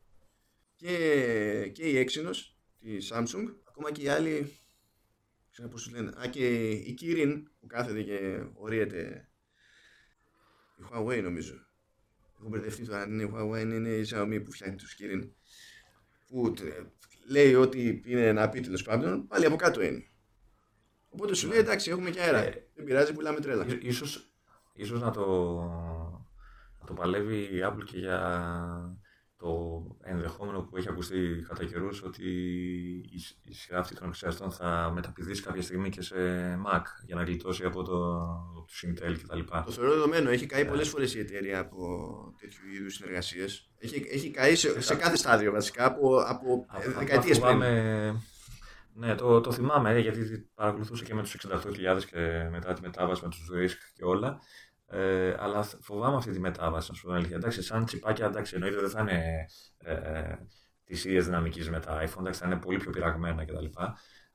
Speaker 1: και, και η Exynos τη Samsung, ακόμα και οι άλλοι, ξέρω πώς τους λένε, α, και η Kirin που κάθεται και ορίεται η Huawei νομίζω. Έχω μπερδευτεί τώρα αν είναι η Huawei, είναι, είναι η Xiaomi που φτιάχνει τους Kirin που τε- λέει ότι είναι να πει τέλο πάντων, πάλι από κάτω είναι. Οπότε σου λέει εντάξει, έχουμε και αέρα.
Speaker 2: Ε,
Speaker 1: Δεν πειράζει, πουλάμε τρέλα.
Speaker 2: Ί- Ίσως, ίσως να, το, να το παλεύει η Apple και για το ενδεχόμενο που έχει ακουστεί κατά καιρούς ότι η, σ- η σειρά αυτή των επεξεργαστών θα μεταπηδήσει κάποια στιγμή και σε Mac για να γλιτώσει από το, το Intel κτλ.
Speaker 1: Το θεωρώ δεδομένο. Έχει καεί
Speaker 2: Ναι.
Speaker 1: πολλές φορές η εταιρεία από τέτοιου είδους συνεργασίες. Έχει, έχει καεί σε, σε κάθε στάδιο βασικά από, από
Speaker 2: Αυτό
Speaker 1: δεκαετίες πριν.
Speaker 2: φοβάμαι- Ναι, το, το θυμάμαι ε, γιατί παρακολουθούσα και με τους 68.000 και μετά τη μετάβαση με τους RISC και όλα. Ε, αλλά θ- φοβάμαι αυτή τη μετάβαση, να σου πω την αλήθεια. Εντάξει, σαν τσιπάκια, εντάξει, εννοείται δεν θα είναι ε, ε, τη ίδια δυναμική με τα iPhone, εντάξει, θα είναι πολύ πιο πειραγμένα κτλ.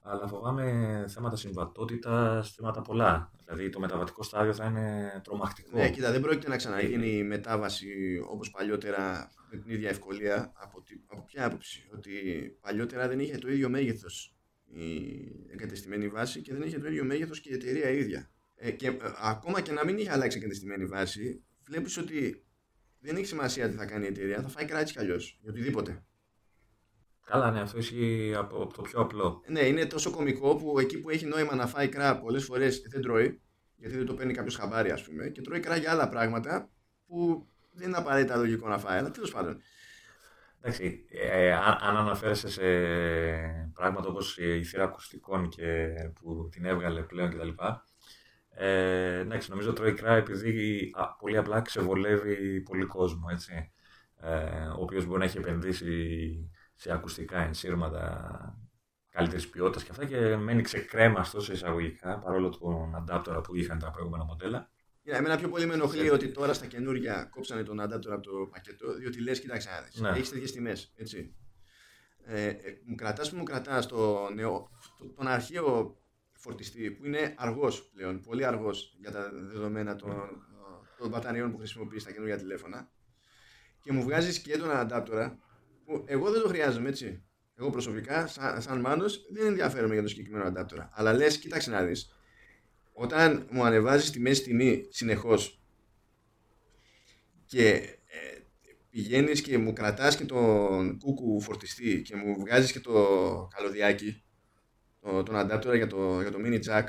Speaker 2: αλλά φοβάμαι θέματα συμβατότητας, θέματα πολλά. Δηλαδή το μεταβατικό στάδιο θα είναι τρομακτικό.
Speaker 1: Ναι, κοίτα, δεν πρόκειται να ξαναγίνει η μετάβαση όπως παλιότερα με την ίδια ευκολία. Από, τι- από ποια άποψη, ότι παλιότερα δεν είχε το ίδιο μέγεθος η εγκατεστημένη βάση και δεν είχε το ίδιο μέγεθος και η εταιρεία ίδια. Ε, και ε, ακόμα και να μην είχε αλλάξει η εγκατεστημένη βάση, βλέπεις ότι δεν έχει σημασία τι θα κάνει η εταιρεία, θα φάει κράτη κι αλλιώς, για οτιδήποτε.
Speaker 2: Καλά, ναι, αυτό ισχύει από το πιο απλό.
Speaker 1: Ναι, είναι τόσο κωμικό που εκεί που έχει νόημα να φάει κρά πολλές φορές δεν τρώει, γιατί δεν το παίρνει κάποιος χαμπάρι, ας πούμε, και τρώει κρά για άλλα πράγματα που δεν είναι απαραίτητα λογικό να φάει. Αλλά τέλος πάντων.
Speaker 2: Εντάξει, ε, αν, αν αναφέρεσαι σε πράγματα όπως η θύρα ακουστικών και που την έβγαλε πλέον κτλ. Ε, εντάξει, νομίζω τρώει κρά επειδή α, πολύ απλά ξεβολεύει πολύ κόσμο, έτσι. Ε, ο οποίος μπορεί να έχει επενδύσει σε ακουστικά ενσύρματα καλύτερης ποιότητας και αυτά και μένει ξεκρέμαστο σε εισαγωγικά παρόλο τον αντάπτορα που είχαν τα προηγούμενα μοντέλα.
Speaker 1: Για εμένα πιο πολύ με ενοχλεί ότι τώρα στα καινούργια κόψανε τον adapter από το πακέτο, διότι λες, κοίταξε να δεις,
Speaker 2: Ναι.
Speaker 1: Έχεις τέτοιες τιμές. Έτσι. Ε, ε, μου κρατάς που μου κρατάς το νέο, το- τον αρχαίο φορτιστή που είναι αργός πλέον, πολύ αργός για τα δεδομένα των, των μπαταριών που χρησιμοποιείς στα καινούργια τηλέφωνα. Και μου βγάζεις και τον adapter που εγώ δεν το χρειάζομαι έτσι. Εγώ προσωπικά, σαν, σαν μάνος, δεν ενδιαφέρομαι για το συγκεκριμένο adapter. Αλλά λες, κοίταξε να δεις. Όταν μου ανεβάζεις τη μέση τιμή συνεχώς και ε, πηγαίνεις και μου κρατάς και τον κούκου φορτιστή και μου βγάζεις και το καλωδιάκι το, τον adapter για το, για το mini jack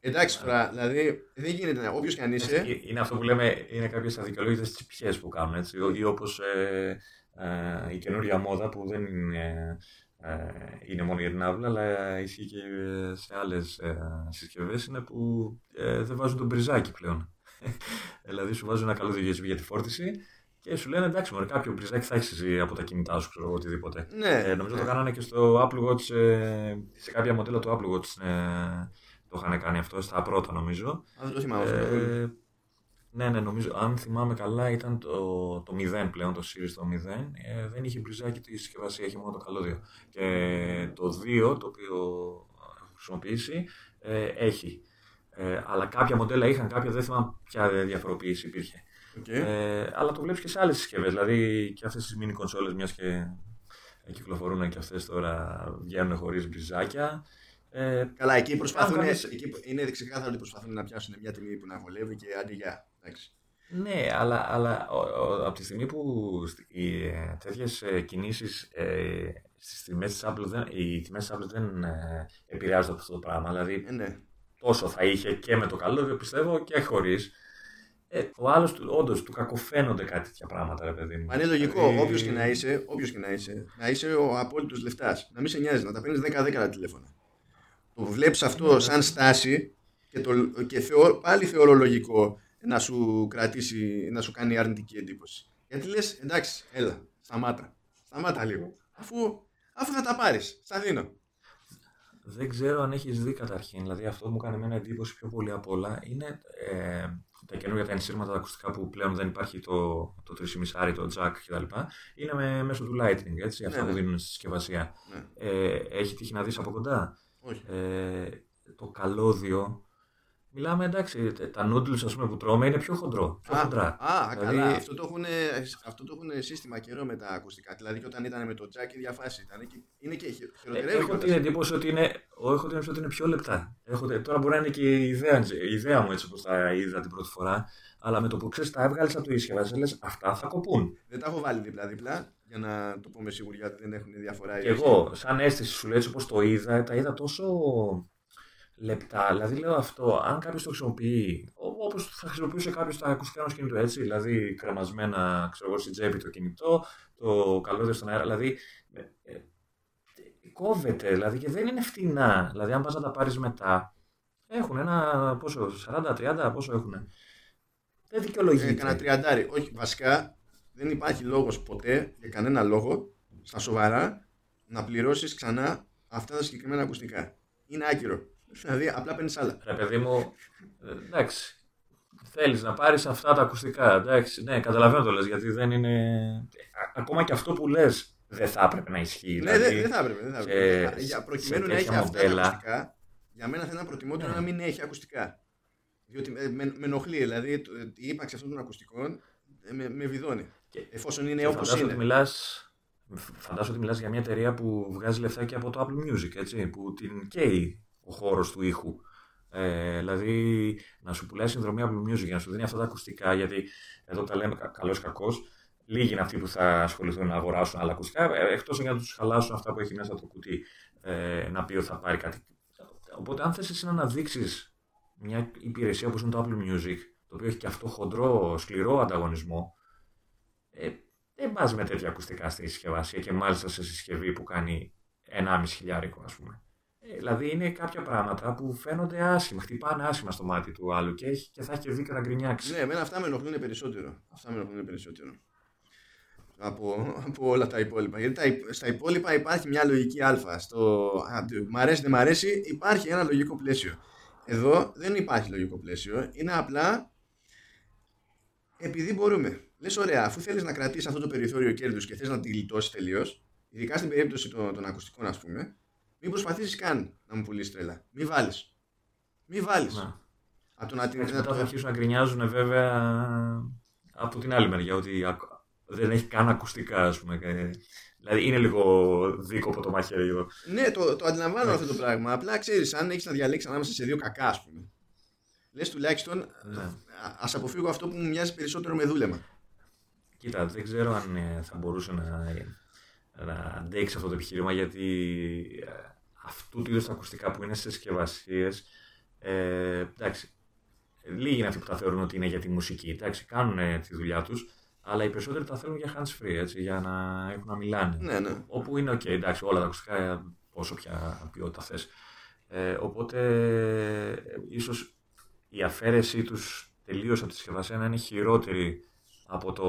Speaker 1: εντάξει τώρα δηλαδή δεν γίνεται να όποιος και αν είσαι
Speaker 2: Ε, Είναι αυτό που λέμε, είναι κάποιες αδικαιολόγητες τσιπιές που κάνουν, έτσι, ή όπως ε, ε, η καινούργια μόδα που δεν είναι, ε, είναι μόνο για την άβλα, αλλά ισχύει και σε άλλες ε, συσκευές, είναι που ε, δεν βάζουν τον μπριζάκι πλέον. [LAUGHS] δηλαδή σου βάζουν ένα καλό USB για τη φόρτιση και σου λένε εντάξει, μωρέ, κάποιο μπριζάκι θα έχεις εσύ από τα κινητά σου, ξέρω εγώ, οτιδήποτε.
Speaker 1: ναι,
Speaker 2: Ε, νομίζω
Speaker 1: ναι.
Speaker 2: το κάνανε και στο Apple Watch, ε, σε κάποια μοντέλα του Apple Watch ε, το είχαν κάνει αυτό, στα πρώτα νομίζω.
Speaker 1: Α, δεν το θυμάμαι αυτό.
Speaker 2: Ε, ναι, ναι, νομίζω, αν θυμάμαι καλά, ήταν το, το 0 πλέον, το Series το 0. Ε, δεν είχε μπριζάκι τη συσκευασία, είχε μόνο το καλώδιο. Και το 2, το οποίο έχω χρησιμοποιήσει, ε, έχει. Ε, αλλά κάποια μοντέλα είχαν, κάποια δεν θυμάμαι ποια διαφοροποίηση υπήρχε.
Speaker 1: Οκ.
Speaker 2: Ε, αλλά το βλέπεις και σε άλλες συσκευές. Δηλαδή και αυτές τις mini κονσόλες, μιας και ε, κυκλοφορούν και αυτές τώρα βγαίνουν χωρίς μπριζάκια. Ε,
Speaker 1: Καλά, εκεί προσπαθούν.
Speaker 2: Αν κάνεις-
Speaker 1: Εκεί είναι ξεκάθαρο ότι προσπαθούν να πιάσουν μια τιμή που να βολεύει και άντε για. Εντάξει.
Speaker 2: Ναι, αλλά, αλλά ο, ο, από τη στιγμή που στι- οι, ε, τέτοιες ε, κινήσεις ε, στις τιμές της Apple δεν, οι τιμές της Apple δεν ε, επηρεάζονται από αυτό το πράγμα. Δηλαδή
Speaker 1: Ε, ναι.
Speaker 2: τόσο θα είχε και με το καλώδιο πιστεύω και χωρίς. Ε, ο άλλος του, όντως του κακοφαίνονται κάτι τέτοια πράγματα, ρε παιδί μου.
Speaker 1: Μα είναι λογικό,
Speaker 2: Δηλαδή,
Speaker 1: όποιος και να είσαι, όποιος και να είσαι, να είσαι ο απόλυτος λεφτάς. Να μην σε νοιάζει, να τα παίρνεις 10-10 τα τηλέφωνα. Το βλέπεις αυτό
Speaker 2: Ναι.
Speaker 1: σαν στάση και, το, και θεω, πάλι θεωρώ λογικό να σου κρατήσει, να σου κάνει αρνητική εντύπωση. Γιατί λες, εντάξει, έλα, σταμάτα. Σταμάτα λίγο. Αφού, αφού θα τα πάρεις, στα δίνω.
Speaker 2: Δεν ξέρω αν έχεις δει καταρχήν. Δηλαδή αυτό που μου κάνει εμένα εντύπωση πιο πολύ απ' όλα είναι ε, τα καινούργια τα ενσύρματα τα ακουστικά που πλέον δεν υπάρχει το, το 3,5 το jack κτλ. Είναι με, μέσω του lightning, έτσι, αυτά
Speaker 1: Ναι,
Speaker 2: που
Speaker 1: ναι.
Speaker 2: δίνουν στη συσκευασία.
Speaker 1: Ναι.
Speaker 2: Ε, έχει τύχει να δεις από κοντά.
Speaker 1: Όχι.
Speaker 2: Ε, το καλώδιο. Μιλάμε εντάξει, τα noodles ας πούμε, που τρώμε είναι πιο χοντρό. Πιο
Speaker 1: Α,
Speaker 2: χοντρά.
Speaker 1: α,
Speaker 2: Δηλαδή-
Speaker 1: καλά. Αυτό το, έχουν, αυτό το έχουν σύστημα καιρό με τα ακουστικά. Δηλαδή και όταν ήταν με το jack η διαφάση ήταν. Και, είναι και χει-
Speaker 2: Ε,
Speaker 1: χειροτερεύει.
Speaker 2: έχω
Speaker 1: κιόλας.
Speaker 2: την εντύπωση ότι είναι, έχω την εντύπωση ότι είναι πιο λεπτά. Έχω, τώρα μπορεί να είναι και η ιδέα, η ιδέα μου έτσι όπως τα είδα την πρώτη φορά. Αλλά με το που ξέρεις, τα έβγαλες από το συσκευασία, λες αυτά θα κοπούν.
Speaker 1: Δεν τα έχω βάλει δίπλα-δίπλα για να το πω με σιγουριά ότι δεν έχουν διαφορά.
Speaker 2: Και εγώ, σαν αίσθηση σου λέω έτσι όπως το είδα, τα είδα τόσο λεπτά. Δηλαδή λέω αυτό, αν κάποιος το χρησιμοποιεί, όπως θα χρησιμοποιούσε κάποιος τα ακουστικά ενός κινητού, έτσι. Δηλαδή κρεμασμένα, ξέρω εγώ, στην τσέπη το κινητό, το καλώδιο στον αέρα. Δηλαδή ε, ε, κόβεται, δηλαδή και δεν είναι φτηνά. Δηλαδή, αν πας να τα πάρεις μετά, έχουν ένα πόσο, 40-30, πόσο έχουν. Δεν
Speaker 1: Ε,
Speaker 2: δικαιολογείται.
Speaker 1: Κάνα τριαντάρι. Όχι, βασικά δεν υπάρχει λόγος ποτέ για κανένα λόγο στα σοβαρά να πληρώσεις ξανά αυτά τα συγκεκριμένα ακουστικά. Είναι άκυρο. Δηλαδή απλά παίρνεις άλλα.
Speaker 2: Ρε παιδί μου, ε, εντάξει. Θέλεις να πάρεις αυτά τα ακουστικά. Εντάξει, ναι, καταλαβαίνω το λες γιατί δεν είναι. Α- ακόμα και αυτό που λες δεν θα έπρεπε να ισχύει.
Speaker 1: Ναι,
Speaker 2: δηλαδή,
Speaker 1: δεν δεν θα έπρεπε. Δεν θα
Speaker 2: σε-
Speaker 1: έπρεπε. για, προκειμένου
Speaker 2: σε
Speaker 1: να έχει
Speaker 2: τέτοια
Speaker 1: αυτά τα
Speaker 2: μοντέλα.
Speaker 1: ακουστικά, για μένα θα ήταν προτιμότερο
Speaker 2: Ναι.
Speaker 1: να μην έχει ακουστικά. Διότι με, με, με ενοχλεί. Δηλαδή το- η ύπαρξη αυτών των ακουστικών ε, με, με βιδώνει.
Speaker 2: Και-
Speaker 1: Εφόσον είναι
Speaker 2: Και
Speaker 1: όπως
Speaker 2: φαντάζομαι
Speaker 1: είναι.
Speaker 2: ότι μιλάς, φαντάζομαι ότι μιλάς για μια εταιρεία που βγάζει λεφτά και από το Apple Music, έτσι, που την καίει ο χώρος του ήχου. Ε, δηλαδή να σου πουλάει συνδρομή Apple Music για να σου δίνει αυτά τα ακουστικά, γιατί εδώ τα λέμε κα- καλός κακός, λίγοι είναι αυτοί που θα ασχοληθούν να αγοράσουν άλλα ακουστικά, ε, εκτός για να τους χαλάσουν αυτά που έχει μέσα το κουτί, ε, να πει ότι θα πάρει κάτι. Οπότε αν θες εσύ να αναδείξεις μια υπηρεσία όπως είναι το Apple Music, το οποίο έχει και αυτό χοντρό, σκληρό ανταγωνισμό, ε, δεν πας με τέτοια ακουστικά στη συσκευασία και μάλιστα σε συσκευή που κάνει 1,5 χιλιάρικο, ας πούμε. Ε, δηλαδή είναι κάποια πράγματα που φαίνονται άσχημα, χτυπάνε άσχημα στο μάτι του άλλου και, έχει, και θα έχει και δίκιο να γκρινιάξει.
Speaker 1: Ναι, εμένα αυτά με ενοχλούν περισσότερο. Αυτά με ενοχλούν περισσότερο. Από, από όλα τα υπόλοιπα. Γιατί τα, υπ- στα υπόλοιπα υπάρχει μια λογική α. Στο α, το μ' αρέσει, δεν μ' αρέσει, υπάρχει ένα λογικό πλαίσιο. Εδώ δεν υπάρχει λογικό πλαίσιο. Είναι απλά επειδή μπορούμε. Λες ωραία, αφού θέλεις να κρατήσεις αυτό το περιθώριο κέρδους και θες να τη γλιτώσεις τελείως, ειδικά στην περίπτωση των, των ακουστικών ας πούμε, μην προσπαθήσεις καν να μου πουλήσεις τρέλα. Μην βάλεις. Μην βάλεις.
Speaker 2: Να.
Speaker 1: Από το να την...
Speaker 2: Εντάξει,
Speaker 1: να
Speaker 2: μετά
Speaker 1: το-
Speaker 2: θα αρχίσουν να γκρινιάζουν βέβαια από την άλλη μεριά ότι ακ- δεν έχει καν ακουστικά, ας πούμε. Ε, Δηλαδή είναι λίγο δίκοπο το μαχαίρι εδώ.
Speaker 1: Ναι, το, το αντιλαμβάνω αυτό το πράγμα. Απλά ξέρεις, αν έχεις να διαλέξεις ανάμεσα σε δύο κακά, ας πούμε. Λες τουλάχιστον,
Speaker 2: Ναι.
Speaker 1: ας αποφύγω αυτό που μου μοιάζει περισσότερο με δούλεμα.
Speaker 2: Κοίτα, δεν ξέρω αν ε, θα μπορούσε να, να αντέξει αυτό το επιχείρημα γιατί ε, αυτού του είδους τα ακουστικά που είναι σε συσκευασίες. Ε, εντάξει, λίγοι είναι αυτοί που τα θεωρούν ότι είναι για τη μουσική. Εντάξει, κάνουν ε, τη δουλειά τους, αλλά οι περισσότεροι τα θέλουν για hands free, έτσι, για να έχουν να μιλάνε.
Speaker 1: Ναι, ναι.
Speaker 2: Όπου είναι ok, εντάξει, όλα τα ακουστικά, ε, όσο πια ποιότητα θες. Ε, οπότε, ε, ίσως η αφαίρεσή τους τελείως από τη συσκευασία να είναι χειρότερη από, το,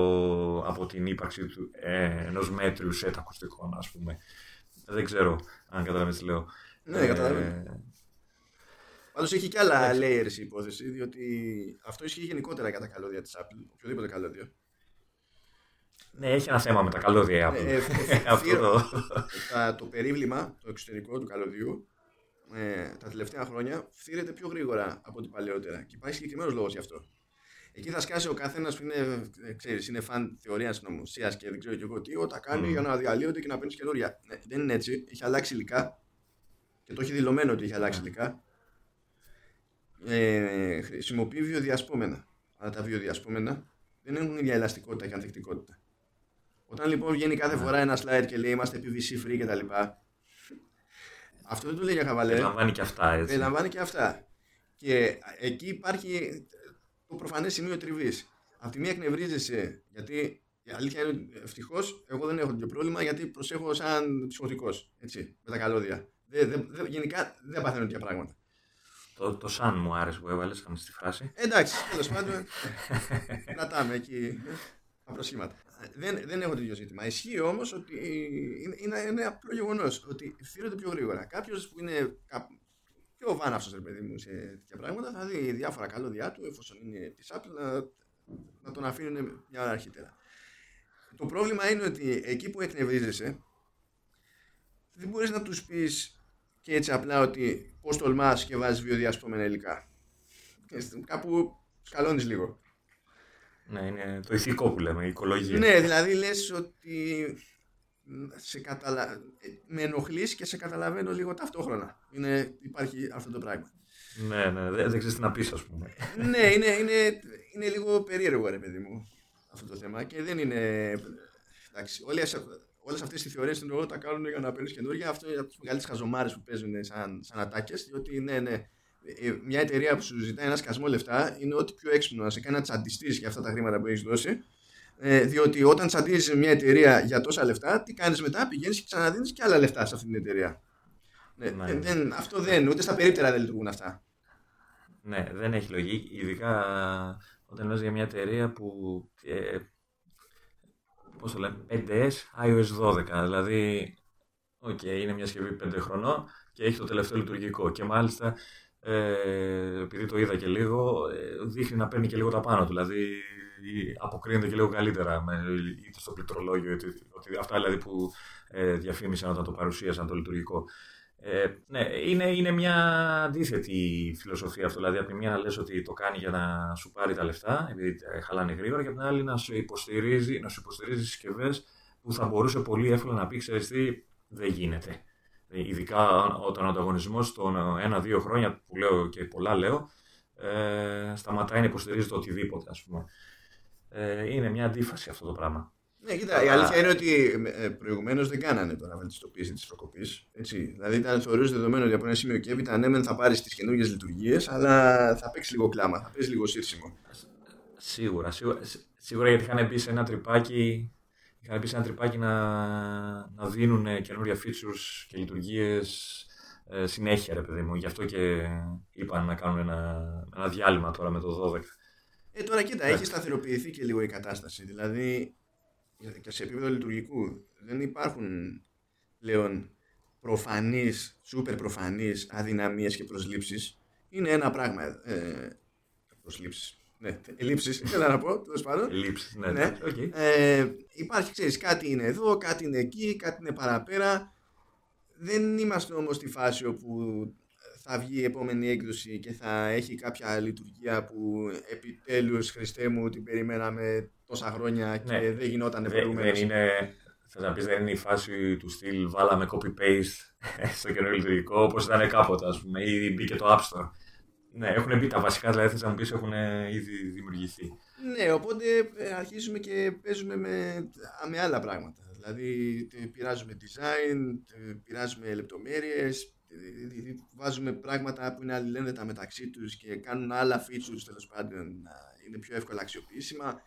Speaker 2: από την ύπαρξη του, ε, ενός μέτριου σετ ακουστικών, ας πούμε. Δεν ξέρω αν καταλαβαίνεις τι λέω.
Speaker 1: Ναι, καταλαβαίνω. Πάντως έχει και άλλα layers η υπόθεση, διότι αυτό ισχύει γενικότερα για τα καλώδια της Apple. Οποιοδήποτε καλώδιο.
Speaker 2: Ναι, έχει ένα θέμα με τα καλώδια η Apple.
Speaker 1: Ε, ε, ε, [LAUGHS]
Speaker 2: Αυτό το...
Speaker 1: τα, το περίβλημα, το εξωτερικό του καλωδιού, ε, τα τελευταία χρόνια φθήρεται πιο γρήγορα από ό,τι παλαιότερα. Και υπάρχει συγκεκριμένος λόγος γι' αυτό. Εκεί θα σκάσει ο καθένας που είναι, ε, ξέρεις, είναι φαν θεωρίας συνωμοσία και δεν ξέρω και εγώ τι, τα κάνει
Speaker 2: Mm.
Speaker 1: για να διαλύονται και να παίρνεις καινούρια. Ναι, δεν είναι έτσι. Έχει αλλάξει υλικά και το έχει δηλωμένο ότι έχει αλλάξει
Speaker 2: Ναι.
Speaker 1: υλικά. Ε, χρησιμοποιεί βιοδιασπόμενα. Αλλά τα βιοδιασπόμενα δεν έχουν ίδια ελαστικότητα και ανθεκτικότητα. Όταν λοιπόν βγαίνει κάθε
Speaker 2: Ναι.
Speaker 1: φορά ένα slide και λέει είμαστε PVC free κτλ. Αυτό δεν το λέει για χαβαλέ.
Speaker 2: Περιλαμβάνει και αυτά, έτσι.
Speaker 1: Περιλαμβάνει και αυτά. Και εκεί υπάρχει το προφανές σημείο τριβής. Απ' τη μία εκνευρίζεσαι, γιατί η αλήθεια είναι ότι ευτυχώς εγώ δεν έχω τέτοιο πρόβλημα, γιατί προσέχω σαν ψυχοτικός. Έτσι, με τα καλώδια. Δε, δε, δε- γενικά δεν παθαίνω τέτοια πράγματα.
Speaker 2: Το, το σαν μου άρεσε που έβαλες αυτή τη φράση.
Speaker 1: Ε, Εντάξει, τέλος πάντων. κρατάμε εκεί απροσχήματα. Δεν, δεν έχω τέτοιο ζήτημα. Ισχύει όμως ότι είναι, είναι, είναι απλό γεγονός ότι φθήρονται πιο γρήγορα. Κάποιος που είναι κάπου πιο βάναυσος, ρε παιδί μου, σε τέτοια πράγματα θα δει διάφορα καλώδια του, εφόσον είναι της Apple, να, να τον αφήνουν μια ώρα αρχίτερα. Το πρόβλημα είναι ότι εκεί που εκνευρίζεσαι, δεν μπορείς να τους πεις και έτσι απλά ότι πώς τολμάς και βάζεις βιοδιασπόμενα υλικά. Και κάπου σκαλώνεις λίγο.
Speaker 2: Ναι, είναι το ηθικό που λέμε, η οικολογία.
Speaker 1: Ναι, δηλαδή λες ότι σε καταλα... ε, με ενοχλείς και σε καταλαβαίνω λίγο ταυτόχρονα. Είναι, υπάρχει αυτό το πράγμα.
Speaker 2: Ναι, ναι, δεν, δεν ξέρεις τι να πεις, ας πούμε.
Speaker 1: ναι, είναι, είναι, είναι λίγο περίεργο ρε παιδί μου αυτό το θέμα και δεν είναι... Εντάξει, όλες, όλες αυτές οι θεωρίες στην ώρα τα κάνουν για να παίρνεις καινούργια. Αυτό είναι από τις μεγαλύτερες χαζομάρες που παίζουν σαν, σαν ατάκες, διότι ναι, ναι, ε, μια εταιρεία που σου ζητάει ένα σκασμό λεφτά είναι ό,τι πιο έξυπνο να σε κάνει να τσαντιστείς για αυτά τα χρήματα που έχεις δώσει. Ε, διότι όταν τσαντίζεις μια εταιρεία για τόσα λεφτά, τι κάνεις μετά, πηγαίνεις και ξαναδίνεις και άλλα λεφτά σε αυτή την εταιρεία. Ναι,
Speaker 2: Ναι,
Speaker 1: δεν-
Speaker 2: ναι.
Speaker 1: δεν- αυτό δεν, ούτε στα περίπτερα δεν λειτουργούν αυτά.
Speaker 2: Ναι, δεν έχει λογική, ειδικά όταν λες για μια εταιρεία που. Ε, πώς το λέμε, 5S iOS 12. Δηλαδή, οκ, είναι μια συσκευή 5 χρονών και έχει το τελευταίο λειτουργικό. Και μάλιστα, ε, επειδή το είδα και λίγο, ε, δείχνει να παίρνει και λίγο τα πάνω του. Δηλαδή, αποκρίνεται και λίγο καλύτερα με, είτε στο πληκτρολόγιο, είτε, ότι αυτά δηλαδή που ε, διαφήμισαν όταν το παρουσίασαν το λειτουργικό. Ε, ναι, είναι, είναι μια αντίθετη φιλοσοφία αυτό. Δηλαδή, από τη μία να λες ότι το κάνει για να σου πάρει τα λεφτά, επειδή χαλάνε γρήγορα, και από την άλλη να σου υποστηρίζει, να σου υποστηρίζει συσκευές που θα μπορούσε πολύ εύκολα να πει: Ξέρεις τι, δεν γίνεται. Ειδικά όταν ο ανταγωνισμός των ένα-δύο χρόνια, που λέω και πολλά λέω, ε, σταματάει να υποστηρίζει το οτιδήποτε, ας πούμε. Ε, είναι μια αντίφαση αυτό το πράγμα.
Speaker 1: Ναι, κοίτα, η αλήθεια είναι ότι ε, προηγουμένως δεν κάνανε τώρα βελτιστοποίηση της προκοπής. Δηλαδή ήταν θεωρούσε δεδομένο ότι από ένα σημείο και έπειτα ναι, θα πάρεις τις καινούργιες λειτουργίες, αλλά θα παίξει λίγο κλάμα, θα παίξει λίγο σύρσιμο.
Speaker 2: Σίγουρα, σίγουρα, σίγουρα γιατί είχαν μπει σε ένα τρυπάκι, είχαν μπει σε ένα τρυπάκι να, να δίνουν καινούργια features και λειτουργίες ε, συνέχεια, ρε παιδί μου. Γι' αυτό και είπαν να κάνουν ένα, ένα διάλειμμα τώρα με το 12.
Speaker 1: Ε, τώρα κοίτα, έχει σταθεροποιηθεί και λίγο η κατάσταση. Δηλαδή, και σε επίπεδο λειτουργικού δεν υπάρχουν πλέον προφανείς, σούπερ προφανείς αδυναμίες και προσλήψεις. Είναι ένα πράγμα. Ε, προσλήψεις. Ναι, ελλείψεις, ήθελα [LAUGHS] να πω, τέλος πάντων.
Speaker 2: Ελλείψεις, ναι.
Speaker 1: ναι.
Speaker 2: Okay.
Speaker 1: Ε, υπάρχει, ξέρεις, κάτι είναι εδώ, κάτι είναι εκεί, κάτι είναι παραπέρα. Δεν είμαστε όμως στη φάση όπου θα βγει η επόμενη έκδοση και θα έχει κάποια λειτουργία που επιτέλους Χριστέ μου την περιμέναμε τόσα χρόνια και ναι. δεν γινόταν προηγουμένως.
Speaker 2: Δεν είναι, θα να πεις, δεν είναι η φάση του στυλ βάλαμε copy-paste [LAUGHS] στο καινούριο λειτουργικό όπως ήταν κάποτε ας πούμε ή μπήκε το App Store. Ναι, έχουν μπει τα βασικά, δηλαδή θες να μου πεις έχουν ήδη δημιουργηθεί.
Speaker 1: Ναι, οπότε ε, αρχίζουμε και παίζουμε με, με άλλα πράγματα. Δηλαδή πειράζουμε design, πειράζουμε λεπτομέρειες, βάζουμε πράγματα που είναι αλληλένδετα μεταξύ τους και κάνουν άλλα features τέλος πάντων να είναι πιο εύκολα αξιοποιήσιμα.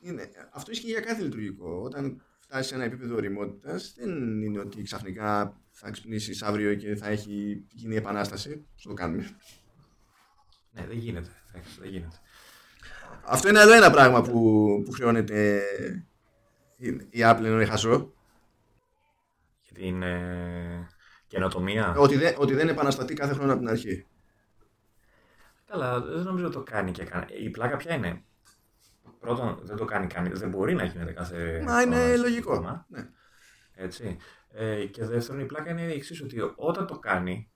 Speaker 1: Είναι, αυτό ισχύει για κάθε λειτουργικό. Όταν φτάσεις σε ένα επίπεδο ωριμότητα, δεν είναι ότι ξαφνικά θα ξυπνήσεις αύριο και θα έχει γίνει επανάσταση. Στο το κάνουμε.
Speaker 2: Ναι, δεν γίνεται. Δεν γίνεται.
Speaker 1: Αυτό είναι άλλο ένα πράγμα που, που χρεώνεται η Apple ενώ είναι χασό.
Speaker 2: Γιατί είναι καινοτομία.
Speaker 1: Ότι, δεν, ότι δεν επαναστατεί κάθε χρόνο από την αρχή.
Speaker 2: Καλά, δεν νομίζω το κάνει και κάνει. Η πλάκα ποια είναι; Πρώτον, δεν το κάνει κανεί. Δεν μπορεί να γίνεται κάθε.
Speaker 1: Μα είναι λογικό. Ναι.
Speaker 2: Έτσι. Ε, και δεύτερον, η πλάκα είναι η εξής, ότι όταν το κάνει,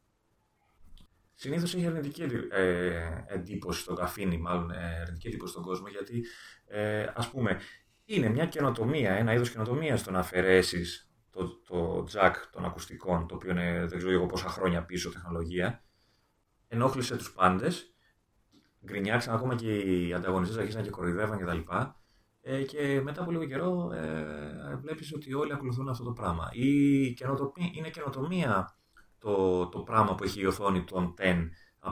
Speaker 2: συνήθως έχει αρνητική ε, εντύπωση στον καφίνι, μάλλον ε, αρνητική εντύπωση στον κόσμο, γιατί ε, ας πούμε, είναι μια καινοτομία, ένα είδος καινοτομίας το να αφαιρέσεις το, το jack των ακουστικών, το οποίο είναι δεν ξέρω εγώ πόσα χρόνια πίσω τεχνολογία, ενόχλησε τους πάντες, γκρινιάξαν ακόμα και οι ανταγωνιστές αρχίσαν και κοροϊδεύαν κτλ. Ε, και μετά από λίγο καιρό ε, βλέπεις ότι όλοι ακολουθούν αυτό το πράγμα. Η καινοτομία, είναι καινοτομία το, το πράγμα που έχει η οθόνη των 10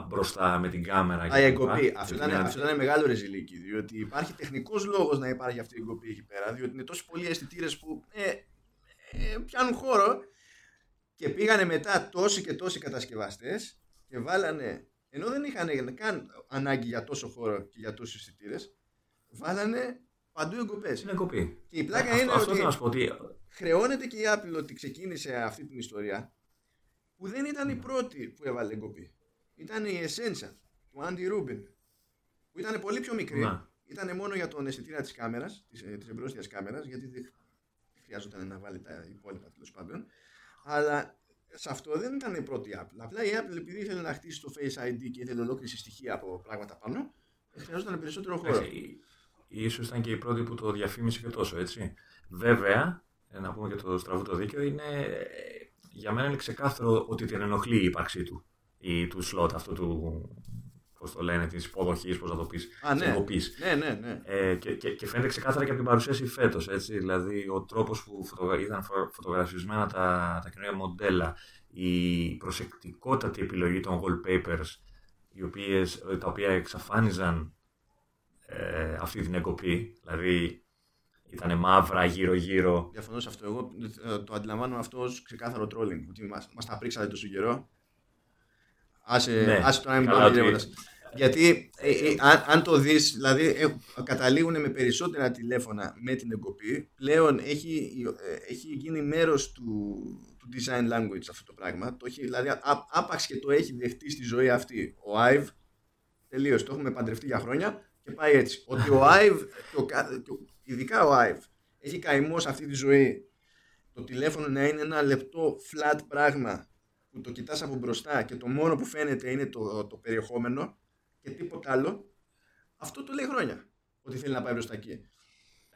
Speaker 2: μπροστά με την κάμερα.
Speaker 1: Α, η εγκοπή. Αυτό ήταν, αυτό ήταν μεγάλο ρεζιλίκι. Διότι υπάρχει τεχνικός λόγος να υπάρχει αυτή η εγκοπή εκεί πέρα. Διότι είναι τόσο πολλοί αισθητήρες που ε, ε, πιάνουν χώρο και πήγανε μετά τόσοι και τόσοι κατασκευαστές και βάλανε, ενώ δεν είχαν καν ανάγκη για τόσο χώρο και για τόσους εισιτήρες, βάλανε παντού εγκοπές.
Speaker 2: Είναι εγκοπή.
Speaker 1: Και η πλάκα είναι ότι, χρεώνεται και η Apple ότι ξεκίνησε αυτή την ιστορία που δεν ήταν η πρώτη που έβαλε εγκοπή. Ήταν η Essential του Andy Rubin που ήταν πολύ πιο μικρή. Να. Ήταν μόνο για τον αισθητήρα της κάμερας, της, ε, της εμπρόστιας κάμερας, γιατί χρειάζονταν να βάλει τα υπόλοιπα τέλος πάντων. Αλλά σε αυτό δεν ήταν η πρώτη Apple. Απλά η Apple επειδή ήθελε να χτίσει το Face ID και ήθελε ολόκληρη στοιχεία από πράγματα πάνω, χρειάζονταν περισσότερο χώρο.
Speaker 2: Ίσως ήταν και η πρώτη που το διαφήμισε και τόσο, έτσι. Βέβαια, να πούμε και το στραβού το δίκαιο, είναι, για μένα είναι ξεκάθαρο ότι την ενοχλεί η ύπαρξή του. Ή του slot αυτού του, πώς το λένε, τη υποδοχή, πώς να το πεις.
Speaker 1: Ναι. ναι, ναι, ναι.
Speaker 2: Ε, και, και, και, φαίνεται ξεκάθαρα και από την παρουσίαση φέτος. Δηλαδή, ο τρόπος που φωτογρα... ήταν φωτογραφισμένα τα, τα καινούργια μοντέλα, η προσεκτικότατη επιλογή των wallpapers, οι οποίες, τα οποία εξαφάνιζαν ε, αυτή την εγκοπή. Δηλαδή, ήταν μαύρα γύρω-γύρω.
Speaker 1: Διαφωνώ σε αυτό. Εγώ ε, το αντιλαμβάνομαι αυτό ως ξεκάθαρο trolling. Ότι μας τα πρίξατε τόσο καιρό Άσε, ναι, άσε το να μην πάμε Γιατί ε, ε, αν, αν, το δεις, δηλαδή ε, καταλήγουν με περισσότερα τηλέφωνα με την εγκοπή, πλέον έχει, ε, έχει γίνει μέρος του, του design language αυτό το πράγμα. Το έχει, δηλαδή άπαξ και το έχει δεχτεί στη ζωή αυτή ο Ive, τελείως, το έχουμε παντρευτεί για χρόνια, και πάει έτσι. Ότι ο Ive, και ο κα- και ο- ειδικά ο Ive, έχει καημό σε αυτή τη ζωή το τηλέφωνο να είναι ένα λεπτό flat πράγμα που το κοιτάς από μπροστά και το μόνο που φαίνεται είναι το, το περιεχόμενο και τίποτα άλλο, αυτό το λέει χρόνια. Ότι θέλει να πάει μπροστά εκεί.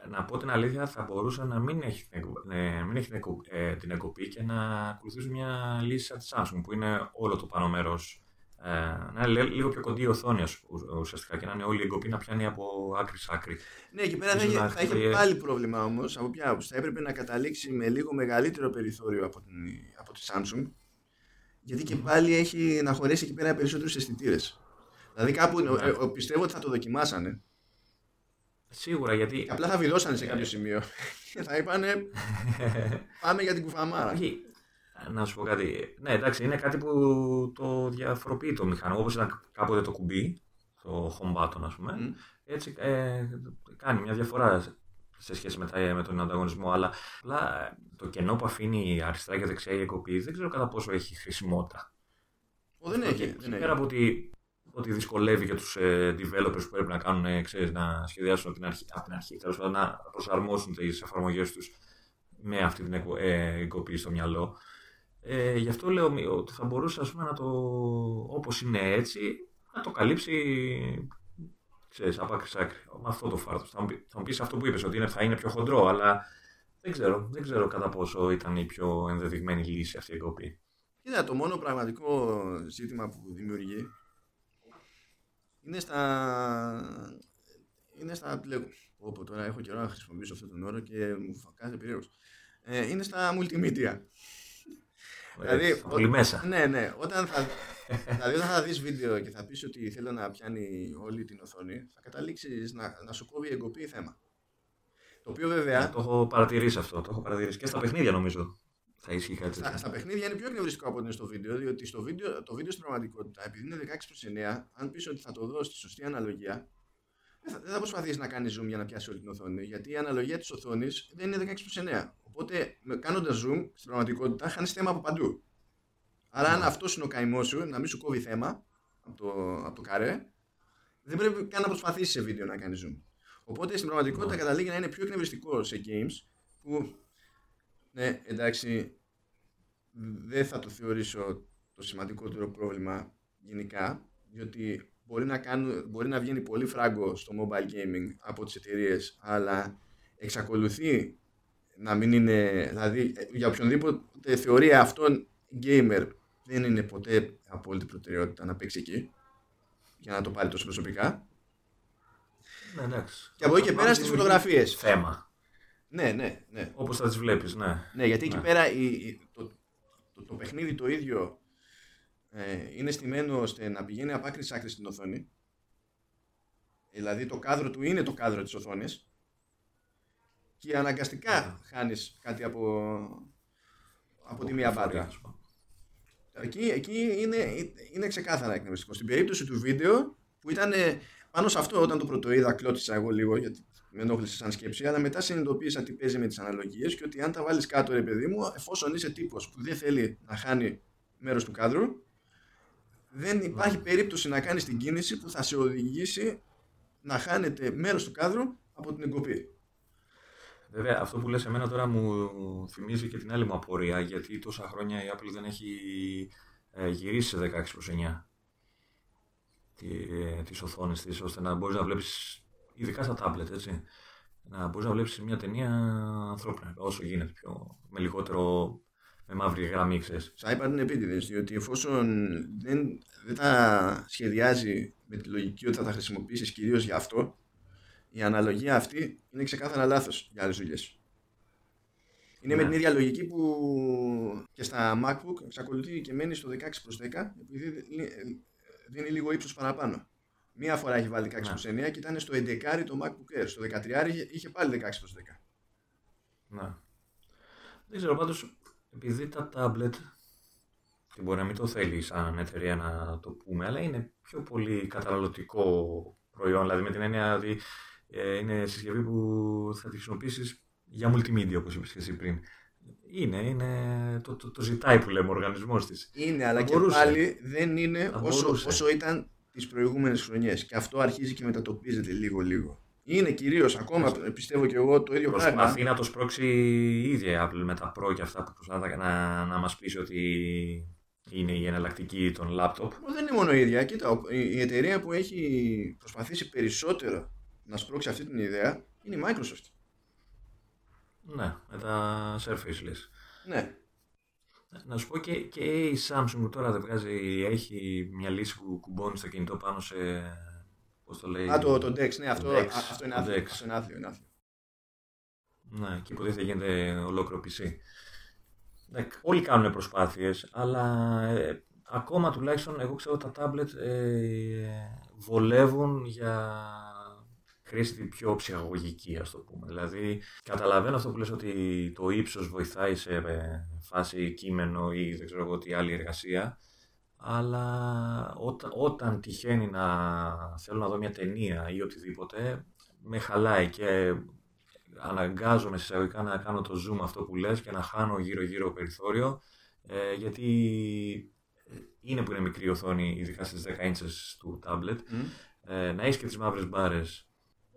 Speaker 2: Να πω την αλήθεια, θα μπορούσε να μην έχει, την εκο- ε, μην έχει την, εκο- ε, την εκοπή και να ακολουθήσει μια λύση σαν τη Samsung που είναι όλο το πάνω μέρος. Ε, να είναι λέ- λίγο πιο κοντή η οθόνη ας- ου- ουσιαστικά και να είναι όλη η εγκοπή να πιάνει από άκρη σ' άκρη.
Speaker 1: Ναι, εκεί πέρα θα
Speaker 2: Ίσως
Speaker 1: είχε,
Speaker 2: να
Speaker 1: θα είχε
Speaker 2: χτυπάει-
Speaker 1: πάλι πρόβλημα όμως. Από ποια άποψη. Θα έπρεπε να καταλήξει με λίγο μεγαλύτερο περιθώριο από, την, από τη Samsung. Γιατί και πάλι έχει να χωρέσει εκεί πέρα περισσότερους αισθητήρες. Δηλαδή κάπου
Speaker 2: Ναι.
Speaker 1: ε, ε, πιστεύω ότι θα το δοκιμάσανε.
Speaker 2: Σίγουρα γιατί.
Speaker 1: Και απλά θα βιδώσανε σε κάποιο σημείο. και θα είπανε πάμε για την κουφαμάρα.
Speaker 2: Όχι, να σου πω κάτι. Ναι, εντάξει, είναι κάτι που το διαφοροποιεί το μηχανό. Όπως ήταν κάποτε το κουμπί, το home button, ας πούμε.
Speaker 1: Μμ.
Speaker 2: Έτσι ε, κάνει μια διαφορά σε σχέση με, τα, με τον ανταγωνισμό. Αλλά απλά ε, το κενό που αφήνει η αριστερά και δεξιά η εκοπή δεν ξέρω κατά πόσο έχει χρησιμότητα.
Speaker 1: Ο, δεν
Speaker 2: Και
Speaker 1: έχει. Δεν
Speaker 2: πέρα
Speaker 1: έχει.
Speaker 2: από ότι, ότι δυσκολεύει και τους ε, developers που πρέπει να κάνουν, ε, ξέρεις, να σχεδιάσουν από την αρχή, από την αρχή τέλος πάντων, να προσαρμόσουν τις εφαρμογές τους με αυτή την εκο- ε, εγκοπή στο μυαλό. Ε, γι' αυτό λέω μη- ότι θα μπορούσε ας πούμε, να το, όπως είναι έτσι, να το καλύψει ξέρεις, από άκρη σ' άκρη. Με αυτό το φάρτο. Θα μου, πει- θα μου πεις αυτό που είπες, ότι είναι, θα είναι πιο χοντρό, αλλά δεν ξέρω, δεν ξέρω κατά πόσο ήταν η πιο ενδεδειγμένη λύση αυτή η εγκοπή.
Speaker 1: Κοίτα, το μόνο πραγματικό ζήτημα που δημιουργεί είναι στα. Είναι στα. Λέω, όπου τώρα έχω καιρό να χρησιμοποιήσω αυτόν τον όρο και μου κάνει περίεργο. Ε, είναι στα multimedia. Δηλαδή,
Speaker 2: Ε, πολύ
Speaker 1: ο-
Speaker 2: μέσα.
Speaker 1: Ναι, ναι. Όταν θα, δηλαδή, όταν θα δεις βίντεο και θα πεις ότι θέλω να πιάνει όλη την οθόνη, θα καταλήξεις να, να σου κόβει η εγκοπή θέμα. Το οποίο βέβαια
Speaker 2: Ε, το έχω παρατηρήσει αυτό. Το έχω παρατηρήσει και στα παιχνίδια νομίζω. Θα ισχύει κάτι
Speaker 1: Στα,
Speaker 2: τέτοιο.
Speaker 1: στα παιχνίδια είναι πιο εκνευριστικό από ότι είναι στο βίντεο, διότι στο βίντεο, το βίντεο στην πραγματικότητα, επειδή είναι 16 προς 9, αν πεις ότι θα το δώσεις τη σωστή αναλογία, δεν θα, δεν θα προσπαθείς να κάνεις zoom για να πιάσει όλη την οθόνη, γιατί η αναλογία της οθόνης δεν είναι 16 προς 9. Οπότε, με- κάνοντας zoom, στην πραγματικότητα, χάνεις θέμα από παντού. Άρα, αν
Speaker 2: Ναι.
Speaker 1: αυτός είναι ο καημός σου, να μην σου κόβει θέμα από το, από το καρέ, δεν πρέπει καν να προσπαθήσεις σε βίντεο να κάνεις zoom. Οπότε στην πραγματικότητα
Speaker 2: Ναι.
Speaker 1: καταλήγει να είναι πιο εκνευριστικό σε games που ναι, εντάξει, δεν θα το θεωρήσω το σημαντικότερο πρόβλημα γενικά, διότι μπορεί να, κάνουν, μπορεί να βγαίνει πολύ φράγκο στο mobile gaming από τις εταιρείες, αλλά εξακολουθεί να μην είναι, δηλαδή ε, για οποιονδήποτε θεωρεί αυτόν gamer δεν είναι ποτέ απόλυτη προτεραιότητα να παίξει εκεί για να το πάρει τόσο προσωπικά.
Speaker 2: Ναι, εντάξει.
Speaker 1: Και από εκεί και πέρα στις
Speaker 2: Δημιουργεί
Speaker 1: φωτογραφίες.
Speaker 2: Θέμα.
Speaker 1: Ναι, ναι, ναι.
Speaker 2: Όπως θα τις βλέπεις, ναι.
Speaker 1: Ναι, γιατί εκεί
Speaker 2: Ναι.
Speaker 1: πέρα η, η- το, το, το παιχνίδι το ίδιο ε, είναι στημένο ώστε να πηγαίνει από άκρη σ' άκρη στην οθόνη. Δηλαδή το κάδρο του είναι το κάδρο της οθόνης και αναγκαστικά χάνεις κάτι από, από τη μία
Speaker 2: Φορεία,
Speaker 1: μπάτρα.
Speaker 2: ας πούμε.
Speaker 1: Εκεί, εκεί είναι, είναι ξεκάθαρα εκνευριστικό. Στην περίπτωση του βίντεο που ήταν ε, πάνω σε αυτό όταν το πρωτοείδα κλώτησα εγώ λίγο γιατί με ενόχλησε σαν σκέψη αλλά μετά συνειδητοποίησα τι παίζει με τις αναλογίες και ότι αν τα βάλεις κάτω ρε παιδί μου εφόσον είσαι τύπος που δεν θέλει να χάνει μέρος του κάδρου δεν υπάρχει περίπτωση να κάνεις την κίνηση που θα σε οδηγήσει να χάνετε μέρος του κάδρου από την εγκοπή.
Speaker 2: Βέβαια, αυτό που λες εμένα τώρα μου θυμίζει και την άλλη μου απορία, γιατί τόσα χρόνια η Apple δεν έχει ε, γυρίσει σε 16 προς 9 τι, ε, τις οθόνες της, ώστε να μπορείς να βλέπεις, ειδικά στα tablet, έτσι, να μπορείς να βλέπεις μια ταινία ανθρώπινα, όσο γίνεται πιο, με λιγότερο, με μαύρη γραμμή, ξέρεις.
Speaker 1: Σαν iPad είναι επίτηδες, διότι εφόσον δεν, δεν τα σχεδιάζει με τη λογική ότι θα τα χρησιμοποιήσεις κυρίως για αυτό, η αναλογία αυτή είναι ξεκάθαρα λάθος για άλλες δουλειές. Είναι με
Speaker 2: Ναι.
Speaker 1: την ίδια λογική που και στα MacBook εξακολουθεί και μένει στο 16 προς 10 επειδή δι- δίνει λίγο ύψος παραπάνω. Μία φορά έχει βάλει 16
Speaker 2: Ναι.
Speaker 1: προς 9 και ήταν στο 11 το MacBook Air. Στο 13 είχε, είχε πάλι 16 προς 10.
Speaker 2: Ναι. Δεν ξέρω, πάντως, επειδή τα tablet, και μπορεί να μην το θέλεις σαν εταιρεία να το πούμε, αλλά είναι πιο πολύ καταναλωτικό προϊόν, δηλαδή με την έννοια ότι ε, είναι συσκευή που θα τη χρησιμοποιήσεις για multimedia, όπως είπες και εσύ πριν. Είναι, είναι το, το, το ζητάει που λέμε ο οργανισμός της.
Speaker 1: Είναι, αλλά
Speaker 2: Θα
Speaker 1: και
Speaker 2: μπορούσε.
Speaker 1: πάλι δεν είναι
Speaker 2: Θα
Speaker 1: όσο,
Speaker 2: μπορούσε.
Speaker 1: όσο ήταν τις προηγούμενες χρονιές και αυτό αρχίζει και μετατοπίζεται λίγο-λίγο. Είναι κυρίως ακόμα, πιστεύω και εγώ, το ίδιο
Speaker 2: Προσπαθεί
Speaker 1: πράγμα.
Speaker 2: να το σπρώξει η ίδια η Apple με τα Pro και αυτά που προσπαθεί να, να μας πείσει ότι είναι η εναλλακτική των λάπτοπ.
Speaker 1: Μα δεν είναι μόνο η ίδια. Κοίτα, ο- η η εταιρεία που έχει προσπαθήσει περισσότερο να σπρώξει αυτή την ιδέα είναι η Microsoft.
Speaker 2: Ναι, με τα Surface λες.
Speaker 1: Ναι.
Speaker 2: Να σου πω και, και η Samsung τώρα δεν βγάζει, έχει μια λύση που κουμπώνει στο κινητό πάνω σε, πώς το λέει,
Speaker 1: Α, το, το Dex, ναι, αυτό,
Speaker 2: Dex,
Speaker 1: α, αυτό είναι
Speaker 2: το
Speaker 1: άθλιο.
Speaker 2: Dex.
Speaker 1: Αυτό είναι άθλιο, είναι άθλιο.
Speaker 2: Ναι, και υποτίθεται γίνεται ολόκληρο PC. Ναι, όλοι κάνουν προσπάθειες, αλλά ε, ακόμα τουλάχιστον εγώ ξέρω τα tablet ε, βολεύουν για χρήση πιο ψυχαγωγική, ας το πούμε. Δηλαδή, καταλαβαίνω αυτό που λες ότι το ύψος βοηθάει σε ε, φάση κείμενο ή δεν ξέρω εγώ τι άλλη εργασία, αλλά όταν, όταν τυχαίνει να θέλω να δω μια ταινία ή οτιδήποτε, με χαλάει και αναγκάζομαι εισαγωγικά να κάνω το zoom αυτό που λες και να χάνω γύρω-γύρω περιθώριο ε, γιατί ε, είναι που είναι μικρή η οθόνη, ειδικά στις 10 inches του tablet,
Speaker 1: Μμ.
Speaker 2: ε, να έχεις και τις μαύρες μπάρες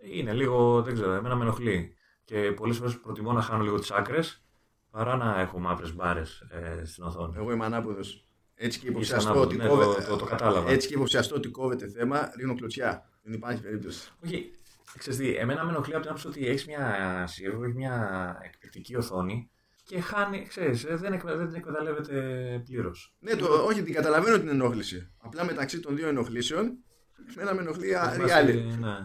Speaker 2: είναι λίγο, δεν ξέρω, εμένα με ενοχλεί. Και πολλές φορές προτιμώ να χάνω λίγο τις άκρες παρά να έχω μαύρες μπάρες ε, στην οθόνη.
Speaker 1: Εγώ είμαι ανάποδος. Έτσι και
Speaker 2: Είσαι
Speaker 1: υποψιαστώ
Speaker 2: ανάποδος,
Speaker 1: ότι
Speaker 2: ναι,
Speaker 1: κόβεται.
Speaker 2: το- το- το κατάλαβα.
Speaker 1: Έτσι και υποψιαστώ ότι κόβεται θέμα, ρίχνω κλωτσιά. Δεν υπάρχει περίπτωση.
Speaker 2: Όχι, ξέρεις τι, εμένα με ενοχλεί από την άποψη ότι έχεις μια σύρβο, έχεις μια εκπληκτική οθόνη και χάνει, ξέρεις, ε, δεν, εκμε- δεν την εκμεταλλεύεται πλήρως.
Speaker 1: Ναι, το, όχι, την καταλαβαίνω την ενόχληση. Απλά μεταξύ των δύο ενοχλήσεων, εμένα με ενοχλεί α, η
Speaker 2: Θυμάσαι-
Speaker 1: άλλη.
Speaker 2: Ναι,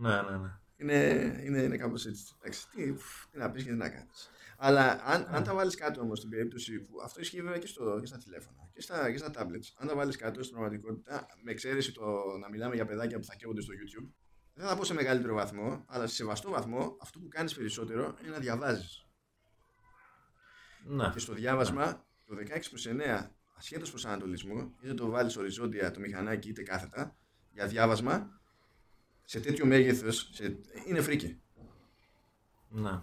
Speaker 2: ναι, ναι. ναι.
Speaker 1: Είναι, είναι, είναι κάπως έτσι. Εντάξει, τι, φ, τι να πεις και τι να κάνεις. Αλλά αν, αν τα βάλεις κάτω όμως στην περίπτωση που αυτό ισχύει βέβαια και, στο, και στα τηλέφωνα και στα, και στα tablets, αν τα βάλεις κάτω στην πραγματικότητα, με εξαίρεση το να μιλάμε για παιδάκια που θα καίγονται στο YouTube, δεν θα πω σε μεγαλύτερο βαθμό, αλλά σε σεβαστό βαθμό, αυτό που κάνεις περισσότερο είναι να διαβάζεις.
Speaker 2: ναι.
Speaker 1: Και στο διάβασμα, το 16 προς 9, ασχέτως προσανατολισμού, είτε το βάλεις οριζόντια το μηχανάκι είτε κάθετα, για διάβασμα, σε τέτοιο μέγεθος, σε... είναι φρίκι.
Speaker 2: ναι.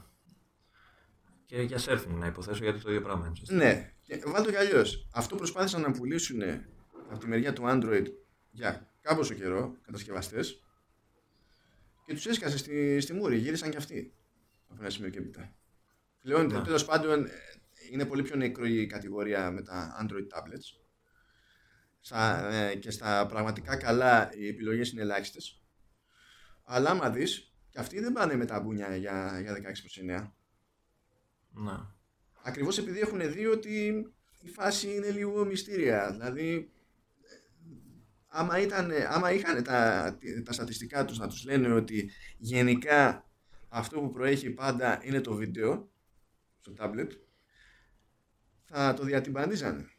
Speaker 2: Και για surfing να υποθέσω γιατί το ίδιο πράγμα είναι. σωστά.
Speaker 1: Ναι, και βάλτε το κι αλλιώς. Αυτό προσπάθησαν να πουλήσουν από τη μεριά του Android για κάμποσο καιρό, κατασκευαστές, και τους έσκασε στη, στη μούρη. Γύρισαν κι αυτοί από ένα σημείο και έπειτα. Πλέον,
Speaker 2: Ναι.
Speaker 1: τέλος πάντων, ε, είναι πολύ πιο νεκρή η κατηγορία με τα Android tablets. Στα, ε, και στα πραγματικά καλά οι επιλογές είναι ελάχιστες. Αλλά άμα δεις, και αυτοί δεν πάνε με τα μπουνιά για, για 16 προς 9.
Speaker 2: Ναι.
Speaker 1: Ακριβώς επειδή έχουν δει ότι η φάση είναι λίγο μυστήρια. Δηλαδή, ε, άμα, ήταν, άμα είχαν τα, τα στατιστικά τους να τους λένε ότι γενικά αυτό που προέχει πάντα είναι το βίντεο στο tablet, θα το διατυμπανίζανε.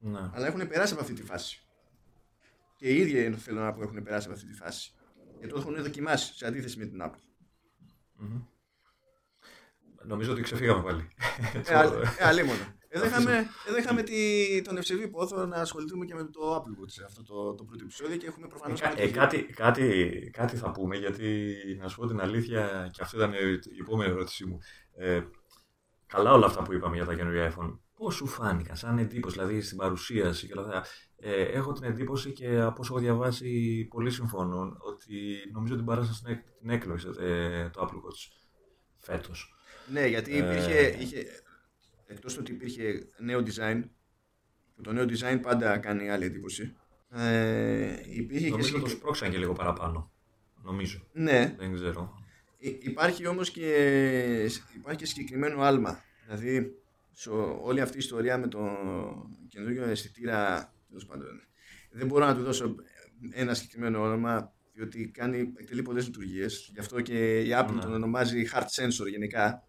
Speaker 2: ναι.
Speaker 1: Αλλά έχουν περάσει από αυτή τη φάση. Και οι ίδιοι είναι- θέλω να πω έχουν περάσει από αυτή τη φάση. Γιατί το έχουν δοκιμάσει σε αντίθεση με την Apple.
Speaker 2: Μμμ. Νομίζω ότι ξεφύγαμε πάλι.
Speaker 1: Ε, α- ε, αλίμονο. Εδώ είχαμε, εδώ είχαμε τη, τον ευσεβή πόθο να ασχοληθούμε και με το Apple Watch σε αυτό το, το πρώτο επεισόδιο και έχουμε προφανώς
Speaker 2: Ε,
Speaker 1: πετύχει.
Speaker 2: κάτι, κάτι, κάτι θα πούμε γιατί να σου πω την αλήθεια και αυτή ήταν η επόμενη ερώτησή μου. Ε, καλά όλα αυτά που είπαμε για τα καινούργια iPhone. Πώς σου φάνηκαν σαν εντύπωση, δηλαδή στην παρουσίαση και όλα αυτά. Ε, έχω την εντύπωση και από όσο έχω διαβάσει πολλοί συμφωνούν ότι νομίζω ότι παράσταση την, έκ- την έκλωξε ε, το Apple Watch φέτος.
Speaker 1: Ναι, γιατί
Speaker 2: Ε,
Speaker 1: υπήρχε, είχε, εκτός του ότι υπήρχε νέο design, που το νέο design πάντα κάνει άλλη εντύπωση, ε, υπήρχε και,
Speaker 2: Νομίζω το
Speaker 1: συγκεκρι-
Speaker 2: σπρώξαν και λίγο παραπάνω. Νομίζω.
Speaker 1: ναι,
Speaker 2: Δεν ξέρω.
Speaker 1: Υ- Υπάρχει όμως και, υπάρχει και συγκεκριμένο άλμα. Δηλαδή, σε όλη αυτή η ιστορία με το καινούργιο αισθητήρα, τέλος πάντων, δεν μπορώ να του δώσω ένα συγκεκριμένο όνομα, διότι κάνει, εκτελεί πολλές λειτουργίες. Γι' αυτό και η Apple
Speaker 2: Ναι.
Speaker 1: τον ονομάζει hard sensor γενικά.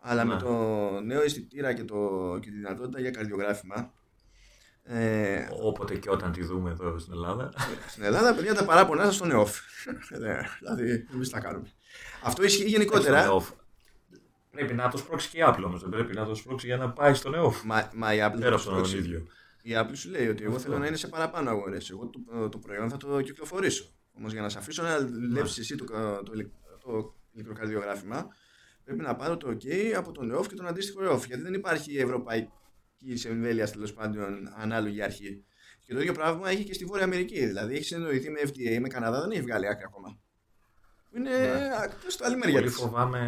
Speaker 1: Αλλά με
Speaker 2: Ναι.
Speaker 1: το νέο αισθητήρα και, το, και τη δυνατότητα για καρδιογράφημα, ε,
Speaker 2: Όποτε και όταν τη δούμε εδώ στην Ελλάδα.
Speaker 1: στην Ελλάδα, παιδιά, τα παράπονά σας στον ΕΟΦ. [LAUGHS] Ναι, δηλαδή, εμείς τα κάνουμε. Αυτό ισχύει γενικότερα.
Speaker 2: Στον EOF. Πρέπει να το σπρώξει και η Apple όμως, δεν πρέπει να το σπρώξει για να πάει στον EOF.
Speaker 1: Μα, μα η Apple θα
Speaker 2: Πέρα
Speaker 1: το
Speaker 2: από τον
Speaker 1: σπρώξει.
Speaker 2: ίδιο.
Speaker 1: Η Apple σου λέει ότι εγώ
Speaker 2: Αυτό.
Speaker 1: θέλω να είναι σε παραπάνω αγορές. Εγώ το, το προϊόν θα το κυκλοφορήσω. Όμως για να σε αφήσω να δουλέψεις εσύ το, το, ηλεκ- το ηλεκτροκαρδιογράφημα, πρέπει να πάρω το OK από τον ΕΟΦ και τον αντίστοιχο ΕΟΦ. Γιατί δεν υπάρχει ευρωπαϊκή εμβέλεια τέλος πάντων ανάλογη αρχή. Και το ίδιο πράγμα έχει και στη Βόρεια Αμερική. Δηλαδή έχεις συνεννοηθεί με FDA, με Καναδά, δεν έχει βγάλει άκρη ακόμα. Είναι
Speaker 2: Ναι.
Speaker 1: στο άλλη μεριά
Speaker 2: Πολύ
Speaker 1: της.
Speaker 2: φοβάμαι,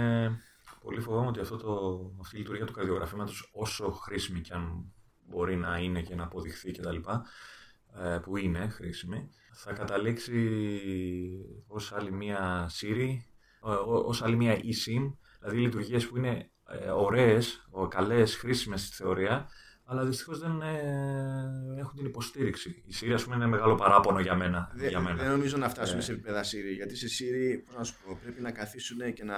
Speaker 2: πολύ φοβάμαι ότι αυτό το, αυτή η λειτουργία του καρδιογραφήματος όσο χρήσιμη και αν μπορεί να είναι και να αποδειχθεί κτλ. ε, που είναι χρήσιμη, θα καταλήξει ως άλλη μία Siri, ε, ω- ως άλλη μία eSIM, δηλαδή λειτουργίες που είναι ε, ωραίες, ο- καλές, χρήσιμες στη θεωρία, αλλά δυστυχώς δεν ε, έχουν την υποστήριξη. Η Siri, ας πούμε, είναι μεγάλο παράπονο για μένα.
Speaker 1: Δεν,
Speaker 2: για μένα.
Speaker 1: δεν νομίζω να φτάσουμε
Speaker 2: Ε.
Speaker 1: σε επίπεδα Siri. Γιατί σε Siri, πώς να σου πω, πρέπει να καθίσουν και να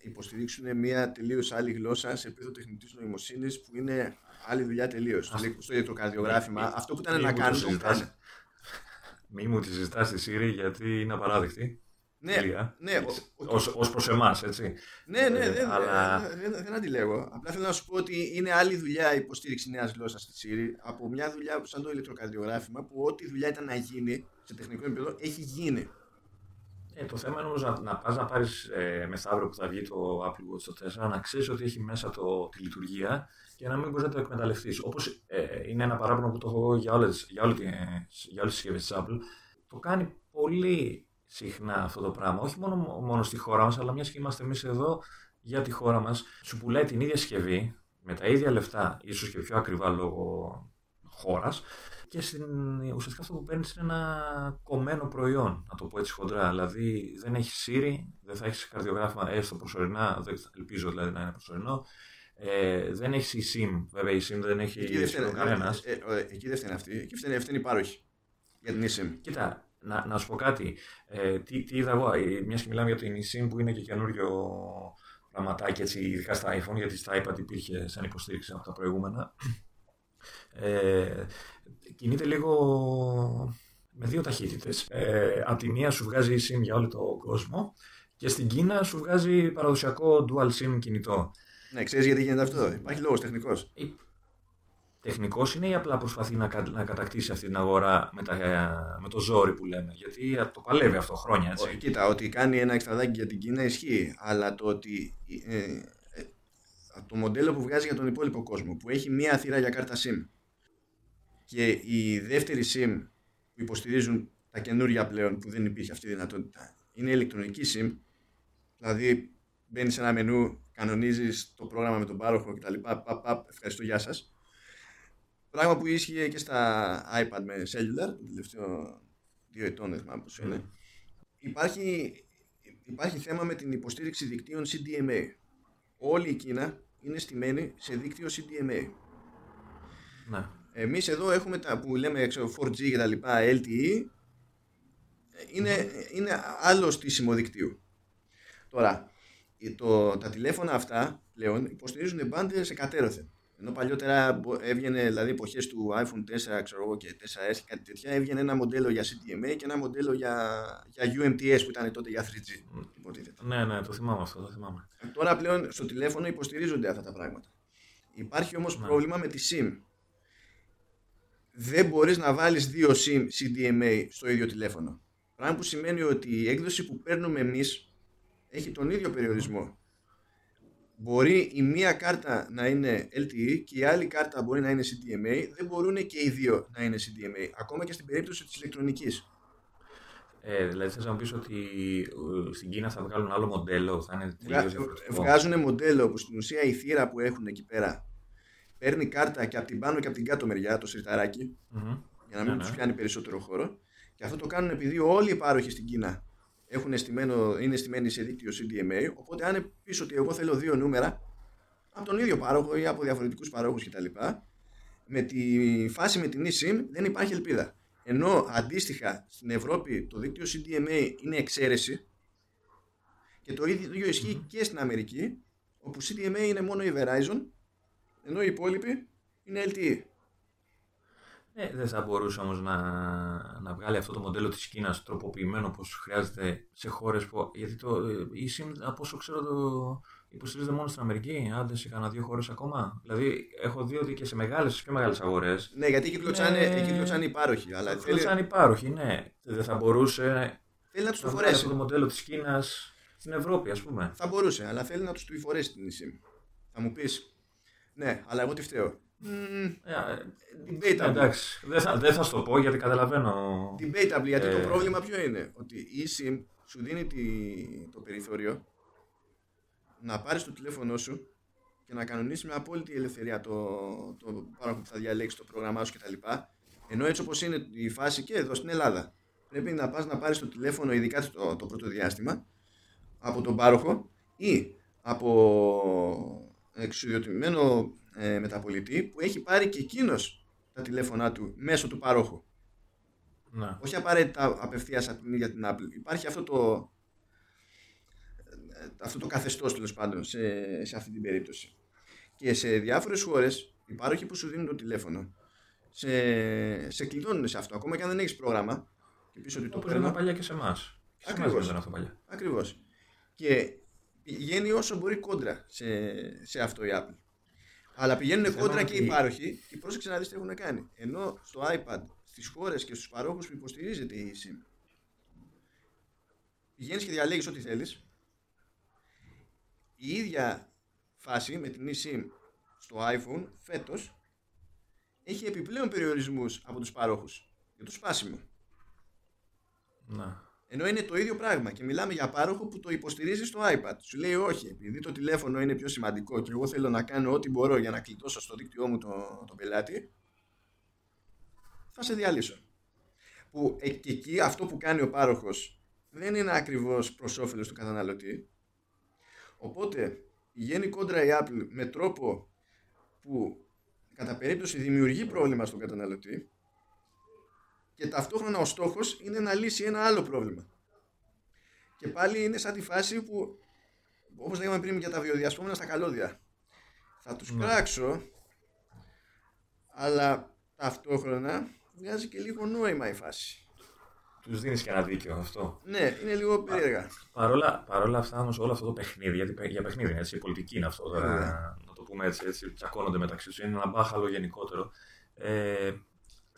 Speaker 1: υποστηρίξουν μια τελείως άλλη γλώσσα σε επίπεδο τεχνητής νοημοσύνης που είναι άλλη δουλειά τελείως. Στο, στο ηλεκτροκαρδιογράφημα,
Speaker 2: Μη-
Speaker 1: αυτό που ήταν
Speaker 2: μη
Speaker 1: να
Speaker 2: μου το
Speaker 1: κάνουν. Το
Speaker 2: συζητάς.
Speaker 1: κάνουν.
Speaker 2: Μη μου τη συζητάς στη Siri γιατί είναι απαράδεκτη.
Speaker 1: Ναι,
Speaker 2: Τελεία.
Speaker 1: ναι, ο- ο-
Speaker 2: Ως, ως προς εμάς, έτσι.
Speaker 1: ναι, ναι,
Speaker 2: Ε,
Speaker 1: δεν,
Speaker 2: αλλά-
Speaker 1: δεν, δεν, δεν αντιλέγω. Απλά θέλω να σου πω ότι είναι άλλη δουλειά η υποστήριξη νέας γλώσσας στη Siri από μια δουλειά σαν το ηλεκτροκαρδιογράφημα που ό,τι δουλειά ήταν να γίνει σε τεχνικό επίπεδο έχει γίνει.
Speaker 2: Ε, το θέμα είναι όμως να, να πας να πάρεις ε, μεθαύριο που θα βγει το Apple Watch το 4 να ξέρεις ότι έχει μέσα το, τη λειτουργία και να μην μπορείς να το εκμεταλλευτείς. Όπως ε, είναι ένα παράπονο που το έχω εγώ για όλες, για όλη τη- για όλες τις συσκευές της Apple, το κάνει πολύ συχνά αυτό το πράγμα. Όχι μόνο, μόνο στη χώρα μας, αλλά μιας και είμαστε εμείς εδώ για τη χώρα μας, σου πουλάει την ίδια συσκευή με τα ίδια λεφτά, ίσως και πιο ακριβά λόγω χώρας, και στην, ουσιαστικά αυτό που παίρνεις είναι ένα κομμένο προϊόν, να το πω έτσι χοντρά. Δηλαδή δεν έχεις Siri, δεν θα έχεις καρδιογράφημα έστω προσωρινά, δεν, ελπίζω δηλαδή να είναι προσωρινό. Ε, δεν έχεις eSIM, βέβαια η SIM δεν έχει
Speaker 1: Εκεί δεν
Speaker 2: σχεδόν
Speaker 1: φταίνε,
Speaker 2: κανένα.
Speaker 1: ε, ε, ε, εκεί δεν φταίνε αυτοί. Εκεί φταίνε, φταίνε οι πάροχοι για την eSIM.
Speaker 2: Κοίτα, να, να σου πω κάτι. Ε, τι, τι είδα εγώ, μιας και μιλάμε για την eSIM που είναι και καινούριο πραγματάκι, έτσι, ειδικά στα iPhone, γιατί στα iPad υπήρχε σαν υποστήριξη από τα προηγούμενα. Ε, κινείται λίγο με δύο ταχύτητες. Ε, απ' τη μία σου βγάζει eSIM για όλο τον κόσμο και στην Κίνα σου βγάζει παραδοσιακό dual SIM κινητό.
Speaker 1: Ναι, ξέρεις γιατί γίνεται αυτό. Υπάρχει λόγος τεχνικός.
Speaker 2: Τεχνικός είναι ή απλά προσπαθεί να, κα- να κατακτήσει αυτή την αγορά με, τα, με το ζόρι που λέμε. Γιατί το παλεύει αυτό χρόνια, έτσι.
Speaker 1: Κοίτα, ότι κάνει ένα εξτραδάκι για την Κίνα ισχύει. Αλλά το ότι ε, ε, το μοντέλο που βγάζει για τον υπόλοιπο κόσμο, που έχει μία θύρα για κάρτα SIM και η δεύτερη SIM που υποστηρίζουν τα καινούργια πλέον που δεν υπήρχε αυτή η δυνατότητα είναι ηλεκτρονική SIM. Δηλαδή μπαίνεις σε ένα μενού, κανονίζεις το πρόγραμμα με τον πάροχο κτλ. Παπ, παπ, παπ, ευχαριστώ, γεια σας. Πράγμα που ίσχυε και στα iPad με cellular, το τελευταίο δύο ετών, δεν θυμάμαι πόσο είναι. Υπάρχει, υπάρχει θέμα με την υποστήριξη δικτύων CDMA. Όλη η Κίνα είναι στημένη σε δίκτυο CDMA.
Speaker 2: Ναι.
Speaker 1: Εμείς εδώ έχουμε τα που λέμε ξέρω, 4G και τα λοιπά, LTE, είναι, είναι άλλο στήσιμο δικτύου. Τώρα, το, τα τηλέφωνα αυτά πλέον υποστηρίζουν μπάντες εκατέρωθεν. Ενώ παλιότερα μπο- έβγαινε, δηλαδή εποχές του iPhone 4 ξέρω εγώ, και 4S και κάτι τέτοια, έβγαινε ένα μοντέλο για CDMA και ένα μοντέλο για, για UMTS που ήταν τότε για 3G. υποτίθεται.
Speaker 2: ναι, ναι, το θυμάμαι αυτό, το θυμάμαι.
Speaker 1: Τώρα πλέον στο τηλέφωνο υποστηρίζονται αυτά τα πράγματα. Υπάρχει όμως
Speaker 2: Ναι.
Speaker 1: πρόβλημα με τη SIM. Δεν μπορείς να βάλεις δύο SIM CDMA στο ίδιο τηλέφωνο. Πράγμα που σημαίνει ότι η έκδοση που παίρνουμε εμείς έχει τον ίδιο περιορισμό. Μπορεί η μία κάρτα να είναι LTE και η άλλη κάρτα μπορεί να είναι CDMA. Δεν μπορούν και οι δύο να είναι CDMA. Ακόμα και στην περίπτωση της ηλεκτρονικής.
Speaker 2: Ε, δηλαδή θες να μου πεις ότι ε, στην Κίνα θα βγάλουν άλλο μοντέλο, θα είναι τελείως
Speaker 1: Βγα-
Speaker 2: διαφορετικό;
Speaker 1: Βγάζουν μοντέλο που στην ουσία η θύρα που έχουν εκεί πέρα παίρνει κάρτα και από την πάνω και από την κάτω μεριά, το σιρταράκι,
Speaker 2: Μμμ.
Speaker 1: για να μην
Speaker 2: Ναι,
Speaker 1: τους
Speaker 2: ναι.
Speaker 1: πιάνει περισσότερο χώρο. Και αυτό το κάνουν επειδή όλοι οι πάροχοι στην Κίνα έχουν στημένο, είναι στημένοι σε δίκτυο CDMA. Οπότε, αν πεις ότι εγώ θέλω δύο νούμερα από τον ίδιο πάροχο ή από διαφορετικούς παρόχους κτλ., με τη φάση με την eSIM δεν υπάρχει ελπίδα. Ενώ αντίστοιχα στην Ευρώπη το δίκτυο CDMA είναι εξαίρεση και το ίδιο ισχύει και στην Αμερική, όπου CDMA είναι μόνο η Verizon, ενώ οι υπόλοιποι είναι LTE.
Speaker 2: Ε, δεν θα μπορούσε όμως να, να βγάλει αυτό το μοντέλο της Κίνας τροποποιημένο όπως χρειάζεται σε χώρες που... Γιατί το ε, eSIM, από όσο ξέρω, το υποστηρίζεται μόνο στην Αμερική, άντε σε κανένα δύο χώρες ακόμα. Δηλαδή, έχω δει ότι και σε μεγάλες, σε πιο μεγάλες αγορές,
Speaker 1: Ναι, γιατί εκεί κλωτσάνε,
Speaker 2: Ναι.
Speaker 1: εκεί κλωτσάνε οι πάροχοι. Αλλά
Speaker 2: αλλά
Speaker 1: θέλει,
Speaker 2: σαν υπάρχοχοι, ναι. Δεν θα μπορούσε
Speaker 1: θέλει να τους το
Speaker 2: να βγάλει αυτό
Speaker 1: φορέσει.
Speaker 2: το μοντέλο της Κίνας στην Ευρώπη, ας πούμε.
Speaker 1: Θα μπορούσε, αλλά θέλει να τους το φορέσει την eSIM. Θα μου πεις, ναι, αλλά εγώ τι φταίω. Μμμ,
Speaker 2: Ε,
Speaker 1: Debatable.
Speaker 2: εντάξει, δεν θα, δεν θα σου το πω γιατί καταλαβαίνω.
Speaker 1: Debatable, γιατί
Speaker 2: Ε.
Speaker 1: το πρόβλημα ποιο είναι; Ότι η eSIM σου δίνει τη- το περιθώριο να πάρεις το τηλέφωνο σου και να κανονίσεις με απόλυτη ελευθερία το, το πάροχο που θα διαλέξεις το πρόγραμμά σου κτλ. Ενώ έτσι όπως είναι η φάση και εδώ στην Ελλάδα, πρέπει να πας να πάρεις το τηλέφωνο, ειδικά το, το πρώτο διάστημα, από τον πάροχο ή από εξουδιωτημένο ε, μεταπολιτή που έχει πάρει και εκείνος τα τηλέφωνά του μέσω του πάροχου.
Speaker 2: Ναι.
Speaker 1: Όχι απαραίτητα απευθείας από την ίδια την Apple. Υπάρχει αυτό το, ε, αυτό το καθεστώς τέλος πάντων σε, σε αυτή την περίπτωση. Και σε διάφορες χώρες οι πάροχοι που σου δίνουν το τηλέφωνο σε, σε κλειδώνουν σε αυτό. Ακόμα και αν δεν έχεις πρόγραμμα και πεις ότι το
Speaker 2: Όπως ήταν
Speaker 1: παίρνω.
Speaker 2: παλιά και σε εμάς. Και σε εμάς
Speaker 1: Ακριβώς.
Speaker 2: δεν ήταν αυτό παλιά.
Speaker 1: Ακριβώς. Και πηγαίνει όσο μπορεί κόντρα σε, σε αυτό η Apple. Αλλά πηγαίνουν
Speaker 2: Το θέμα
Speaker 1: κόντρα
Speaker 2: είναι
Speaker 1: και οι
Speaker 2: ότι-
Speaker 1: πάροχοι και πρόσεξε να δεις τι έχουν κάνει. Ενώ στο iPad, στις χώρες και στους παρόχους που υποστηρίζεται η SIM, πηγαίνεις και διαλέγεις ό,τι θέλεις. Η ίδια φάση με την eSIM στο iPhone φέτος έχει επιπλέον περιορισμούς από τους παρόχους για το σπάσιμο.
Speaker 2: Ναι.
Speaker 1: Ενώ είναι το ίδιο πράγμα και μιλάμε για πάροχο που το υποστηρίζει στο iPad. Σου λέει όχι, επειδή το τηλέφωνο είναι πιο σημαντικό και εγώ θέλω να κάνω ό,τι μπορώ για να κλειτώσω στο δίκτυό μου τον το πελάτη, θα σε διαλύσω. Που ε, και εκεί αυτό που κάνει ο πάροχος δεν είναι ακριβώς προς όφελος του καταναλωτή. Οπότε πηγαίνει κόντρα η Apple με τρόπο που κατά περίπτωση δημιουργεί πρόβλημα στον καταναλωτή και ταυτόχρονα ο στόχος είναι να λύσει ένα άλλο πρόβλημα. Και πάλι είναι σαν τη φάση που, όπως λέγαμε πριν για τα βιοδιασπόμενα στα καλώδια, θα τους
Speaker 2: Ναι.
Speaker 1: κράξω, αλλά ταυτόχρονα βγάζει και λίγο νόημα η φάση.
Speaker 2: Τους δίνεις και ένα δίκιο αυτό.
Speaker 1: Ναι, είναι λίγο περίεργα.
Speaker 2: Παρόλα, παρόλα αυτά όμως όλο αυτό το παιχνίδι, γιατί παι- για παιχνίδι είναι έτσι, η πολιτική είναι αυτό τώρα,
Speaker 1: Βέβαια.
Speaker 2: να το πούμε έτσι, έτσι τσακώνονται μεταξύ τους, είναι ένα μπάχαλο γενικότερο. Ε,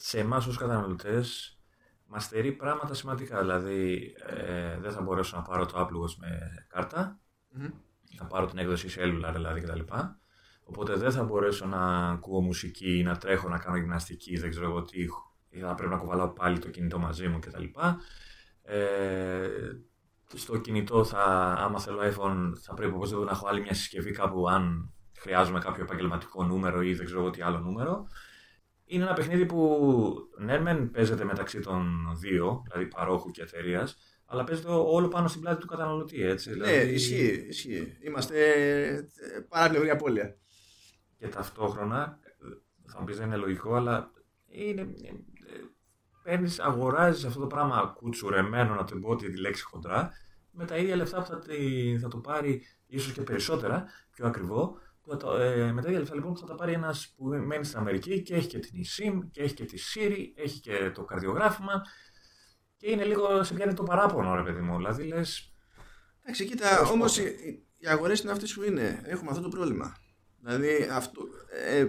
Speaker 2: σε εμάς ως καταναλωτές μας στερεί πράγματα σημαντικά. Δηλαδή, ε, δεν θα μπορέσω να πάρω το Apple Watch με κάρτα,
Speaker 1: Μμμ.
Speaker 2: να πάρω την έκδοση cellular δηλαδή κτλ. Οπότε δεν θα μπορέσω να ακούω μουσική, να τρέχω, να κάνω γυμναστική, δεν ξέρω εγώ τι. Ή θα πρέπει να κουβαλάω πάλι το κινητό μαζί μου κτλ. Ε, στο κινητό θα, άμα θέλω iPhone, θα πρέπει οπωσδήποτε να έχω άλλη μια συσκευή κάπου αν χρειάζομαι κάποιο επαγγελματικό νούμερο ή δεν ξέρω εγώ τι άλλο νούμερο. Είναι ένα παιχνίδι που ναι, μεν παίζεται μεταξύ των δύο, δηλαδή παρόχου και εταιρείας, αλλά παίζεται όλο πάνω στην πλάτη του καταναλωτή. Έτσι,
Speaker 1: Ναι,
Speaker 2: δηλαδή-
Speaker 1: ισχύει, ισχύει. Είμαστε ε, παράπλευρη απώλεια.
Speaker 2: και ταυτόχρονα, θα μου πεις δεν είναι λογικό, αλλά είναι, ε, παίρνεις, αγοράζεις αυτό το πράγμα κουτσουρεμένο, να το πω τη λέξη χοντρά, με τα ίδια λεφτά που θα, τη- θα το πάρει, ίσως και περισσότερα, πιο ακριβό, που θα το- ε, με τα ίδια λεφτά λοιπόν που θα τα πάρει ένας που μένει στην Αμερική και έχει και την eSIM και έχει και τη Siri, έχει και το καρδιογράφημα και είναι λίγο, σε πιάνει το παράπονο ρε παιδί μου, δηλαδή λες,
Speaker 1: Εντάξει, κοίτα,
Speaker 2: Πώς
Speaker 1: όμως
Speaker 2: πώς.
Speaker 1: οι, οι αγορές είναι αυτές που είναι. Έχουμε αυτό το πρόβλημα. Δηλαδή, αυτό. Ε,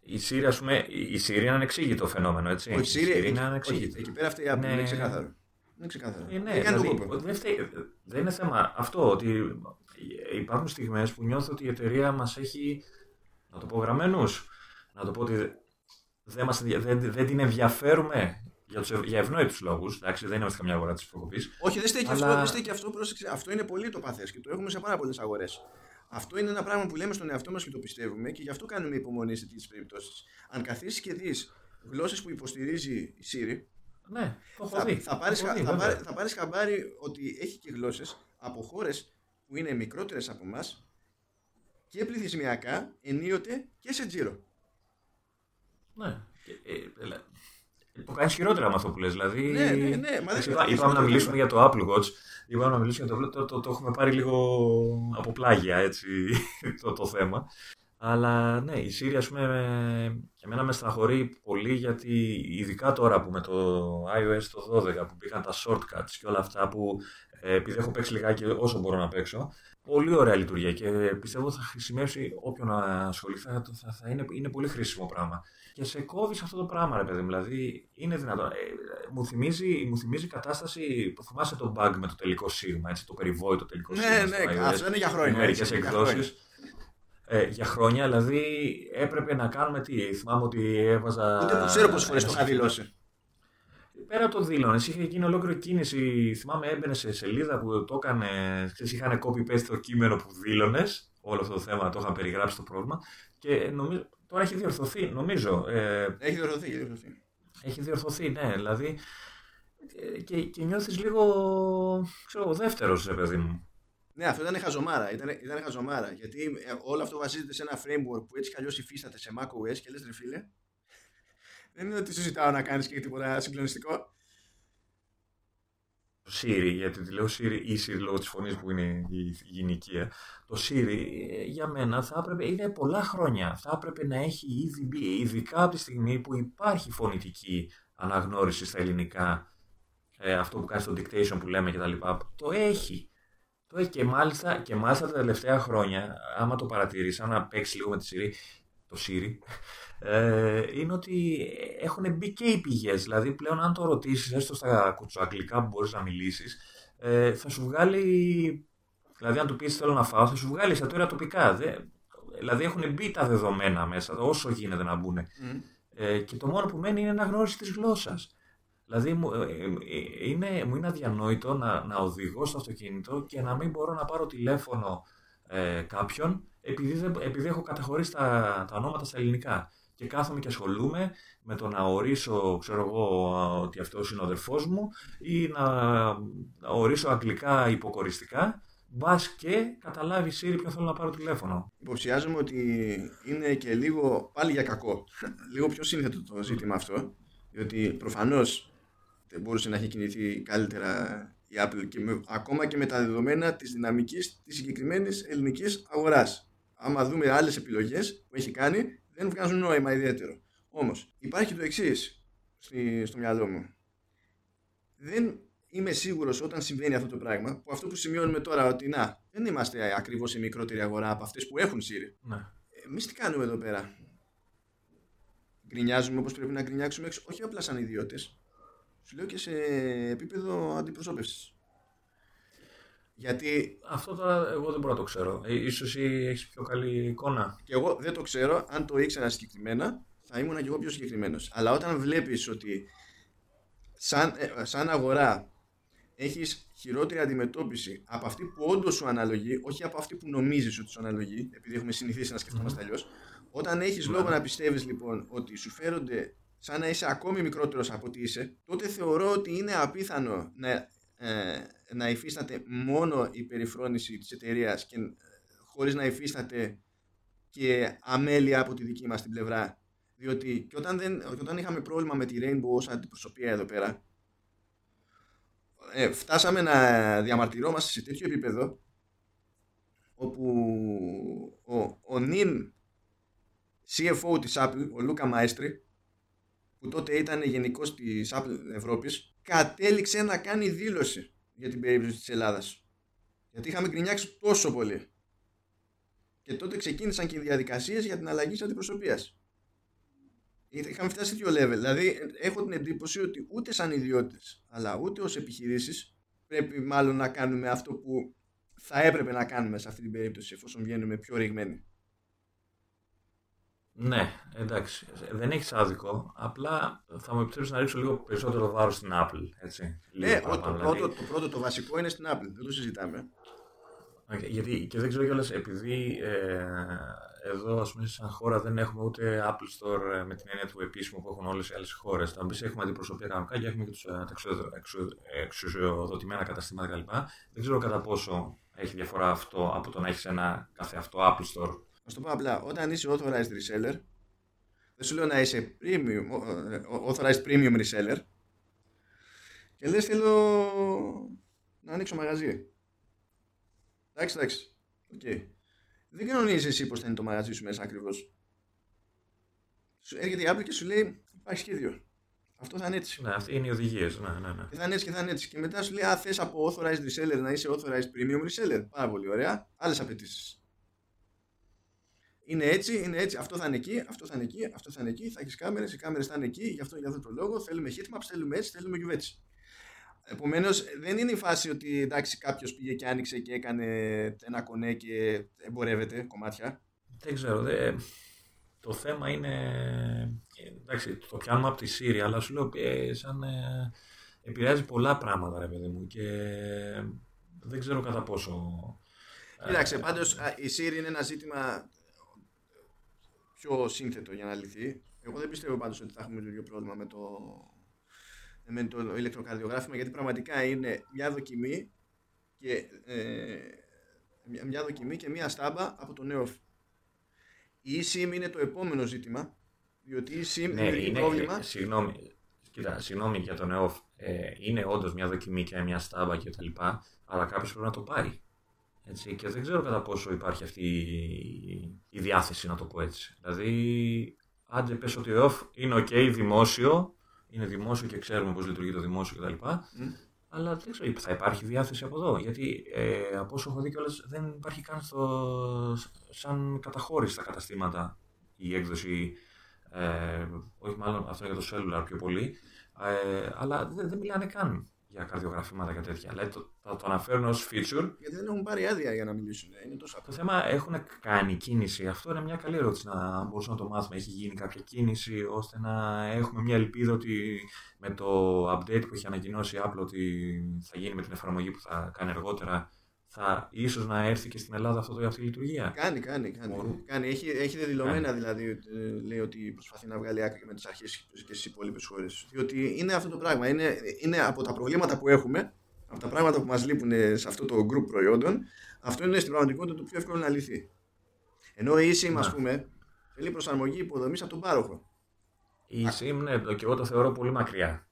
Speaker 2: η Siri ας πούμε, η Siri είναι ανεξήγητο φαινόμενο, έτσι.
Speaker 1: όχι,
Speaker 2: η
Speaker 1: Siri,
Speaker 2: Siri
Speaker 1: εκεί,
Speaker 2: είναι
Speaker 1: όχι,
Speaker 2: ανεξήγητο.
Speaker 1: εκεί πέρα αυτή η Apple
Speaker 2: Ναι.
Speaker 1: είναι ξεκάθαρο. Είναι ξεκάθαρο.
Speaker 2: Ε, ναι,
Speaker 1: δεν κάνει
Speaker 2: δηλαδή,
Speaker 1: τον κόπο.
Speaker 2: δεν, φταίει- δεν είναι θέμα αυτό ότι υπάρχουν στιγμές που νιώθω ότι η εταιρεία μας έχει, να το πω γραμμένους, να το πω ότι δεν, μας, ενδια- δεν, δεν την ενδιαφέρουμε για, τους, ευ- για ευνόητους λόγους, εντάξει, δεν είμαστε καμιά αγορά της προκοπής.
Speaker 1: Όχι, δεν στέκει
Speaker 2: Αλλά-
Speaker 1: αυτό, δεν στέκει αυτό, πρόσεξε. Αυτό είναι πολύ το παθές και το έχουμε σε πάρα πολλές αγορές. Αυτό είναι ένα πράγμα που λέμε στον εαυτό μας και το πιστεύουμε και γι' αυτό κάνουμε υπομονή σε τέτοιες περιπτώσεις. Αν καθίσεις και δεις γλώσσες που υποστηρίζει η Siri,
Speaker 2: Ναι, το έχω
Speaker 1: θα,
Speaker 2: δει.
Speaker 1: θα, πάρεις,
Speaker 2: το έχω
Speaker 1: χα-
Speaker 2: δει,
Speaker 1: θα,
Speaker 2: βέβαια.
Speaker 1: πάρει- θα πάρεις χαμπάρι ότι έχει και γλώσσες από χώρες που είναι μικρότερες από μας και πληθυσμιακά, ενίοτε και σε τζίρο.
Speaker 2: Ναι. Και, ε, ελα- το κάνει χειρότερα με αυτό που λες. Δηλαδή,
Speaker 1: Ναι, ναι, ναι, μα δεν
Speaker 2: Εντάξει,
Speaker 1: χρειάζεται
Speaker 2: είπα- είπαμε να
Speaker 1: το
Speaker 2: μιλήσουμε
Speaker 1: θέμα.
Speaker 2: για το Apple Watch. Είπαμε να μιλήσουμε για το το, το, το έχουμε πάρει λίγο από πλάγια έτσι, [LAUGHS] το, το θέμα. Αλλά ναι, η Siri ας πούμε με- εμένα με στεναχωρεί πολύ γιατί ειδικά τώρα που με το iOS το 12 που μπήκαν τα shortcuts και όλα αυτά που ε, επειδή έχω παίξει λιγάκι όσο μπορώ να παίξω πολύ ωραία λειτουργία και πιστεύω θα χρησιμεύσει όποιον ασχοληθεί θα, θα, θα είναι, είναι πολύ χρήσιμο πράγμα. Και σε κόβει αυτό το πράγμα, ρε παιδί μου. Δηλαδή, είναι δυνατόν. Ε, μου, θυμίζει, μου θυμίζει κατάσταση που θυμάσαι το bug με το τελικό σίγμα, έτσι, το περιβόητο τελικό
Speaker 1: Ναι,
Speaker 2: σίγμα.
Speaker 1: ναι,
Speaker 2: στο iOS,
Speaker 1: αυτό είναι για χρόνια,
Speaker 2: Μερικές
Speaker 1: έτσι, για
Speaker 2: εκδόσεις. Ε, για χρόνια, δηλαδή έπρεπε να κάνουμε τι. Θυμάμαι ότι έβαζα.
Speaker 1: Ούτε που ξέρω πόσες φορές το είχα δηλώσει.
Speaker 2: Πέρα από το δήλωνε, είχε γίνει ολόκληρη κίνηση. Θυμάμαι, έμπαινε σε σελίδα που το έκανε. Ξέρεις, είχαν copy-paste το κείμενο που δήλωνες. Όλο αυτό το θέμα το είχαν περιγράψει το πρόβλημα. Και νομίζω, τώρα έχει διορθωθεί, νομίζω.
Speaker 1: Ε, έχει διορθωθεί, έχει διορθωθεί.
Speaker 2: Έχει διορθωθεί, ναι. Δηλαδή. Ε, και, και νιώθεις λίγο. ξέρω, δεύτερος, ρε παιδί μου.
Speaker 1: Ναι, αυτό ήταν χαζομάρα. Ήταν, ήταν χαζομάρα. Γιατί ε, όλο αυτό βασίζεται σε ένα framework που έτσι κι αλλιώς υφίσταται σε macOS και λες, ρε φίλε, δεν είναι ότι συζητάω να κάνεις και τίποτα συγκλονιστικό.
Speaker 2: Το Siri, γιατί τη λέω Siri ή Siri λόγω της φωνής που είναι η γυναικεία. Το Siri ε, για μένα θα έπρεπε, είναι πολλά χρόνια. Θα έπρεπε να έχει ήδη μπει, ειδικά από τη στιγμή που υπάρχει φωνητική αναγνώριση στα ελληνικά. Ε, αυτό που κάνει στο dictation που λέμε κτλ. Το έχει. Το έχει και μάλιστα, και μάλιστα τα τελευταία χρόνια, άμα το παρατηρήσει, άμα παίξεις λίγο με τη Siri, το Siri, ε, είναι ότι έχουν μπει και οι πηγές. Δηλαδή, πλέον, αν το ρωτήσεις, έστω στα κουτσοαγγλικά που μπορείς να μιλήσεις, ε, θα σου βγάλει. Δηλαδή, αν του πεις θέλω να φάω, θα σου βγάλει εστιατόρια τοπικά. Δε, δηλαδή, έχουν μπει τα δεδομένα μέσα, όσο γίνεται να μπουν. Ε, και το μόνο που μένει είναι να γνώριση τη γλώσσας. Δηλαδή, μου, ε, ε, είναι, μου είναι αδιανόητο να, να οδηγώ στο αυτοκίνητο και να μην μπορώ να πάρω τηλέφωνο ε, κάποιον επειδή, επειδή έχω καταχωρήσει τα, τα ονόματα στα ελληνικά και κάθομαι και ασχολούμαι με το να ορίσω, ξέρω εγώ, ότι αυτός είναι ο αδερφός μου ή να, να ορίσω αγγλικά υποκοριστικά Μπας και καταλάβει η Siri ποιο θέλω να πάρω τηλέφωνο.
Speaker 1: Υποψιάζομαι ότι είναι και λίγο πάλι για κακό. [LAUGHS] λίγο πιο σύνθετο το ζήτημα αυτό. Διότι προφανώς δεν μπορούσε να έχει κινηθεί καλύτερα η Apple και ακόμα και με τα δεδομένα της δυναμικής της συγκεκριμένης ελληνικής αγοράς. Άμα δούμε άλλες επιλογές που έχει κάνει, δεν βγάζουν νόημα ιδιαίτερο. Όμως, υπάρχει το εξής στο μυαλό μου. Δεν είμαι σίγουρος όταν συμβαίνει αυτό το πράγμα, που αυτό που σημειώνουμε τώρα ότι να, δεν είμαστε ακριβώς σε μικρότερη αγορά από αυτές που έχουν Siri.
Speaker 2: Ναι.
Speaker 1: Εμείς τι κάνουμε εδώ πέρα; Γκρινιάζουμε όπως πρέπει να γκρινιάξουμε, όχι απλά σαν ιδιώτες, σου λέω και σε επίπεδο αντιπροσώπευσης. Γιατί...
Speaker 2: Αυτό τώρα εγώ δεν μπορώ να το ξέρω. Ε, ίσως εσύ έχεις πιο καλή εικόνα.
Speaker 1: Και εγώ δεν το ξέρω. Αν το ήξερα συγκεκριμένα, θα ήμουν και εγώ πιο συγκεκριμένος. Αλλά όταν βλέπεις ότι σαν, ε, σαν αγορά έχεις χειρότερη αντιμετώπιση από αυτή που όντως σου αναλογεί, όχι από αυτή που νομίζεις ότι σου αναλογεί, επειδή έχουμε συνηθίσει να σκεφτόμαστε mm. αλλιώς. Όταν έχεις λόγο να πιστεύεις λοιπόν ότι σου φέρονται σαν να είσαι ακόμη μικρότερος από ό,τι είσαι, τότε θεωρώ ότι είναι απίθανο να, ε, να υφίσταται μόνο η περιφρόνηση της εταιρείας και ε, χωρίς να υφίσταται και αμέλεια από τη δική μας την πλευρά. Διότι και όταν, δεν, και όταν είχαμε πρόβλημα με τη Rainbow ως αντιπροσωπεία εδώ πέρα, ε, φτάσαμε να διαμαρτυρόμαστε σε τέτοιο επίπεδο όπου ο, ο νυν CFO της Apple, ο Λούκα Μάιστρη, που τότε ήταν γενικός της Apple Ευρώπης, κατέληξε να κάνει δήλωση για την περίπτωση της Ελλάδας. Γιατί είχαμε γκρινιάξει τόσο πολύ. Και τότε ξεκίνησαν και οι διαδικασίες για την αλλαγή της αντιπροσωπείας. Είχαμε φτάσει σε τέτοιο level. Δηλαδή, έχω την εντύπωση ότι ούτε σαν ιδιώτες, αλλά ούτε ως επιχειρήσεις, πρέπει μάλλον να κάνουμε αυτό που θα έπρεπε να κάνουμε σε αυτή την περίπτωση, εφόσον βγαίνουμε πιο ρηγμένοι.
Speaker 2: Ναι, εντάξει. Δεν έχεις άδικο. Απλά θα μου επιτρέψεις να ρίξω λίγο περισσότερο βάρος στην Apple. Έτσι.
Speaker 1: Ναι, το, το, πρώτο, το πρώτο, το βασικό είναι στην Apple. Δεν το συζητάμε.
Speaker 2: Okay, γιατί και δεν ξέρω κιόλας, επειδή ε, εδώ ας πούμε, σαν χώρα δεν έχουμε ούτε Apple Store ε, με την έννοια του επίσημου που έχουν όλες οι άλλες χώρες. Θα μπει, έχουμε αντιπροσωπεία κανονικά και έχουμε και τους ε, εξουσιοδοτημένα καταστήματα κλπ. Δεν ξέρω κατά πόσο έχει διαφορά αυτό από το να έχεις ένα καθεαυτό Apple Store
Speaker 1: Α το πω απλά, όταν είσαι authorized reseller, δεν σου λέω να είσαι premium, authorized premium reseller και λες θέλω να ανοίξω μαγαζί. Εντάξει, εντάξει. Okay. Δεν κανονίζεις εσύ πώς θα είναι το μαγαζί σου μέσα ακριβώς. Σου έρχεται η Apple και σου λέει υπάρχει σχέδιο. Αυτό θα είναι έτσι.
Speaker 2: Ναι, αυτή είναι οι οδηγίες. Ναι, ναι, ναι.
Speaker 1: Και θα είναι έτσι και θα είναι έτσι. Και μετά σου λέει, Α, θες από authorized reseller να είσαι authorized premium reseller. Πάρα πολύ ωραία. Άλλες απαιτήσεις είναι έτσι, είναι έτσι, αυτό θα είναι εκεί, αυτό θα είναι εκεί, αυτό θα είναι εκεί, θα έχεις κάμερες, οι κάμερες θα είναι εκεί, γι' αυτό, για αυτό το λόγο θέλουμε heatmaps, θέλουμε έτσι, θέλουμε γιουβέτσι. Επομένως, δεν είναι η φάση ότι εντάξει, κάποιος πήγε και άνοιξε και έκανε ένα κονέ και εμπορεύεται κομμάτια.
Speaker 2: δεν ξέρω. Δε, το θέμα είναι. Εντάξει, το πιάνουμε από τη Siri, αλλά σου λέω ε, σαν. Ε, επηρεάζει πολλά πράγματα, ρε παιδί μου. Και δεν ξέρω κατά πόσο.
Speaker 1: Κοίταξε, πάντως η Siri είναι ένα ζήτημα πιο σύνθετο για να λυθεί. Εγώ δεν πιστεύω πάντως ότι θα έχουμε το ίδιο πρόβλημα με το, με το ηλεκτροκαρδιογράφημα γιατί πραγματικά είναι μια δοκιμή και, ε, μια, μια δοκιμή και μια στάμπα από το νέο η eSIM είναι το επόμενο ζήτημα διότι η eSIM
Speaker 2: Ναι,
Speaker 1: δημιουργεί
Speaker 2: είναι,
Speaker 1: πρόβλημα
Speaker 2: ε, συγγνώμη, κοίτα, συγγνώμη για τον ΕΟΦ. Ε, είναι όντως μια δοκιμή και μια στάμπα και τα λοιπά, αλλά κάποιος πρέπει να το πάρει. Έτσι, και δεν ξέρω κατά πόσο υπάρχει αυτή η- η διάθεση, να το πω έτσι. Δηλαδή, άντε πες ότι ο ΕΟΦ είναι ok, δημόσιο, είναι δημόσιο και ξέρουμε πώς λειτουργεί το δημόσιο κτλ.
Speaker 1: Μμ.
Speaker 2: Αλλά δεν ξέρω, θα υπάρχει διάθεση από εδώ. Γιατί ε, από όσο έχω δει κιόλας δεν υπάρχει καν στο, σαν καταχώρηση στα καταστήματα η έκδοση. Ε, όχι μάλλον αυτό είναι για το cellular πιο πολύ. Ε, αλλά δεν, δεν μιλάνε καν για καρδιογραφήματα και τέτοια. Δηλαδή το, θα το αναφέρουν ως feature.
Speaker 1: γιατί δεν έχουν πάρει άδεια για να μιλήσουν είναι τόσο
Speaker 2: Το
Speaker 1: απλό
Speaker 2: θέμα έχουν κάνει κίνηση. Αυτό είναι μια καλή ερώτηση να μπορούσαμε να το μάθουμε. Έχει γίνει κάποια κίνηση ώστε να έχουμε μια ελπίδα ότι με το update που έχει ανακοινώσει η Apple ότι θα γίνει με την εφαρμογή που θα κάνει αργότερα θα ίσως να έρθει και στην Ελλάδα αυτό το, αυτή η λειτουργία.
Speaker 1: Κάνει, κάνει, κάνει.
Speaker 2: Μπορούν.
Speaker 1: κάνει. Έχει, έχει δεδηλωμένα δηλαδή, ε, λέει ότι προσπαθεί να βγάλει άκρη και με τις αρχές και στις υπόλοιπες χώρες. Διότι είναι αυτό το πράγμα. Είναι, είναι από τα προβλήματα που έχουμε, από τα πράγματα που μας λείπουν σε αυτό το group προϊόντων, αυτό είναι στην πραγματικότητα το πιο εύκολο να λυθεί. Ενώ η eSIM, ας
Speaker 2: Ναι.
Speaker 1: πούμε, θέλει προσαρμογή υποδομής από τον πάροχο.
Speaker 2: Η SIM, ναι, το- και εγώ το θεωρώ πολύ μακριά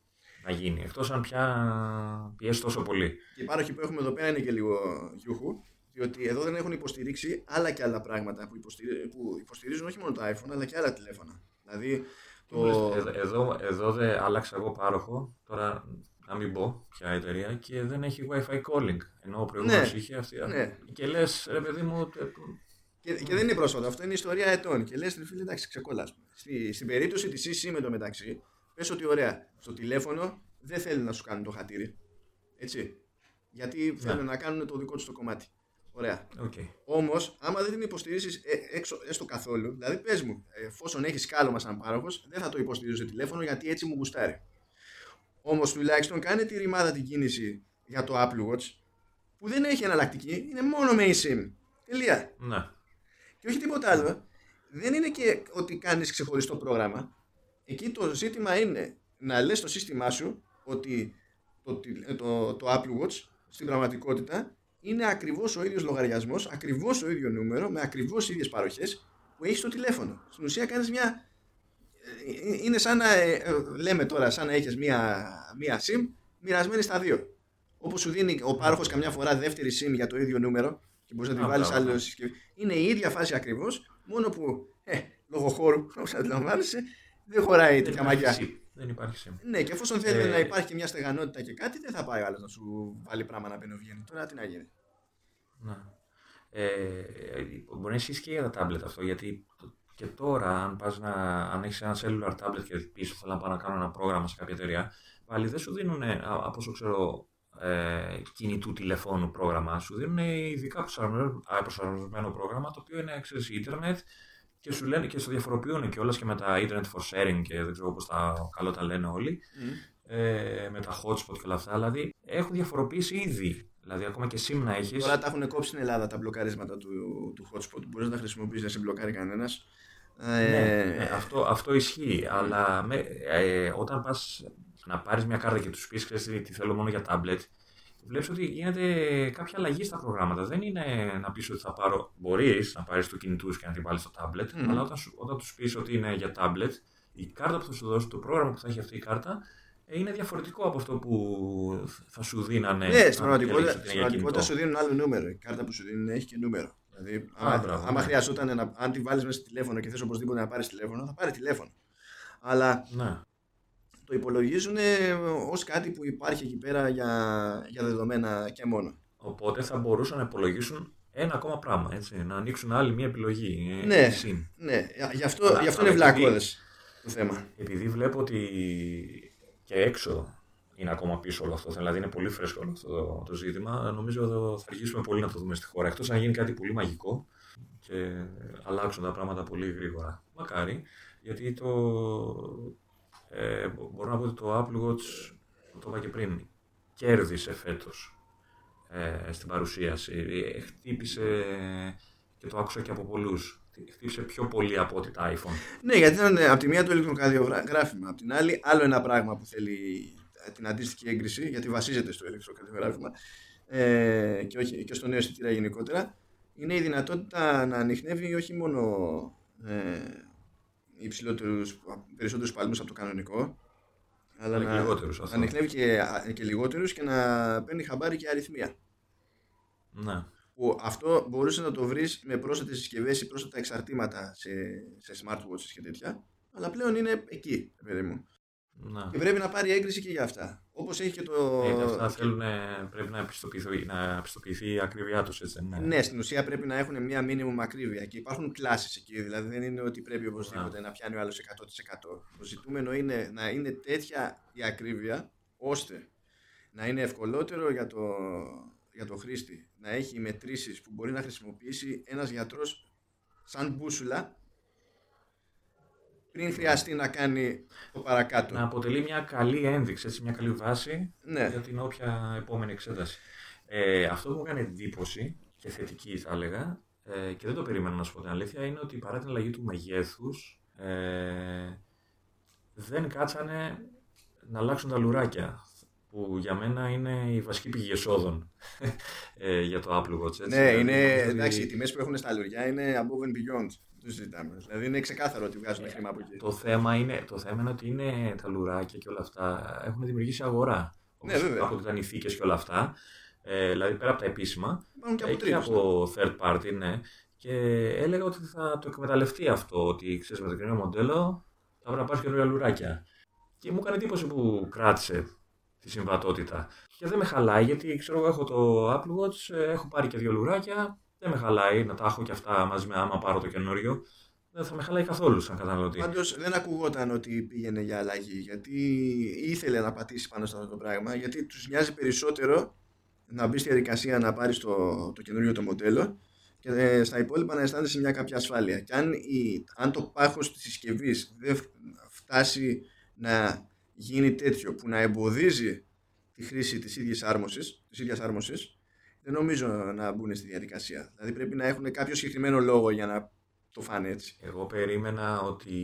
Speaker 2: να γίνει. Εκτός αν πια πιέσει τόσο πολύ.
Speaker 1: Και οι πάροχοι που έχουμε εδώ πέρα είναι και λίγο γιούχου, διότι εδώ δεν έχουν υποστηρίξει άλλα και άλλα πράγματα που, υποστηρι- που υποστηρίζουν όχι μόνο το iPhone αλλά και άλλα τηλέφωνα. Δηλαδή, το...
Speaker 2: Εδώ, εδώ, εδώ δεν άλλαξα εγώ πάροχο, τώρα να μην πω ποια εταιρεία, και δεν έχει Wi-Fi calling. Ενώ ο προηγούμενος
Speaker 1: Ναι,
Speaker 2: είχε αυτή.
Speaker 1: ναι.
Speaker 2: Και λες, ρε παιδί μου, τε-
Speaker 1: Και, και δεν είναι πρόσφατο, αυτό είναι ιστορία ετών. Και λες, φίλε, εντάξει, ξεκόλλα. Στη, στην περίπτωση της eSIM εν τω μεταξύ, πες ότι ωραία, στο τηλέφωνο δεν θέλει να σου κάνουν το χατήρι. Έτσι. Γιατί θέλουν να κάνουν το δικό τους το κομμάτι. Ωραία.
Speaker 2: οκ.
Speaker 1: Όμως, άμα δεν την υποστηρίζεις έξω έστω καθόλου, δηλαδή πες μου, εφόσον έχεις κώλωμα σαν πάροχος, δεν θα το υποστηρίζω σε τηλέφωνο γιατί έτσι μου γουστάρει. Όμως τουλάχιστον κάνε τη ρημάδα την κίνηση για το Apple Watch που δεν έχει εναλλακτική, είναι μόνο με eSIM. Τελεία.
Speaker 2: Ναι.
Speaker 1: Και όχι τίποτα άλλο. Δεν είναι και ότι κάνεις ξεχωριστό πρόγραμμα. Εκεί το ζήτημα είναι να λες στο σύστημά σου ότι το, τι- το, το Apple Watch στην πραγματικότητα είναι ακριβώς ο ίδιος λογαριασμός, ακριβώς το ίδιο νούμερο, με ακριβώς ίδιες παροχές που έχεις στο τηλέφωνο. Στην ουσία κάνεις μια... ε, Είναι σαν να, ε, ε, λέμε τώρα, σαν να έχεις μια, μια SIM μοιρασμένη στα δύο. Όπως σου δίνει ο πάροχος καμιά φορά δεύτερη SIM για το ίδιο νούμερο και μπορείς να τη
Speaker 2: Α,
Speaker 1: βάλεις
Speaker 2: μπράβο,
Speaker 1: άλλο
Speaker 2: ναι.
Speaker 1: συσκευή. Είναι η ίδια φάση ακριβώς, μόνο που ε, λόγω χώρου, όπως αντιλαμβάνεσαι, δεν χωράει
Speaker 2: Δεν
Speaker 1: τέτοια
Speaker 2: υπάρχει
Speaker 1: μαγιά.
Speaker 2: SIM. Δεν υπάρχει SIM.
Speaker 1: Ναι, και εφόσον θέλει
Speaker 2: Ε,
Speaker 1: να υπάρχει και μια στεγανότητα και κάτι, δεν θα πάει ο άλλος να σου βάλει πράγμα να μπαίνει βγαίνει. Τώρα τι να γίνει.
Speaker 2: Ναι. Ε, μπορεί να ισχύσει και για τα tablet αυτό, γιατί το- και τώρα, αν, πας να, αν έχεις ένα cellular tablet και πίσω θέλω να πάω να κάνω ένα πρόγραμμα σε κάποια εταιρεία, πάλι δεν σου δίνουν, από όσο ξέρω, ε, κινητού τηλεφώνου πρόγραμμα, σου δίνουν ειδικά προσαρμοσμένο, α, προσαρμοσμένο πρόγραμμα, το οποίο είναι, ξέρεις, ίντερνετ και σου λένε και στο διαφοροποιούν και όλα και με τα internet for sharing και δεν ξέρω πώς τα καλό τα λένε όλοι ε, με τα hotspot και όλα αυτά. Δηλαδή έχουν διαφοροποιήσει ήδη. Δηλαδή ακόμα και SIM να έχεις.
Speaker 1: Τώρα τα έχουν κόψει στην Ελλάδα τα μπλοκαρίσματα του, του hotspot. Μπορείς να τα χρησιμοποιήσεις, δεν σε μπλοκάρει κανένας.
Speaker 2: Ναι, ναι, αυτό, αυτό ισχύει. Αλλά με, ε, όταν πας να πάρεις μια κάρτα και τους πεις τι, τι θέλω μόνο για tablet, βλέπεις ότι γίνεται κάποια αλλαγή στα προγράμματα. Δεν είναι να πεις ότι θα πάρω. Μπορείς να πάρεις το κινητού και να την βάλεις στο tablet,
Speaker 1: Μμμ.
Speaker 2: αλλά όταν, σου- όταν τους πεις ότι είναι για tablet, η κάρτα που θα σου δώσει, το πρόγραμμα που θα έχει αυτή η κάρτα, ε, είναι διαφορετικό από αυτό που θα σου δίνανε.
Speaker 1: Ναι,
Speaker 2: αν
Speaker 1: στην πραγματικότητα,
Speaker 2: διαλέξεις ότι
Speaker 1: στην
Speaker 2: είναι για
Speaker 1: πραγματικότητα
Speaker 2: κινητό.
Speaker 1: σου δίνουν άλλο νούμερο. Η κάρτα που σου δίνουν έχει και νούμερο. Δηλαδή, άμα,
Speaker 2: μπράβο,
Speaker 1: άμα
Speaker 2: ναι.
Speaker 1: χρειαζόταν να, αν τη βάλεις μέσα στο τηλέφωνο και θες οπωσδήποτε να πάρεις τηλέφωνο, θα πάρεις τηλέφωνο. Αλλά
Speaker 2: Ναι.
Speaker 1: Το υπολογίζουν ως κάτι που υπάρχει εκεί πέρα για, για δεδομένα και μόνο.
Speaker 2: Οπότε θα μπορούσαν να υπολογίσουν ένα ακόμα πράγμα. Έτσι, να ανοίξουν άλλη μια επιλογή. ε,
Speaker 1: Ναι.
Speaker 2: συν.
Speaker 1: Ναι, γι' αυτό,
Speaker 2: Αλλά-
Speaker 1: γι αυτό
Speaker 2: αλλά
Speaker 1: είναι
Speaker 2: επειδή-
Speaker 1: βλακώδε το θέμα.
Speaker 2: Επειδή βλέπω ότι και έξω είναι ακόμα πίσω όλο αυτό. Δηλαδή είναι πολύ φρέσκο όλο αυτό το, το ζήτημα. Νομίζω ότι θα αρχίσουμε πολύ να το δούμε στη χώρα. Εκτός αν γίνει κάτι πολύ μαγικό και αλλάξουν τα πράγματα πολύ γρήγορα. Μακάρι, γιατί το. Ε, μπορώ να πω ότι το Apple Watch, το είπα και πριν, κέρδισε φέτος ε, στην παρουσίαση. Ε, χτύπησε και το άκουσα και από πολλούς. Χτύπησε πιο πολύ από ότι τα iPhone.
Speaker 1: Ναι, γιατί ήταν από τη μία το ηλεκτροκαρδιογράφημα. Από την άλλη, άλλο ένα πράγμα που θέλει την αντίστοιχη έγκριση, γιατί βασίζεται στο ηλεκτροκαρδιογράφημα ε, και, όχι, και στο νέο αισθητήρα γενικότερα, είναι η δυνατότητα να ανοιχνεύει όχι μόνο ε, υψηλότερους, περισσότερους παλμούς από το κανονικό, αλλά να,
Speaker 2: λιγότερους,
Speaker 1: να ανοιχνεύει και, και λιγότερους και να παίρνει χαμπάρι και αριθμία.
Speaker 2: Ναι.
Speaker 1: Που αυτό μπορούσε να το βρεις με πρόσθετες συσκευές ή πρόσθετα εξαρτήματα σε, σε smartwatches και τέτοια, αλλά πλέον είναι εκεί, παιδί μου.
Speaker 2: Να.
Speaker 1: Και πρέπει να πάρει έγκριση και για αυτά. Όπως έχει και το.
Speaker 2: Ε, αυτά θέλουν, πρέπει να πιστοποιηθεί, να πιστοποιηθεί η ακρίβειά τους, έτσι.
Speaker 1: Ναι. ναι, στην ουσία πρέπει να έχουν μια μήνυμου ακρίβεια και υπάρχουν κλάσεις εκεί. Δηλαδή δεν είναι ότι πρέπει οπωσδήποτε να πιάνει ο άλλος 100%. Το ζητούμενο είναι να είναι τέτοια η ακρίβεια ώστε να είναι ευκολότερο για το, για το χρήστη να έχει μετρήσεις που μπορεί να χρησιμοποιήσει ένας γιατρός σαν μπούσουλα πριν χρειαστεί να κάνει το παρακάτω.
Speaker 2: Να αποτελεί μια καλή ένδειξη, έτσι, μια καλή βάση
Speaker 1: ναι.
Speaker 2: για την όποια επόμενη εξέταση. Ε, αυτό που μου έκανε εντύπωση και θετική θα έλεγα ε, και δεν το περίμενα να σου πω την αλήθεια είναι ότι παρά την αλλαγή του μεγέθους ε, δεν κάτσανε να αλλάξουν τα λουράκια που για μένα είναι η βασική πηγή εσόδων [LAUGHS] ε, για το Apple Watch. Έτσι.
Speaker 1: Ναι, είναι, εντάξει, οι τιμές που έχουν στα λουριά είναι above and beyond το συζητάμε. Δηλαδή είναι ξεκάθαρο ότι βγάζουν χρήμα από εκεί.
Speaker 2: Το θέμα, είναι, το θέμα είναι ότι είναι τα λουράκια και όλα αυτά έχουν δημιουργήσει αγορά.
Speaker 1: Ναι, βέβαια.
Speaker 2: Από ήταν ηθίκε και όλα αυτά. Ε, δηλαδή πέρα από τα επίσημα.
Speaker 1: Υπάρχουν και από,
Speaker 2: και από third party, ναι. Και έλεγα ότι θα το εκμεταλλευτεί αυτό. Ότι ξέρεις με το καινούριο μοντέλο θα πρέπει να πάρεις καινούργια λουράκια. Και μου έκανε εντύπωση που κράτησε τη συμβατότητα. Και δεν με χαλάει γιατί ξέρω εγώ έχω το Apple Watch, ε, έχω πάρει και δύο λουράκια δεν με χαλάει να τα έχω και αυτά μαζί με άμα πάρω το καινούριο. Δεν θα με χαλάει καθόλου σαν καταναλωτή.
Speaker 1: Πάντως δεν ακουγόταν ότι πήγαινε για αλλαγή γιατί ήθελε να πατήσει πάνω σε αυτό το πράγμα. Γιατί τους νοιάζει περισσότερο να μπει στη διαδικασία να πάρεις το, το καινούριο το μοντέλο και ε, στα υπόλοιπα να αισθάνεσαι μια κάποια ασφάλεια. Και αν, η, αν το πάχος της συσκευής δεν φτάσει να γίνει τέτοιο που να εμποδίζει τη χρήση της ίδιας άρμωσης, της ίδιας άρμωσης δεν νομίζω να μπουν στη διαδικασία. Δηλαδή πρέπει να έχουν κάποιο συγκεκριμένο λόγο για να το φάνε έτσι.
Speaker 2: Εγώ περίμενα ότι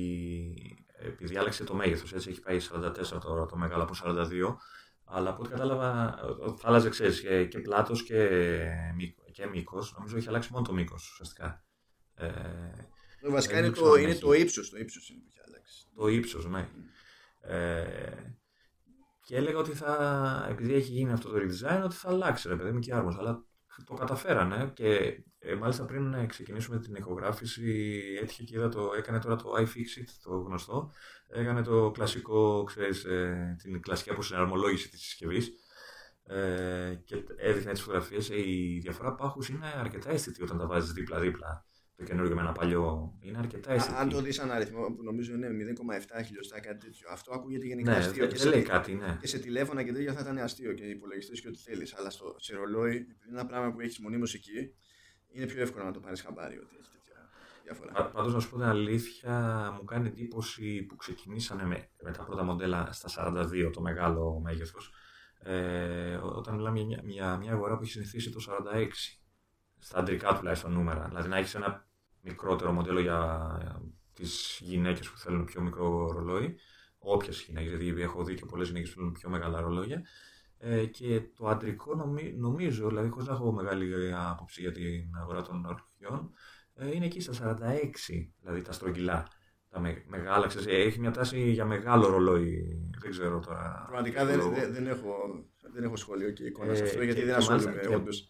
Speaker 2: επειδή άλλαξε το μέγεθος, έτσι έχει πάει 44 τώρα το μεγάλο από 42, αλλά από ό,τι κατάλαβα θα άλλαζε ξέρεις, και, και πλάτος και, και μήκος. Νομίζω έχει αλλάξει μόνο το μήκος ουσιαστικά.
Speaker 1: Ε, βασικά είναι το, είναι το ύψος. Το ύψος είναι που έχει αλλάξει.
Speaker 2: Το ύψος, ναι. Ε, και έλεγα ότι θα, επειδή έχει γίνει αυτό το redesign, ότι θα αλλάξει ρε παιδί μου και άρμος. Αλλά το καταφέρανε και ε, μάλιστα πριν ξεκινήσουμε την ηχογράφηση έτυχε και είδα το, έκανε τώρα το iFixit, το γνωστό. Έκανε το κλασικό, ξέρεις, ε, την κλασική αποσυναρμολόγηση της συσκευής. Ε, και έδειχνε τις φωτογραφίες. Ε, η διαφορά πάχους είναι αρκετά αισθητή όταν τα βάζεις δίπλα-δίπλα το καινούργιο με ένα παλιό είναι αρκετά αισθητή.
Speaker 1: Αν το δεις ένα αριθμό που νομίζω είναι 0,7 χιλιοστά, κάτι τέτοιο, αυτό ακούγεται γενικά
Speaker 2: ναι,
Speaker 1: αστείο.
Speaker 2: και, σε, λέει κάτι, ναι.
Speaker 1: και σε τηλέφωνα και τέτοια θα ήταν αστείο και υπολογιστές και ό,τι θέλεις. Αλλά στο, σε ρολόι, επειδή είναι ένα πράγμα που έχεις μονίμω εκεί, είναι πιο εύκολο να το πάρεις χαμπάρι ότι έχει τέτοια διαφορά.
Speaker 2: Πάντως, να σου πω την αλήθεια, μου κάνει εντύπωση που ξεκινήσανε με, με τα πρώτα μοντέλα στα 42, το μεγάλο μέγεθος. Ε, όταν μιλάμε για μια, μια αγορά που έχει συνηθίσει το 46 στα αντρικά τουλάχιστον νούμερα. Δηλαδή να έχεις ένα μικρότερο μοντέλο για τις γυναίκες που θέλουν πιο μικρό ρολόι. Όποιες γυναίκες, γιατί έχω δει και πολλές γυναίκες που θέλουν πιο μεγάλα ρολόγια. Ε, και το αντρικό νομίζω, δηλαδή χωρίς να έχω μεγάλη άποψη για την αγορά των ρολογιών, ε, είναι εκεί στα 46, δηλαδή τα στρογγυλά. Τα με, μεγάλα, ξέρεις, έχει μια τάση για μεγάλο ρολόι. Δεν ξέρω τώρα.
Speaker 1: Πραγματικά δεν, δεν, δεν, έχω, δεν έχω σχόλιο και εικόνα σε αυτό, γιατί δεν ασχολούμαι όντως.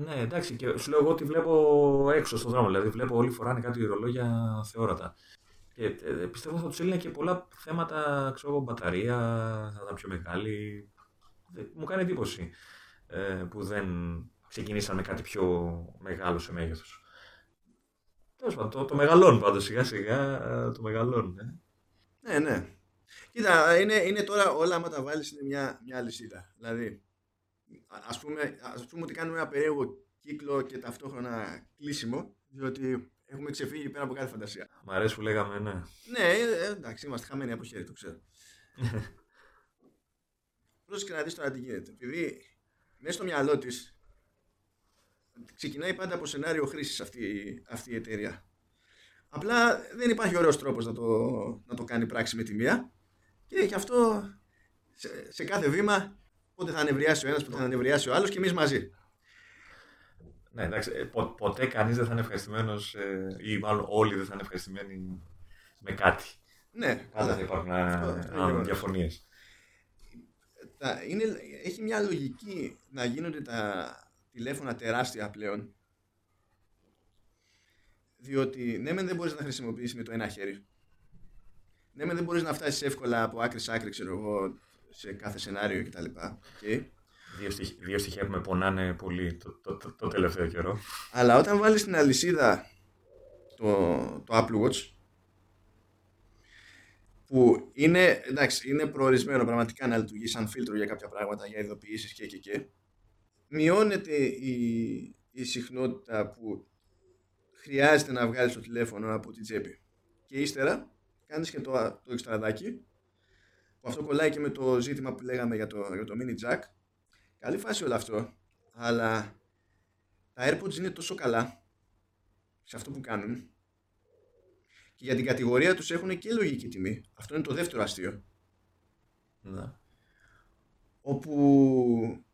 Speaker 2: Ναι, εντάξει, και σου λέω εγώ ότι βλέπω έξω στον δρόμο. Δηλαδή, βλέπω όλοι φοράνε κάτι ρολόγια θεόρατα. Και ε, πιστεύω θα τους έλυνε και πολλά θέματα, ξέρω εγώ, μπαταρία, θα ήταν πιο μεγάλη. Μου κάνει εντύπωση ε, που δεν ξεκινήσαν με κάτι πιο μεγάλο σε μέγεθος. Τέλος πάντων, το, το μεγαλώνουν πάντως σιγά σιγά, το μεγαλώνουν. Ε.
Speaker 1: Ναι, ναι. Κοίτα, είναι, είναι τώρα όλα, άμα τα βάλεις, είναι μια, μια αλυσίδα. Δηλαδή, α πούμε, ας πούμε ότι κάνουμε ένα περίεργο κύκλο και ταυτόχρονα κλείσιμο, διότι έχουμε ξεφύγει πέρα από κάθε φαντασία.
Speaker 2: Μ' αρέσει που λέγαμε, ναι.
Speaker 1: Ναι, ε, εντάξει, είμαστε χαμένοι από χέρι, το ξέρω. [LAUGHS] Πρόσεχε να δεις τώρα τι γίνεται. Επειδή μέσα στο μυαλό της ξεκινάει πάντα από σενάριο χρήσης αυτή, αυτή η εταιρεία. Απλά δεν υπάρχει ωραίος τρόπος να το, να το κάνει πράξη με τη μία και γι' αυτό σε, σε κάθε βήμα πότε θα ανεβριάσει ο ένας, πότε θα ανεβριάσει ο άλλος και εμείς μαζί.
Speaker 2: Ναι, εντάξει, ε, πο, ποτέ κανείς δεν θα είναι ευχαριστημένος ε, ή μάλλον όλοι δεν θα είναι ευχαριστημένοι με κάτι.
Speaker 1: Ναι,
Speaker 2: Πάντα θα υπάρχουν ε, διαφωνίες.
Speaker 1: Είναι, έχει μια λογική να γίνονται τα τηλέφωνα τεράστια πλέον διότι ναι, μεν δεν μπορείς να χρησιμοποιήσεις με το ένα χέρι. Ναι, μεν δεν μπορείς να φτάσεις εύκολα από άκρη σε άκρη, ξέρω εγώ, σε κάθε σενάριο κτλ. Okay.
Speaker 2: Δύο, στοιχ, δύο στοιχεία που με πονάνε πολύ το, το, το, το τελευταίο καιρό.
Speaker 1: Αλλά όταν βάλεις στην αλυσίδα το, το Apple Watch, που είναι, εντάξει, είναι προορισμένο πραγματικά να λειτουργεί σαν φίλτρο για κάποια πράγματα, για ειδοποιήσεις και και και, μειώνεται η, η συχνότητα που χρειάζεται να βγάλεις το τηλέφωνο από την τσέπη. Και ύστερα κάνεις και το, το εξτραδάκι που αυτό κολλάει και με το ζήτημα που λέγαμε για το, για το mini jack. Καλή φάση όλο αυτό, αλλά τα AirPods είναι τόσο καλά σε αυτό που κάνουν και για την κατηγορία τους έχουν και λογική τιμή. Αυτό είναι το δεύτερο αστείο.
Speaker 2: Ναι.
Speaker 1: Όπου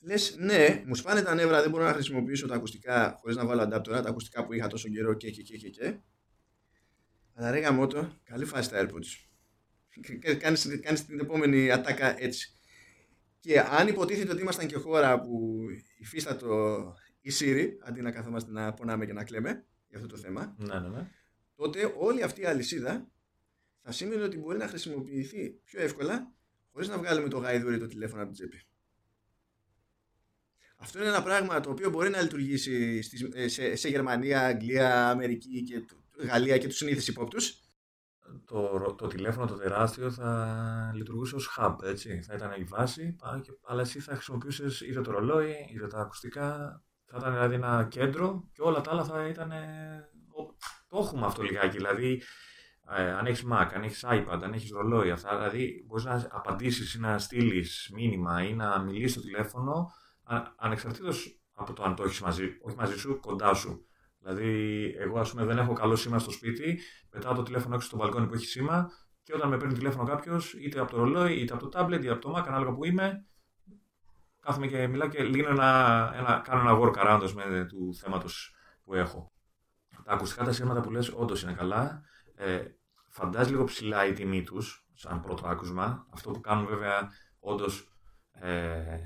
Speaker 1: Λες, ναι, μου σπάνε τα νεύρα, δεν μπορώ να χρησιμοποιήσω τα ακουστικά χωρίς να βάλω αντάπτορα, τα ακουστικά που είχα τόσο καιρό και και και και. και. Αλλά ρε γαμότο, καλή φάση τα AirPods. Κάνεις, κάνεις την επόμενη ατάκα έτσι. Και αν υποτίθεται ότι ήμασταν και χώρα που υφίστατο η Siri, αντί να καθόμαστε να πονάμε και να κλαίμε για αυτό το θέμα,
Speaker 2: ναι, ναι, ναι.
Speaker 1: τότε όλη αυτή η αλυσίδα θα σημαίνει ότι μπορεί να χρησιμοποιηθεί πιο εύκολα χωρίς να βγάλουμε το γαϊδούρι το τηλέφωνο από την τσέπη. Αυτό είναι ένα πράγμα το οποίο μπορεί να λειτουργήσει ε, σε, σε Γερμανία, Αγγλία, Αμερική και Γαλλία και τους συνήθεις υπόπτους.
Speaker 2: Το, το τηλέφωνο το τεράστιο θα λειτουργούσε ως hub, έτσι. Θα ήταν η βάση, αλλά εσύ θα χρησιμοποιούσες είτε το ρολόι, είτε τα ακουστικά. Θα ήταν δηλαδή ένα κέντρο και όλα τα άλλα θα ήταν. Το έχουμε αυτό λιγάκι. Δηλαδή, ε, αν έχεις Mac, αν έχεις iPad, αν έχεις ρολόι, αυτά. Δηλαδή, μπορείς να απαντήσεις ή να στείλεις μήνυμα ή να μιλήσεις στο τηλέφωνο ανεξαρτήτως από το αν το έχεις μαζί, όχι μαζί σου, κοντά σου. Δηλαδή, εγώ ας πούμε δεν έχω καλό σήμα στο σπίτι, μετά το τηλέφωνο έξω στο μπαλκόνι που έχει σήμα και όταν με παίρνει τηλέφωνο κάποιος, είτε από το ρολόι, είτε από το tablet, είτε από το Mac, ανάλογα που είμαι, κάθομαι και μιλάω και λύνω ένα, ένα, κάνω ένα workaround με του θέματος που έχω. Τα ακουστικά τα σήματα που λες όντως είναι καλά. Ε, φαντάζει λίγο ψηλά η τιμή τους, σαν πρώτο άκουσμα. Αυτό που κάνουν βέβαια όντως ε,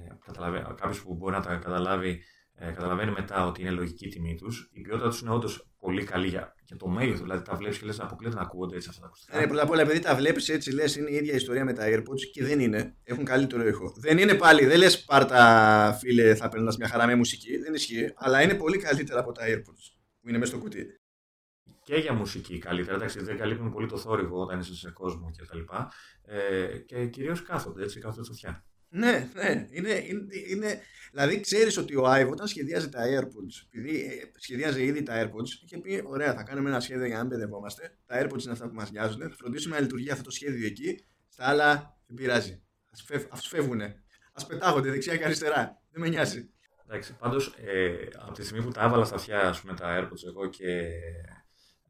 Speaker 2: κάποιος που μπορεί να τα καταλάβει, ε, καταλαβαίνει μετά ότι είναι λογική η τιμή τους. Η ποιότητα τους είναι όντως πολύ καλή για, για το μέγεθος. Δηλαδή τα βλέπεις και λες, αποκλείεται να ακούγονται έτσι αυτά τα ακουστικά.
Speaker 1: Ναι, πρώτα απ' όλα, επειδή τα βλέπεις έτσι, λες, είναι η ίδια ιστορία με τα AirPods και δεν είναι. Έχουν καλύτερο ήχο. Δεν είναι πάλι, δεν λες πάρτα φίλε, θα περνάς μια χαρά με μουσική. Δεν ισχύει. Αλλά είναι πολύ καλύτερα από τα AirPods που είναι μέσα στο κουτί.
Speaker 2: Και για μουσική καλύτερα, εντάξει, δεν καλύπτουν πολύ το θόρυβο όταν είσαι σε κόσμο κτλ. Ε, και κυρίως κάθονται έτσι, κάθονται στο φτιάχνει.
Speaker 1: Ναι, ναι. Είναι, είναι, είναι, δηλαδή, ξέρεις ότι ο Άιβ όταν σχεδιάζει τα AirPods, επειδή ε, σχεδιάζει ήδη τα AirPods, είχε πει: Ωραία, θα κάνουμε ένα σχέδιο για να μην μπερδευόμαστε. Τα AirPods είναι αυτά που μας νοιάζουν. Θα φροντίσουμε να λειτουργεί αυτό το σχέδιο εκεί. Στα άλλα δεν πειράζει. Α φεύγουν. Α πετάγονται δεξιά και αριστερά. Δεν με νοιάζει.
Speaker 2: Εντάξει, πάντως ε, από τη στιγμή που τα έβαλα στα αυτιά πούμε, τα AirPods εγώ και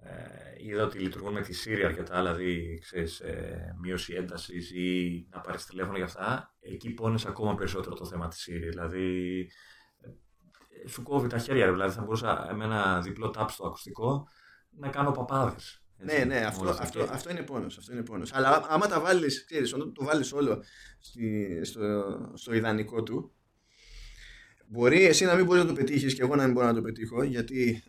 Speaker 2: ε, είδα ότι λειτουργούν με τη Siri αρκετά, δηλαδή ξέρεις, ε, μείωση έντασης ή να πάρεις τηλέφωνο για αυτά. Εκεί πόνεσαι ακόμα περισσότερο το θέμα της Siri. Δηλαδή, ε, σου κόβει τα χέρια, δηλαδή θα μπορούσα με ένα διπλό tap στο ακουστικό να κάνω παπάδες.
Speaker 1: Ναι, ναι, αυτό, αυτό, αυτό, είναι πόνος, αυτό είναι πόνος. Αλλά άμα τα βάλεις, ξέρεις, όταν το βάλεις όλο στη, στο, στο ιδανικό του, μπορεί εσύ να μην μπορείς να το πετύχεις και εγώ να μην μπορώ να το πετύχω, γιατί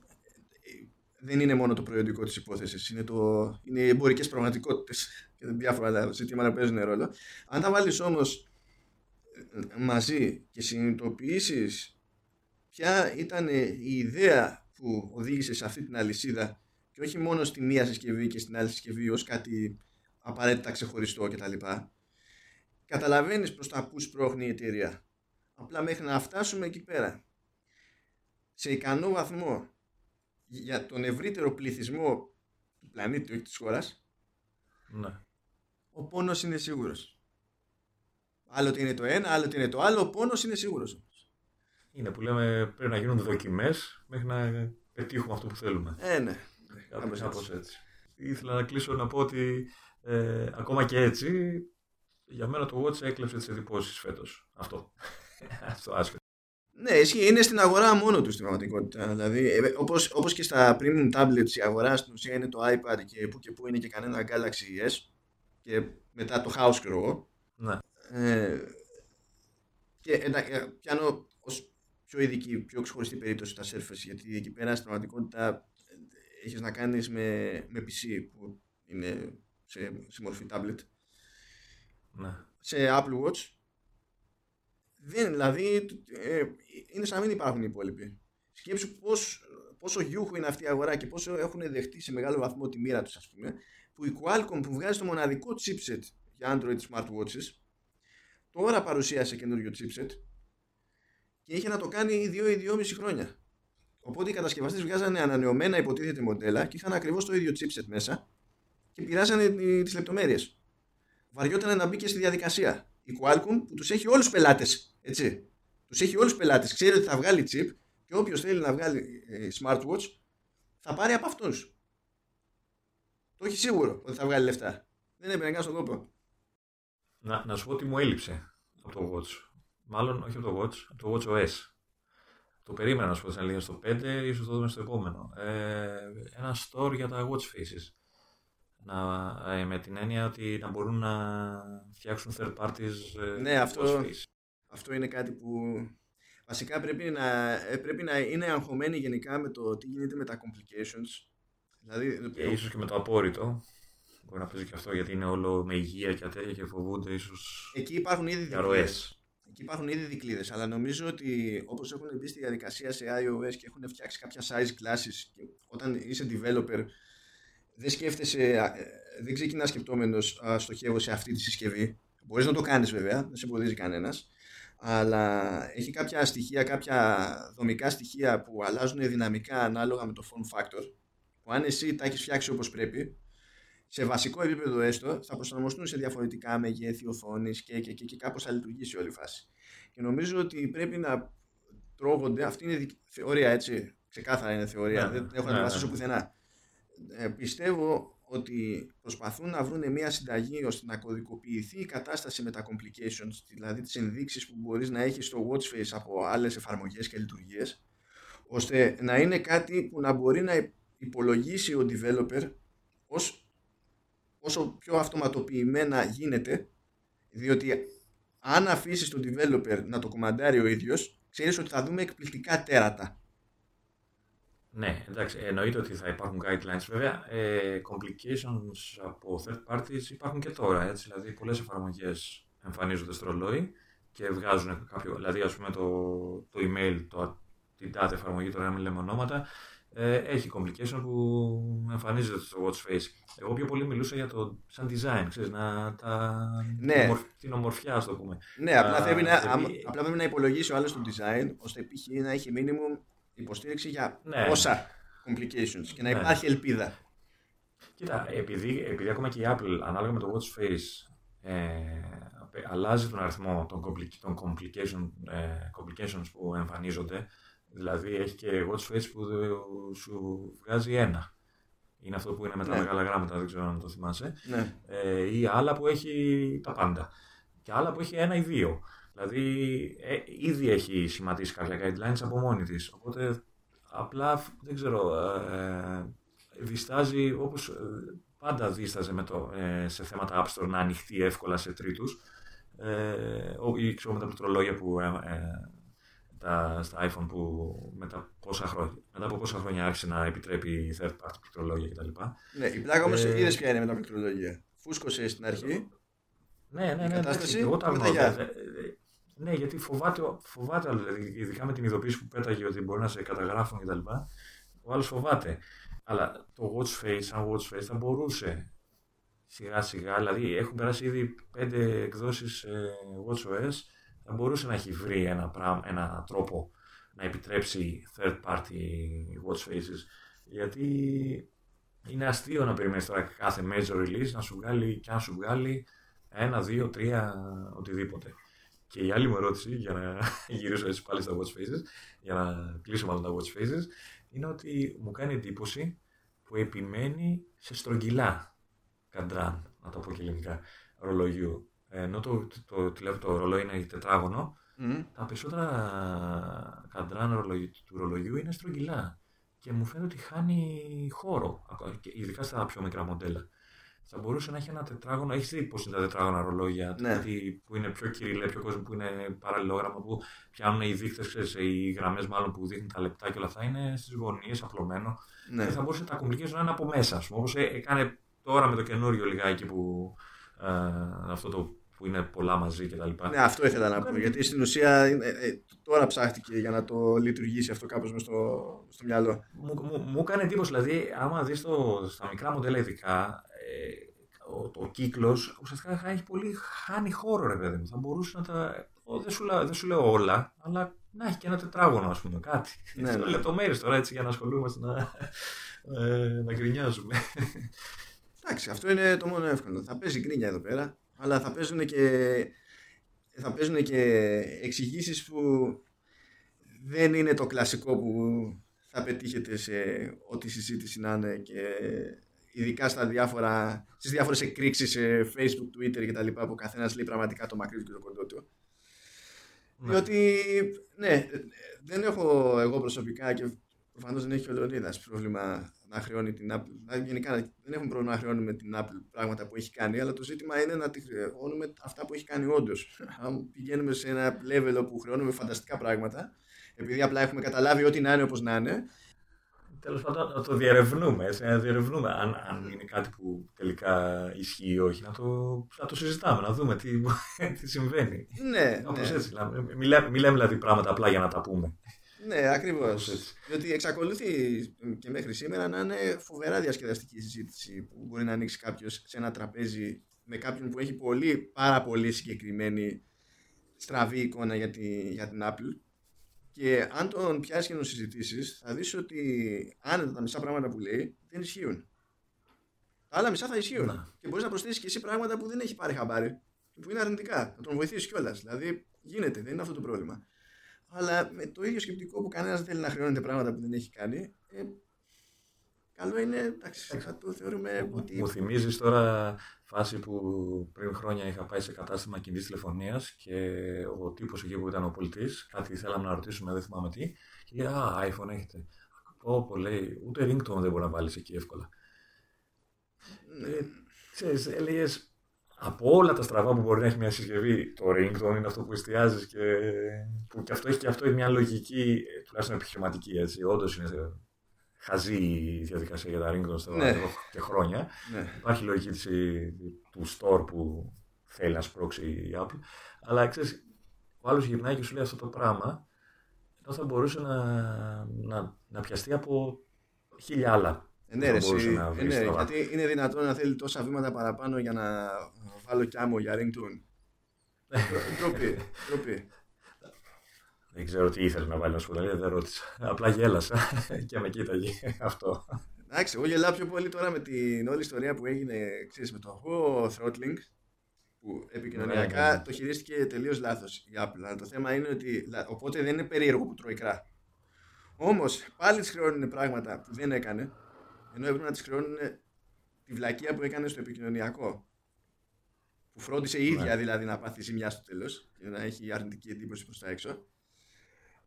Speaker 1: δεν είναι μόνο το προϊόντικό της υπόθεσης, είναι, το, είναι οι εμπορικές πραγματικότητες και διάφορα ζητήματα που παίζουν ρόλο. Αν τα βάλεις όμως ε, μαζί και συνειδητοποιήσεις ποια ήταν η ιδέα που οδήγησε σε αυτή την αλυσίδα και όχι μόνο στη μία συσκευή και στην άλλη συσκευή ως κάτι απαραίτητα ξεχωριστό κτλ. Καταλαβαίνεις προς τα που σπρώχνει η εταιρεία. Απλά μέχρι να φτάσουμε εκεί πέρα σε ικανό βαθμό για τον ευρύτερο πληθυσμό του πλανήτη, όχι της χώρας,
Speaker 2: Ναι.
Speaker 1: ο πόνος είναι σίγουρος. Άλλο ότι είναι το ένα, άλλο ότι είναι το άλλο, ο πόνος είναι σίγουρος.
Speaker 2: Είναι που λέμε πρέπει να γίνονται δοκιμές μέχρι να πετύχουμε αυτό που θέλουμε.
Speaker 1: Ε, ναι.
Speaker 2: Κάπως,
Speaker 1: Κάπως
Speaker 2: κάπως
Speaker 1: έτσι.
Speaker 2: έτσι. Ήθελα να κλείσω να πω ότι ε, ακόμα και έτσι για μένα το Watch έκλεψε τις εντυπώσεις φέτος. Αυτό. [LAUGHS] Αυτό άσχετο.
Speaker 1: Ναι, ισχύει. Είναι στην αγορά μόνο του στην πραγματικότητα. Δηλαδή, ε, όπως, όπως και στα premium tablets η αγορά στην ουσία είναι το iPad και που και που είναι και κανένα Galaxy S και μετά το House, ξέρω εγώ.
Speaker 2: Ναι.
Speaker 1: Ε, και εντα- ε, πιάνω ως πιο ειδική, πιο ξεχωριστή περίπτωση τα Surface γιατί εκεί πέρα στην πραγματικότητα ε, έχεις να κάνεις με, με PC που είναι σε, σε μορφή tablet
Speaker 2: Ναι.
Speaker 1: σε Apple Watch δεν, δηλαδή ε, είναι σαν να μην υπάρχουν οι υπόλοιποι. Σκέψου πώς, πόσο γιούχο είναι αυτή η αγορά και πόσο έχουν δεχτεί σε μεγάλο βαθμό τη μοίρα τους ας πούμε που η Qualcomm που βγάζει το μοναδικό chipset για Android smartwatches τώρα παρουσίασε καινούριο chipset και είχε να το κάνει 2 ή 2,5 χρόνια. Οπότε οι κατασκευαστές βγάζανε ανανεωμένα υποτίθεται μοντέλα και είχαν ακριβώς το ίδιο chipset μέσα και πειράζανε τις λεπτομέρειες. Βαριόταν να μπει και στη διαδικασία. Η Qualcomm που τους έχει όλους πελάτες, έτσι. Τους έχει όλους πελάτες. Ξέρει ότι θα βγάλει chip και όποιος θέλει να βγάλει ε, smartwatch θα πάρει από αυτούς. Το έχει σίγουρο ότι θα βγάλει λεφτά. Δεν έπαιρνε καν στον κόπο.
Speaker 2: Να, να σου πω τι μου έλειψε από το Watch. Μάλλον όχι από το Watch, από το Watch OS. Το περίμενα να σου πω σαν λίγο στο 5, ίσως το δούμε στο επόμενο. Ε, ένα store για τα watch faces. Να, ε, με την έννοια ότι να μπορούν να φτιάξουν third parties ε,
Speaker 1: Ναι, αυτό-
Speaker 2: watch face.
Speaker 1: Αυτό είναι κάτι που βασικά πρέπει να, ε, πρέπει να είναι αγχωμένοι γενικά με το τι γίνεται με τα complications. Δηλαδή,
Speaker 2: Και ίσως και με το απόρριτο. Μπορεί να παίζει και αυτό γιατί είναι όλο με υγεία και τέτοια και φοβούνται ίσως
Speaker 1: εκεί υπάρχουν ήδη
Speaker 2: για
Speaker 1: δικλείδες.
Speaker 2: ροές.
Speaker 1: Εκεί υπάρχουν ήδη δικλείδες, αλλά νομίζω ότι όπως έχουν μπει στη διαδικασία σε iOS και έχουν φτιάξει κάποια size classes και όταν είσαι developer δεν σκέφτεσαι, α, ε, δεν ξεκινάς σκεπτόμενος α, στοχεύω σε αυτή τη συσκευή. Μπορείς να το κάνεις βέβαια, δεν σε εμποδίζει κανένας, αλλά έχει κάποια στοιχεία, κάποια δομικά στοιχεία που αλλάζουν δυναμικά ανάλογα με το form factor που αν εσύ τα έχεις φτιάξει όπως πρέπει σε βασικό επίπεδο έστω θα προσαρμοστούν σε διαφορετικά μεγέθη οθόνης και, και, και, και κάπως θα λειτουργήσει όλη η φάση. Και νομίζω ότι πρέπει να τρώγονται, αυτή είναι δικ- θεωρία έτσι, ξεκάθαρα είναι θεωρία,
Speaker 2: Ναι,
Speaker 1: δεν έχω
Speaker 2: ναι,
Speaker 1: να τη
Speaker 2: ναι,
Speaker 1: βασίσω
Speaker 2: ναι.
Speaker 1: πουθενά. Ε, πιστεύω ότι προσπαθούν να βρουν μια συνταγή ώστε να κωδικοποιηθεί η κατάσταση με τα complications, δηλαδή τις ενδείξεις που μπορείς να έχεις στο watch face από άλλες εφαρμογές και λειτουργίες, ώστε να είναι κάτι που να μπορεί να υπολογίσει ο developer ως, όσο πιο αυτοματοποιημένα γίνεται, διότι αν αφήσεις τον developer να το κομμαντάρει ο ίδιος, ξέρεις ότι θα δούμε εκπληκτικά τέρατα.
Speaker 2: Ναι, εντάξει, εννοείται ότι θα υπάρχουν guidelines. Βέβαια, ε, complications από third parties υπάρχουν και τώρα. Έτσι, δηλαδή, πολλές εφαρμογές εμφανίζονται στο ρολόι και βγάζουν κάποιο. Δηλαδή, ας πούμε, το, το email, το, την τάδε εφαρμογή, τώρα να μην λέμε ονόματα, ε, έχει complication που εμφανίζεται στο watch face. Εγώ πιο πολύ μιλούσα για το σαν design, ξέρεις, να τα,
Speaker 1: Ναι.
Speaker 2: την, ομορφ- την ομορφιά, ας το πούμε.
Speaker 1: Ναι, απλά,
Speaker 2: Α,
Speaker 1: πρέπει να,
Speaker 2: επειδή-
Speaker 1: άμα- απλά πρέπει να υπολογίσει ο άλλος το design, ώστε π.χ. να έχει minimum υποστήριξη για
Speaker 2: Ναι.
Speaker 1: όσα complications και να
Speaker 2: Ναι.
Speaker 1: υπάρχει ελπίδα.
Speaker 2: Κοίτα, επειδή, επειδή ακόμα και η Apple ανάλογα με το Watch Face ε, αλλάζει τον αριθμό των, compli- των complication, ε, complications που εμφανίζονται, δηλαδή έχει και Watch Face που δε- σου βγάζει ένα. Είναι αυτό που είναι με τα
Speaker 1: Ναι.
Speaker 2: μεγάλα γράμματα, δεν ξέρω αν το θυμάσαι.
Speaker 1: Ναι.
Speaker 2: Ε, ή άλλα που έχει τα πάντα. Και άλλα που έχει ένα ή δύο. Δηλαδή, ε, ήδη έχει σχηματίσει κάποια guidelines από μόνη της. Οπότε, απλά, δεν ξέρω, ε, διστάζει όπως ε, πάντα δίσταζε με το, ε, σε θέματα App Store να ανοιχτεί εύκολα σε τρίτους. Ε, ο- ή ξέρω με τα πληκτρολόγια που ε, ε, τα, στα iPhone που μετά, πόσα χρόνια, μετά από πόσα χρόνια άρχισε να επιτρέπει third party πληκτρολόγια κτλ.
Speaker 1: ναι. Η πλάκα όμως
Speaker 2: Ε,
Speaker 1: είδες ποια είναι με τα πληκτρολογία. Φούσκωσε στην αρχή.
Speaker 2: Ναι, ναι, ναι.
Speaker 1: κατάσταση
Speaker 2: εντάξει, εγώ τα
Speaker 1: και μετά
Speaker 2: γνώριζα.
Speaker 1: γεια.
Speaker 2: Ε, ε, Ναι, γιατί φοβάται, ο- φοβάται άλλος, δηλαδή, ειδικά με την ειδοποίηση που πέταγε ότι μπορεί να σε καταγράφουν κτλ. Ο άλλος φοβάται. Αλλά το watch face, σαν watch face, θα μπορούσε σιγά σιγά, δηλαδή έχουν περάσει ήδη πέντε εκδόσεις ε, WatchOS, θα μπορούσε να έχει βρει ένα, πράγμα, ένα τρόπο να επιτρέψει third party watch faces. Γιατί είναι αστείο να περιμένεις τώρα κάθε major release να σου βγάλει και αν σου βγάλει ένα, δύο, τρία, οτιδήποτε. Και η άλλη μου ερώτηση, για να [LAUGHS] γυρίσω έτσι πάλι στα watch faces, για να κλείσω μάλλον τα watch faces, είναι ότι μου κάνει εντύπωση που επιμένει σε στρογγυλά καντράν, να το πω και ελληνικά, ρολογιού. Ενώ το, το, το, το ρολόι είναι τετράγωνο, mm. τα περισσότερα καντράν του ρολογιού είναι στρογγυλά. Και μου φαίνεται ότι χάνει χώρο, ειδικά στα πιο μικρά μοντέλα. Θα μπορούσε να έχει ένα τετράγωνο. Έχεις δει πώς είναι τα τετράγωνα ρολόγια, ναι. που είναι πιο κυριλέ, πιο κόσμο που είναι παραλληλόγραμμα, που πιάνουν οι δείκτε, οι γραμμές μάλλον που δείχνουν τα λεπτά και όλα αυτά είναι στις γωνίες, απλωμένο. Ναι. Και θα μπορούσε τα κομπλικέ να είναι από μέσα, Όπως ε, έκανε τώρα με το καινούριο λιγάκι που. Ε, αυτό το που είναι πολλά μαζί κτλ.
Speaker 1: Ναι, αυτό ήθελα να πω. Γιατί στην ουσία ε, ε, τώρα ψάχτηκε για να το λειτουργήσει αυτό κάπως μες στο, στο μυαλό.
Speaker 2: Μου, μου, μου έκανε εντύπωση, δηλαδή, άμα δεις στα μικρά μοντέλα ειδικά, ε, ο, ο κύκλος ουσιαστικά έχει πολύ χάνει χώρο, ρε παιδί μου. Θα μπορούσε να τα. δεν, σου, δεν σου λέω όλα, αλλά να έχει και ένα τετράγωνο, ας πούμε, κάτι. Ναι, [LAUGHS] ναι. Λεπτομέρειες τώρα έτσι για να ασχολούμαστε να, ε, να γκρινιάζουμε. [LAUGHS]
Speaker 1: Εντάξει, αυτό είναι το μόνο εύκολο. Θα παίζει γκρίνια εδώ πέρα αλλά θα παίζουν και, θα παίζουν και εξηγήσεις που δεν είναι το κλασικό που θα πετύχετε σε ό,τι συζήτηση να είναι και ειδικά στα διάφορα, στις διάφορες εκρήξεις σε facebook, twitter και τα λοιπά που καθένας λέει πραγματικά το μακρύ του και το κοντό του. Ναι. Διότι, ναι, δεν έχω εγώ προσωπικά και προφανώς δεν έχει ο Λεωνίδας πρόβλημα να χρεώνει την Apple. Δηλαδή, γενικά δεν έχουμε πρόβλημα να χρεώνουμε την Apple πράγματα που έχει κάνει, αλλά το ζήτημα είναι να τη χρεώνουμε αυτά που έχει κάνει όντως. Αν πηγαίνουμε σε ένα level όπου χρεώνουμε φανταστικά πράγματα, επειδή απλά έχουμε καταλάβει ότι να είναι όπως να είναι.
Speaker 2: Τέλος πάντων, να το διερευνούμε. Έτσι, να διερευνούμε αν, αν είναι κάτι που τελικά ισχύει ή όχι. Να το, να το συζητάμε, να δούμε τι, [LAUGHS] τι συμβαίνει.
Speaker 1: Ναι.
Speaker 2: Όπως ναι. έτσι. Μιλάμε, μιλάμε δηλαδή πράγματα απλά για να τα πούμε.
Speaker 1: Ναι, ακριβώς. Διότι εξακολουθεί και μέχρι σήμερα να είναι φοβερά διασκεδαστική συζήτηση που μπορεί να ανοίξει κάποιος σε ένα τραπέζι με κάποιον που έχει πολύ, πάρα πολύ συγκεκριμένη στραβή εικόνα για, τη, για την Apple. Και αν τον πιάσεις και τον συζητήσεις, θα δεις ότι άνετα τα μισά πράγματα που λέει δεν ισχύουν. Τα άλλα μισά θα ισχύουν. Να. Και μπορείς να προσθέσεις και εσύ πράγματα που δεν έχει πάρει χαμπάρι, που είναι αρνητικά. Να τον βοηθήσεις κιόλας. Δηλαδή γίνεται, δεν είναι αυτό το πρόβλημα αλλά με το ίδιο σκεπτικό που κανένας δεν θέλει να χρεώνεται πράγματα που δεν έχει κάνει. Ε, καλό είναι, εντάξει, θα το θεωρούμε ότι.
Speaker 2: Μου θυμίζεις τώρα φάση που πριν χρόνια είχα πάει σε κατάστημα κινητής τηλεφωνίας και ο τύπος εκεί που ήταν ο πολιτής, κάτι θέλαμε να ρωτήσουμε, δεν θυμάμαι τι, και λέει Α, iPhone έχετε. Όπω λέει, ούτε ringtone δεν μπορεί να βάλεις εκεί εύκολα. Ναι. Ε, ξέρεις, έλεγες, από όλα τα στραβά που μπορεί να έχει μια συσκευή, το ringtone είναι αυτό που εστιάζεις και που και αυτό έχει και αυτό μια λογική, τουλάχιστον επιχειρηματική έτσι. Όντως είναι χαζή η διαδικασία για τα ringtone στα ναι. και χρόνια. Ναι. Υπάρχει λογική της, του store που θέλει να σπρώξει η Apple. Αλλά ξέρεις, ο άλλος γυρνάει και σου λέει αυτό το πράγμα, ενώ θα μπορούσε να, να, να πιαστεί από χίλια άλλα
Speaker 1: ε, ναι, ρε, ε, ναι, γιατί είναι δυνατόν να θέλει τόσα βήματα παραπάνω για να βάλω κι άμμο για ringtone. Τροπή, τροπή.
Speaker 2: Δεν ξέρω τι ήθελες να βάλεις να σου δεν ρώτησα. Απλά γέλασα [LAUGHS] και με κοίταγε [LAUGHS] αυτό.
Speaker 1: Εντάξει, εγώ γελάω πιο πολύ τώρα με την όλη ιστορία που έγινε ξέρεις, με το αγώ throttling που επικοινωνιακά ναι, ναι, ναι. το χειρίστηκε τελείως λάθος η Apple. Αλλά το θέμα είναι ότι. Οπότε δεν είναι περίεργο που τρώει κρά. Όμως πάλι της χρεώνουν πράγματα που δεν έκανε ενώ έπρεπε να της χρεώνουν τη βλακεία που έκανε στο επικοινωνιακό. Που φρόντισε η ίδια ναι. δηλαδή να πάθει ζημιά στο τέλος και να έχει αρνητική εντύπωση προς τα έξω.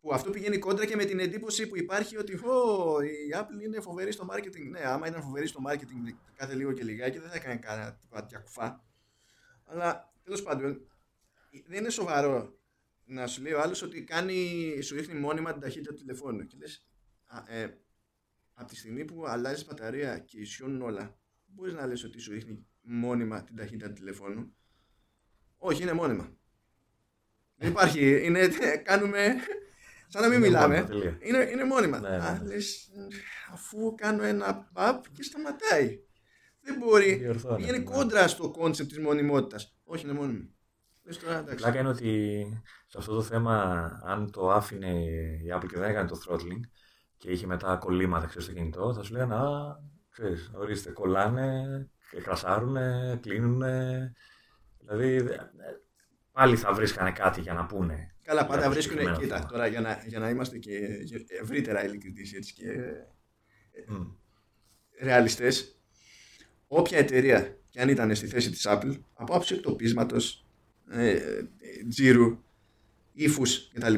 Speaker 1: Που αυτό πηγαίνει κόντρα και με την εντύπωση που υπάρχει ότι ο, η Apple είναι φοβερή στο marketing. Ναι, άμα ήταν φοβερή στο marketing κάθε λίγο και λιγάκι δεν θα έκανε κανένα τέτοια κουφά. Αλλά τέλος πάντων δεν είναι σοβαρό να σου λέει ο άλλος ότι κάνει, σου ρίχνει μόνιμα την ταχύτητα του τηλεφώνου. Και λες, ε, από τη στιγμή που αλλάζεις μπαταρία και ισιώνουν όλα, μπορείς να λες ότι σου ρίχνει μόνιμα την ταχύτητα του τηλεφώνου; Όχι, είναι μόνιμα. Δεν υπάρχει. Είναι, κάνουμε. Σαν να μην μιλάμε. είναι, είναι μόνιμα. Ναι, ναι. Α, λες, αφού κάνω ένα παπ και σταματάει. Δεν μπορεί.
Speaker 2: Διορθώνεται,
Speaker 1: Πηγαίνει
Speaker 2: ναι.
Speaker 1: κόντρα στο κόνσεπτ της μονιμότητας. Όχι, είναι μόνιμη. Λες τώρα,
Speaker 2: Η
Speaker 1: εντάξει.
Speaker 2: πλάκα είναι ότι σε αυτό το θέμα, αν το άφηνε η Apple και δεν έκανε το throttling και είχε μετά κολλήματα ξέρεις, στο κινητό, θα σου λέγανε Α, ξέρεις, ορίστε, κολλάνε, κρασάρουνε, κλείνουνε. Δηλαδή, δε- πάλι θα βρίσκανε κάτι για να πούνε.
Speaker 1: Καλά,
Speaker 2: για
Speaker 1: πάντα
Speaker 2: το
Speaker 1: βρίσκουν.
Speaker 2: συγκεκριμένο
Speaker 1: Κοίτα,
Speaker 2: θέμα.
Speaker 1: τώρα για να, για να είμαστε και ευρύτερα ειλικρινείς έτσι και
Speaker 2: Μμ.
Speaker 1: ρεαλιστές, όποια εταιρεία και αν ήταν στη θέση της Apple, από άψη εκτοπίσματος, ε, ε, τζίρου, ύφους κτλ.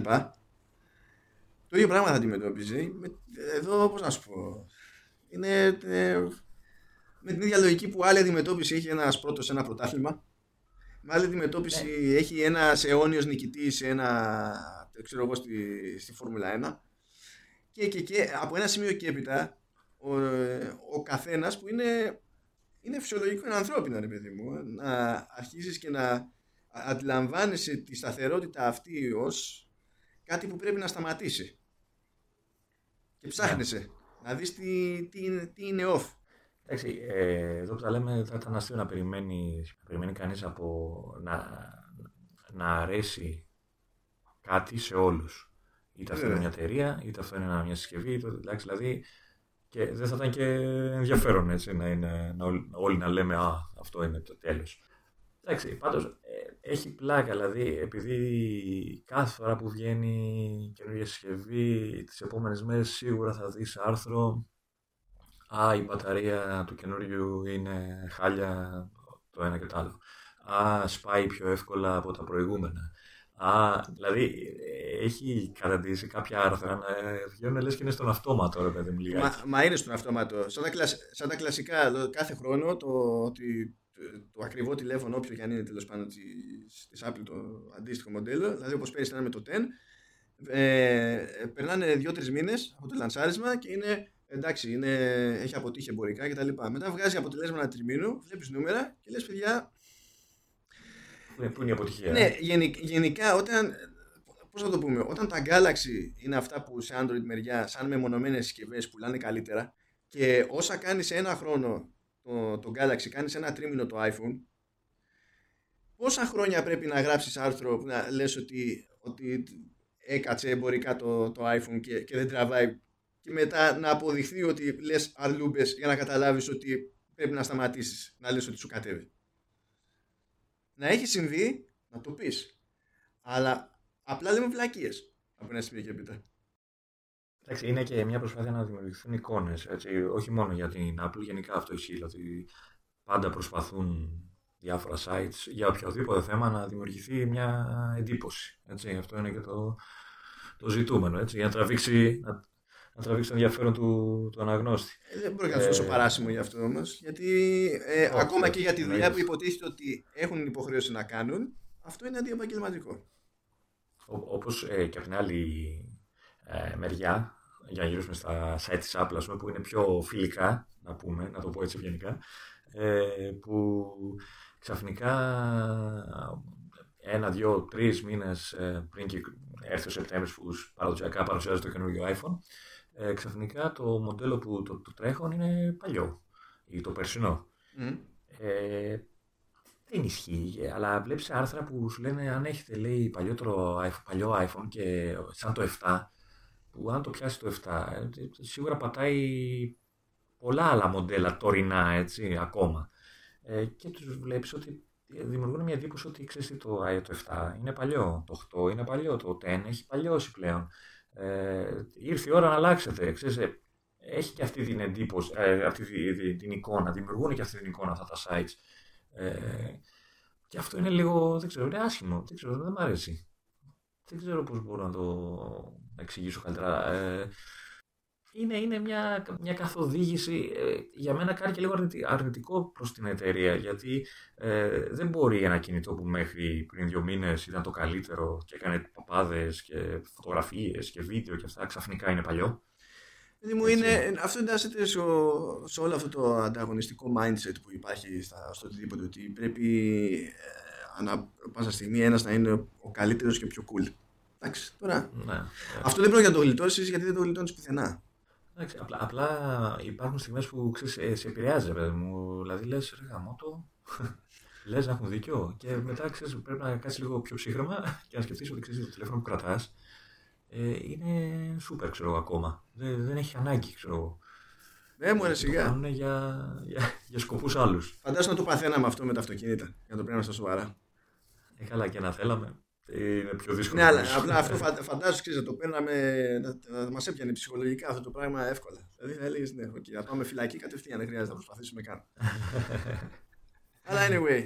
Speaker 1: Το ίδιο πράγμα θα αντιμετώπιζε. Με, εδώ, πώς να σου πω. Είναι ε, με την ίδια λογική που άλλη αντιμετώπιση έχει ένας πρώτος σε ένα πρωτάθλημα. Με άλλη αντιμετώπιση έχει ένας αιώνιος νικητής σε ένα. ξέρω εγώ, στη, στη Φόρμουλα 1. Και, και, και από ένα σημείο και έπειτα ο, ο καθένας που είναι, είναι φυσιολογικό, είναι ανθρώπινο ρε παιδί μου να αρχίσεις και να αντιλαμβάνεσαι τη σταθερότητα αυτή ως κάτι που πρέπει να σταματήσει και ψάχνεσαι να δεις τι, τι, είναι, τι είναι off
Speaker 2: Εντάξει, ε, εδώ που τα λέμε θα ήταν αστείο να περιμένει, να περιμένει κανείς από να, να αρέσει κάτι σε όλους. Είτε αυτό είναι
Speaker 1: Βέβαια.
Speaker 2: μια εταιρεία, είτε αυτό είναι μια συσκευή, είτε, εντάξει, δηλαδή και δεν θα ήταν και ενδιαφέρον έτσι, να είναι, να όλοι, όλοι να λέμε «Α, αυτό είναι το τέλος». Εντάξει, πάντως ε, έχει πλάκα, δηλαδή επειδή κάθε φορά που βγαίνει καινούργια συσκευή, τις επόμενες μέρες σίγουρα θα δεις άρθρο Α, η μπαταρία του καινούριου είναι χάλια το ένα και το άλλο. Α, σπάει πιο εύκολα από τα προηγούμενα. Α, δηλαδή ε, έχει καταντήσει κάποια άρθρα να ε, βγαίνουν λες και είναι στον αυτόματο, ρε παιδί μου, λιγάκι.
Speaker 1: μα, μα είναι στον αυτόματο σαν τα, κλασ- σαν τα κλασικά εδώ, κάθε χρόνο το, ότι το, το ακριβό τηλέφωνο όποιο και αν είναι τέλος πάντων της, της Apple το αντίστοιχο μοντέλο δηλαδή όπως πέρυσι ήταν με το 10 ε, περνάνε 2-3 μήνες από το λανσάρισμα και είναι εντάξει, είναι, έχει αποτύχει εμπορικά κτλ. Μετά βγάζει αποτελέσμα ένα τριμήνου, βλέπεις νούμερα και λες, παιδιά,
Speaker 2: Πού είναι, πού είναι η αποτυχία.
Speaker 1: ναι, γενικ- γενικά όταν. Πώς να το πούμε, όταν τα Galaxy είναι αυτά που σε Android μεριά, σαν μεμονωμένες συσκευές, πουλάνε καλύτερα και όσα κάνεις σε ένα χρόνο το, το Galaxy, κάνεις ένα τρίμηνο το iPhone, πόσα χρόνια πρέπει να γράψεις άρθρο που να λες ότι, ότι έκατσε εμπορικά το, το iPhone και, και δεν τραβάει και μετά να αποδειχθεί ότι λες αρλούμπες για να καταλάβεις ότι πρέπει να σταματήσεις να λες ότι σου κατέβει να έχει συμβεί να το πεις αλλά απλά λέμε βλακίες από ένα σημείο και έπειτα
Speaker 2: Εντάξει, είναι και μια προσπάθεια να δημιουργηθούν εικόνες. Όχι μόνο για την Apple, γενικά αυτό ισχύει. Δηλαδή, πάντα προσπαθούν διάφορα sites για οποιοδήποτε θέμα να δημιουργηθεί μια εντύπωση. Έτσι, αυτό είναι και το, το ζητούμενο. Έτσι, για να τραβήξει, να, να τραβήξει το ενδιαφέρον του, του αναγνώστη.
Speaker 1: Ε, δεν μπορεί να σου δώσω
Speaker 2: Ε,
Speaker 1: παράσημο γι' αυτό όμως. Γιατί ε,
Speaker 2: όχι,
Speaker 1: ακόμα
Speaker 2: όχι,
Speaker 1: και για τη δουλειά
Speaker 2: εννοείται.
Speaker 1: που υποτίθεται ότι έχουν υποχρέωση να κάνουν, αυτό είναι αντιεπαγγελματικό.
Speaker 2: Όπως ε, και από την άλλη ε, μεριά, για να γυρίσουμε στα site της Apple, ας πούμε, που είναι πιο φιλικά, να πούμε, να το πω έτσι ευγενικά, ε, που ξαφνικά ένα, δύο, τρεις μήνες ε, πριν και έρθει ο Σεπτέμβρης που παραδοσιακά παρουσιάζει το καινούργιο iPhone, ε, ξαφνικά το μοντέλο που το, το τρέχον είναι παλιό ή το περσινό.
Speaker 1: Μμ.
Speaker 2: Ε, δεν ισχύει, ε, αλλά βλέπεις άρθρα που σου λένε αν έχετε λέει παλιότερο iPhone, παλιό iPhone και σαν το 7, που αν το πιάσει το 7, ε, σίγουρα πατάει πολλά άλλα μοντέλα τωρινά, έτσι, ακόμα. Ε, και τους βλέπεις ότι δημιουργούν μια εντύπωση ότι ξέρεις τι, το, ε, το 7 είναι παλιό, το 8 είναι παλιό, το 10 έχει παλιώσει πλέον. Ε, ήρθε η ώρα να αλλάξετε, ξέρεις, ε, έχει και αυτή την εντύπωση, ε, αυτή τη- τη- την εικόνα, δημιουργούν και αυτή την εικόνα αυτά τα sites. Ε, και αυτό είναι λίγο, δεν ξέρω, είναι άσχημο, δεν ξέρω, δεν μ' αρέσει. Δεν ξέρω πώς μπορώ να το εξηγήσω καλύτερα. Ε, είναι, είναι μια, μια καθοδήγηση, ε, για μένα κάνει και λίγο αρνητι- αρνητικό προς την εταιρεία, γιατί ε, δεν μπορεί ένα κινητό που μέχρι πριν δύο μήνες ήταν το καλύτερο και έκανε παπάδες και φωτογραφίες και βίντεο και αυτά, ξαφνικά είναι παλιό.
Speaker 1: Δηλαδή μου
Speaker 2: Έτσι.
Speaker 1: είναι, αυτό εντάσσεται στο- σε όλο αυτό το ανταγωνιστικό mindset που υπάρχει στα, στο οτιδήποτε ότι πρέπει ε, ανά πάσα στιγμή ένας να είναι ο καλύτερος και πιο cool. Εντάξει, τώρα.
Speaker 2: Ναι.
Speaker 1: Αυτό δεν πρόκειται να το γλιτώσεις γιατί δεν το γλιτώνεις πουθενά.
Speaker 2: Εντάξει, απλά, απλά υπάρχουν στιγμές που ξέρεις, ε, σε επηρεάζει, ρε παιδί μου. Δηλαδή λες, ρε γαμότο, [LAUGHS] λες να έχουν δίκιο. Και μετά ξέρεις, πρέπει να κάτσεις λίγο πιο ψύχρεμα και να σκεφτείς ότι ξέρεις το τηλέφωνο που κρατάς ε, είναι σούπερ, ξέρω εγώ ακόμα. Δεν, δεν έχει ανάγκη, ξέρω εγώ.
Speaker 1: Ναι, μου
Speaker 2: Το
Speaker 1: σιγά.
Speaker 2: κάνουν για, για, για σκοπούς άλλους.
Speaker 1: Φαντάζομαι να το παθαίναμε αυτό με τα αυτοκίνητα. Για να το πρέπει στα σοβαρά.
Speaker 2: Ε, καλά και να θέλαμε. Είναι πιο δύσκολο.
Speaker 1: Ναι, αλλά
Speaker 2: νομίζω.
Speaker 1: απλά αυτό φαντα- φαντάζομαι ξέρεις, να το παίρναμε. να, να μας έπιανε ψυχολογικά αυτό το πράγμα εύκολα. Δηλαδή θα έλεγες ναι, okay, να πάμε φυλακή κατευθείαν, δεν χρειάζεται να προσπαθήσουμε καν. [LAUGHS] αλλά anyway.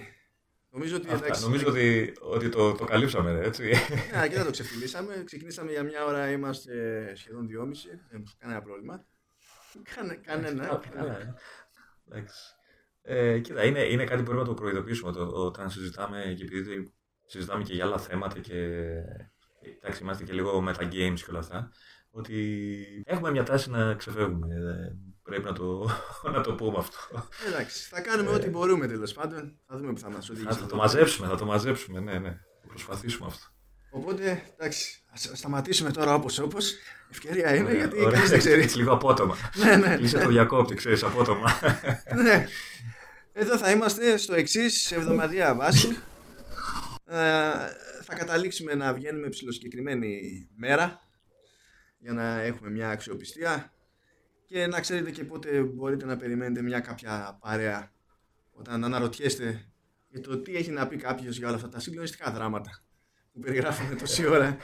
Speaker 1: Νομίζω ότι
Speaker 2: Αυτά.
Speaker 1: εντάξει.
Speaker 2: Νομίζω ότι, ότι το, το καλύψαμε, έτσι.
Speaker 1: Ναι, και δεν το ξεφυλίσαμε. Ξεκινήσαμε για μια ώρα, είμαστε σχεδόν δυόμιση. Δεν κανένα πρόβλημα. Κάνε, κανένα.
Speaker 2: Καλά, καλά, ε. Εντάξει. Ε, κοίτα, είναι, είναι κάτι που πρέπει να το προειδοποιήσουμε το, όταν συζητάμε και επειδή συζητάμε και για άλλα θέματα και εντάξει, είμαστε και λίγο με τα games και όλα αυτά, ότι έχουμε μια τάση να ξεφεύγουμε. Ε, πρέπει να το, [LAUGHS] να το πούμε αυτό.
Speaker 1: Εντάξει, θα κάνουμε ό,τι μπορούμε τέλος πάντων. Θα δούμε που θα μας
Speaker 2: Θα,
Speaker 1: οδηγήσει.
Speaker 2: θα
Speaker 1: αυτό.
Speaker 2: το μαζέψουμε, θα το μαζέψουμε, ναι, ναι. Θα προσπαθήσουμε αυτό.
Speaker 1: Οπότε, εντάξει, ας σταματήσουμε τώρα όπως όπως. Ευκαιρία είναι
Speaker 2: Ωραία,
Speaker 1: γιατί
Speaker 2: ωραία.
Speaker 1: κανείς δεν ξέρεις.
Speaker 2: Έτσι λίγο απότομα.
Speaker 1: ναι, ναι.
Speaker 2: Κλείσε το διακόπτη, ξέρεις, απότομα.
Speaker 1: ναι. Εδώ θα είμαστε στο εξής σε εβδομαδιαία βάση. Ε, θα καταλήξουμε να βγαίνουμε ψηλοσκεκριμένη μέρα για να έχουμε μια αξιοπιστία και να ξέρετε και πότε μπορείτε να περιμένετε μια κάποια παρέα όταν αναρωτιέστε για το τι έχει να πει κάποιος για όλα αυτά τα συγκλονιστικά δράματα που περιγράφουμε τόση ώρα.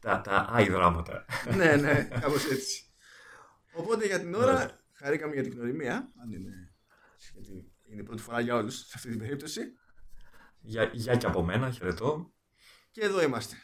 Speaker 2: τα, τα άι δράματα.
Speaker 1: ναι, ναι, κάπως έτσι. Οπότε για την ώρα χαρήκαμε για την γνωριμία, αν είναι, γιατί είναι η πρώτη φορά για όλους σε αυτή την περίπτωση.
Speaker 2: Για, για και από μένα, χαιρετώ.
Speaker 1: Και εδώ είμαστε.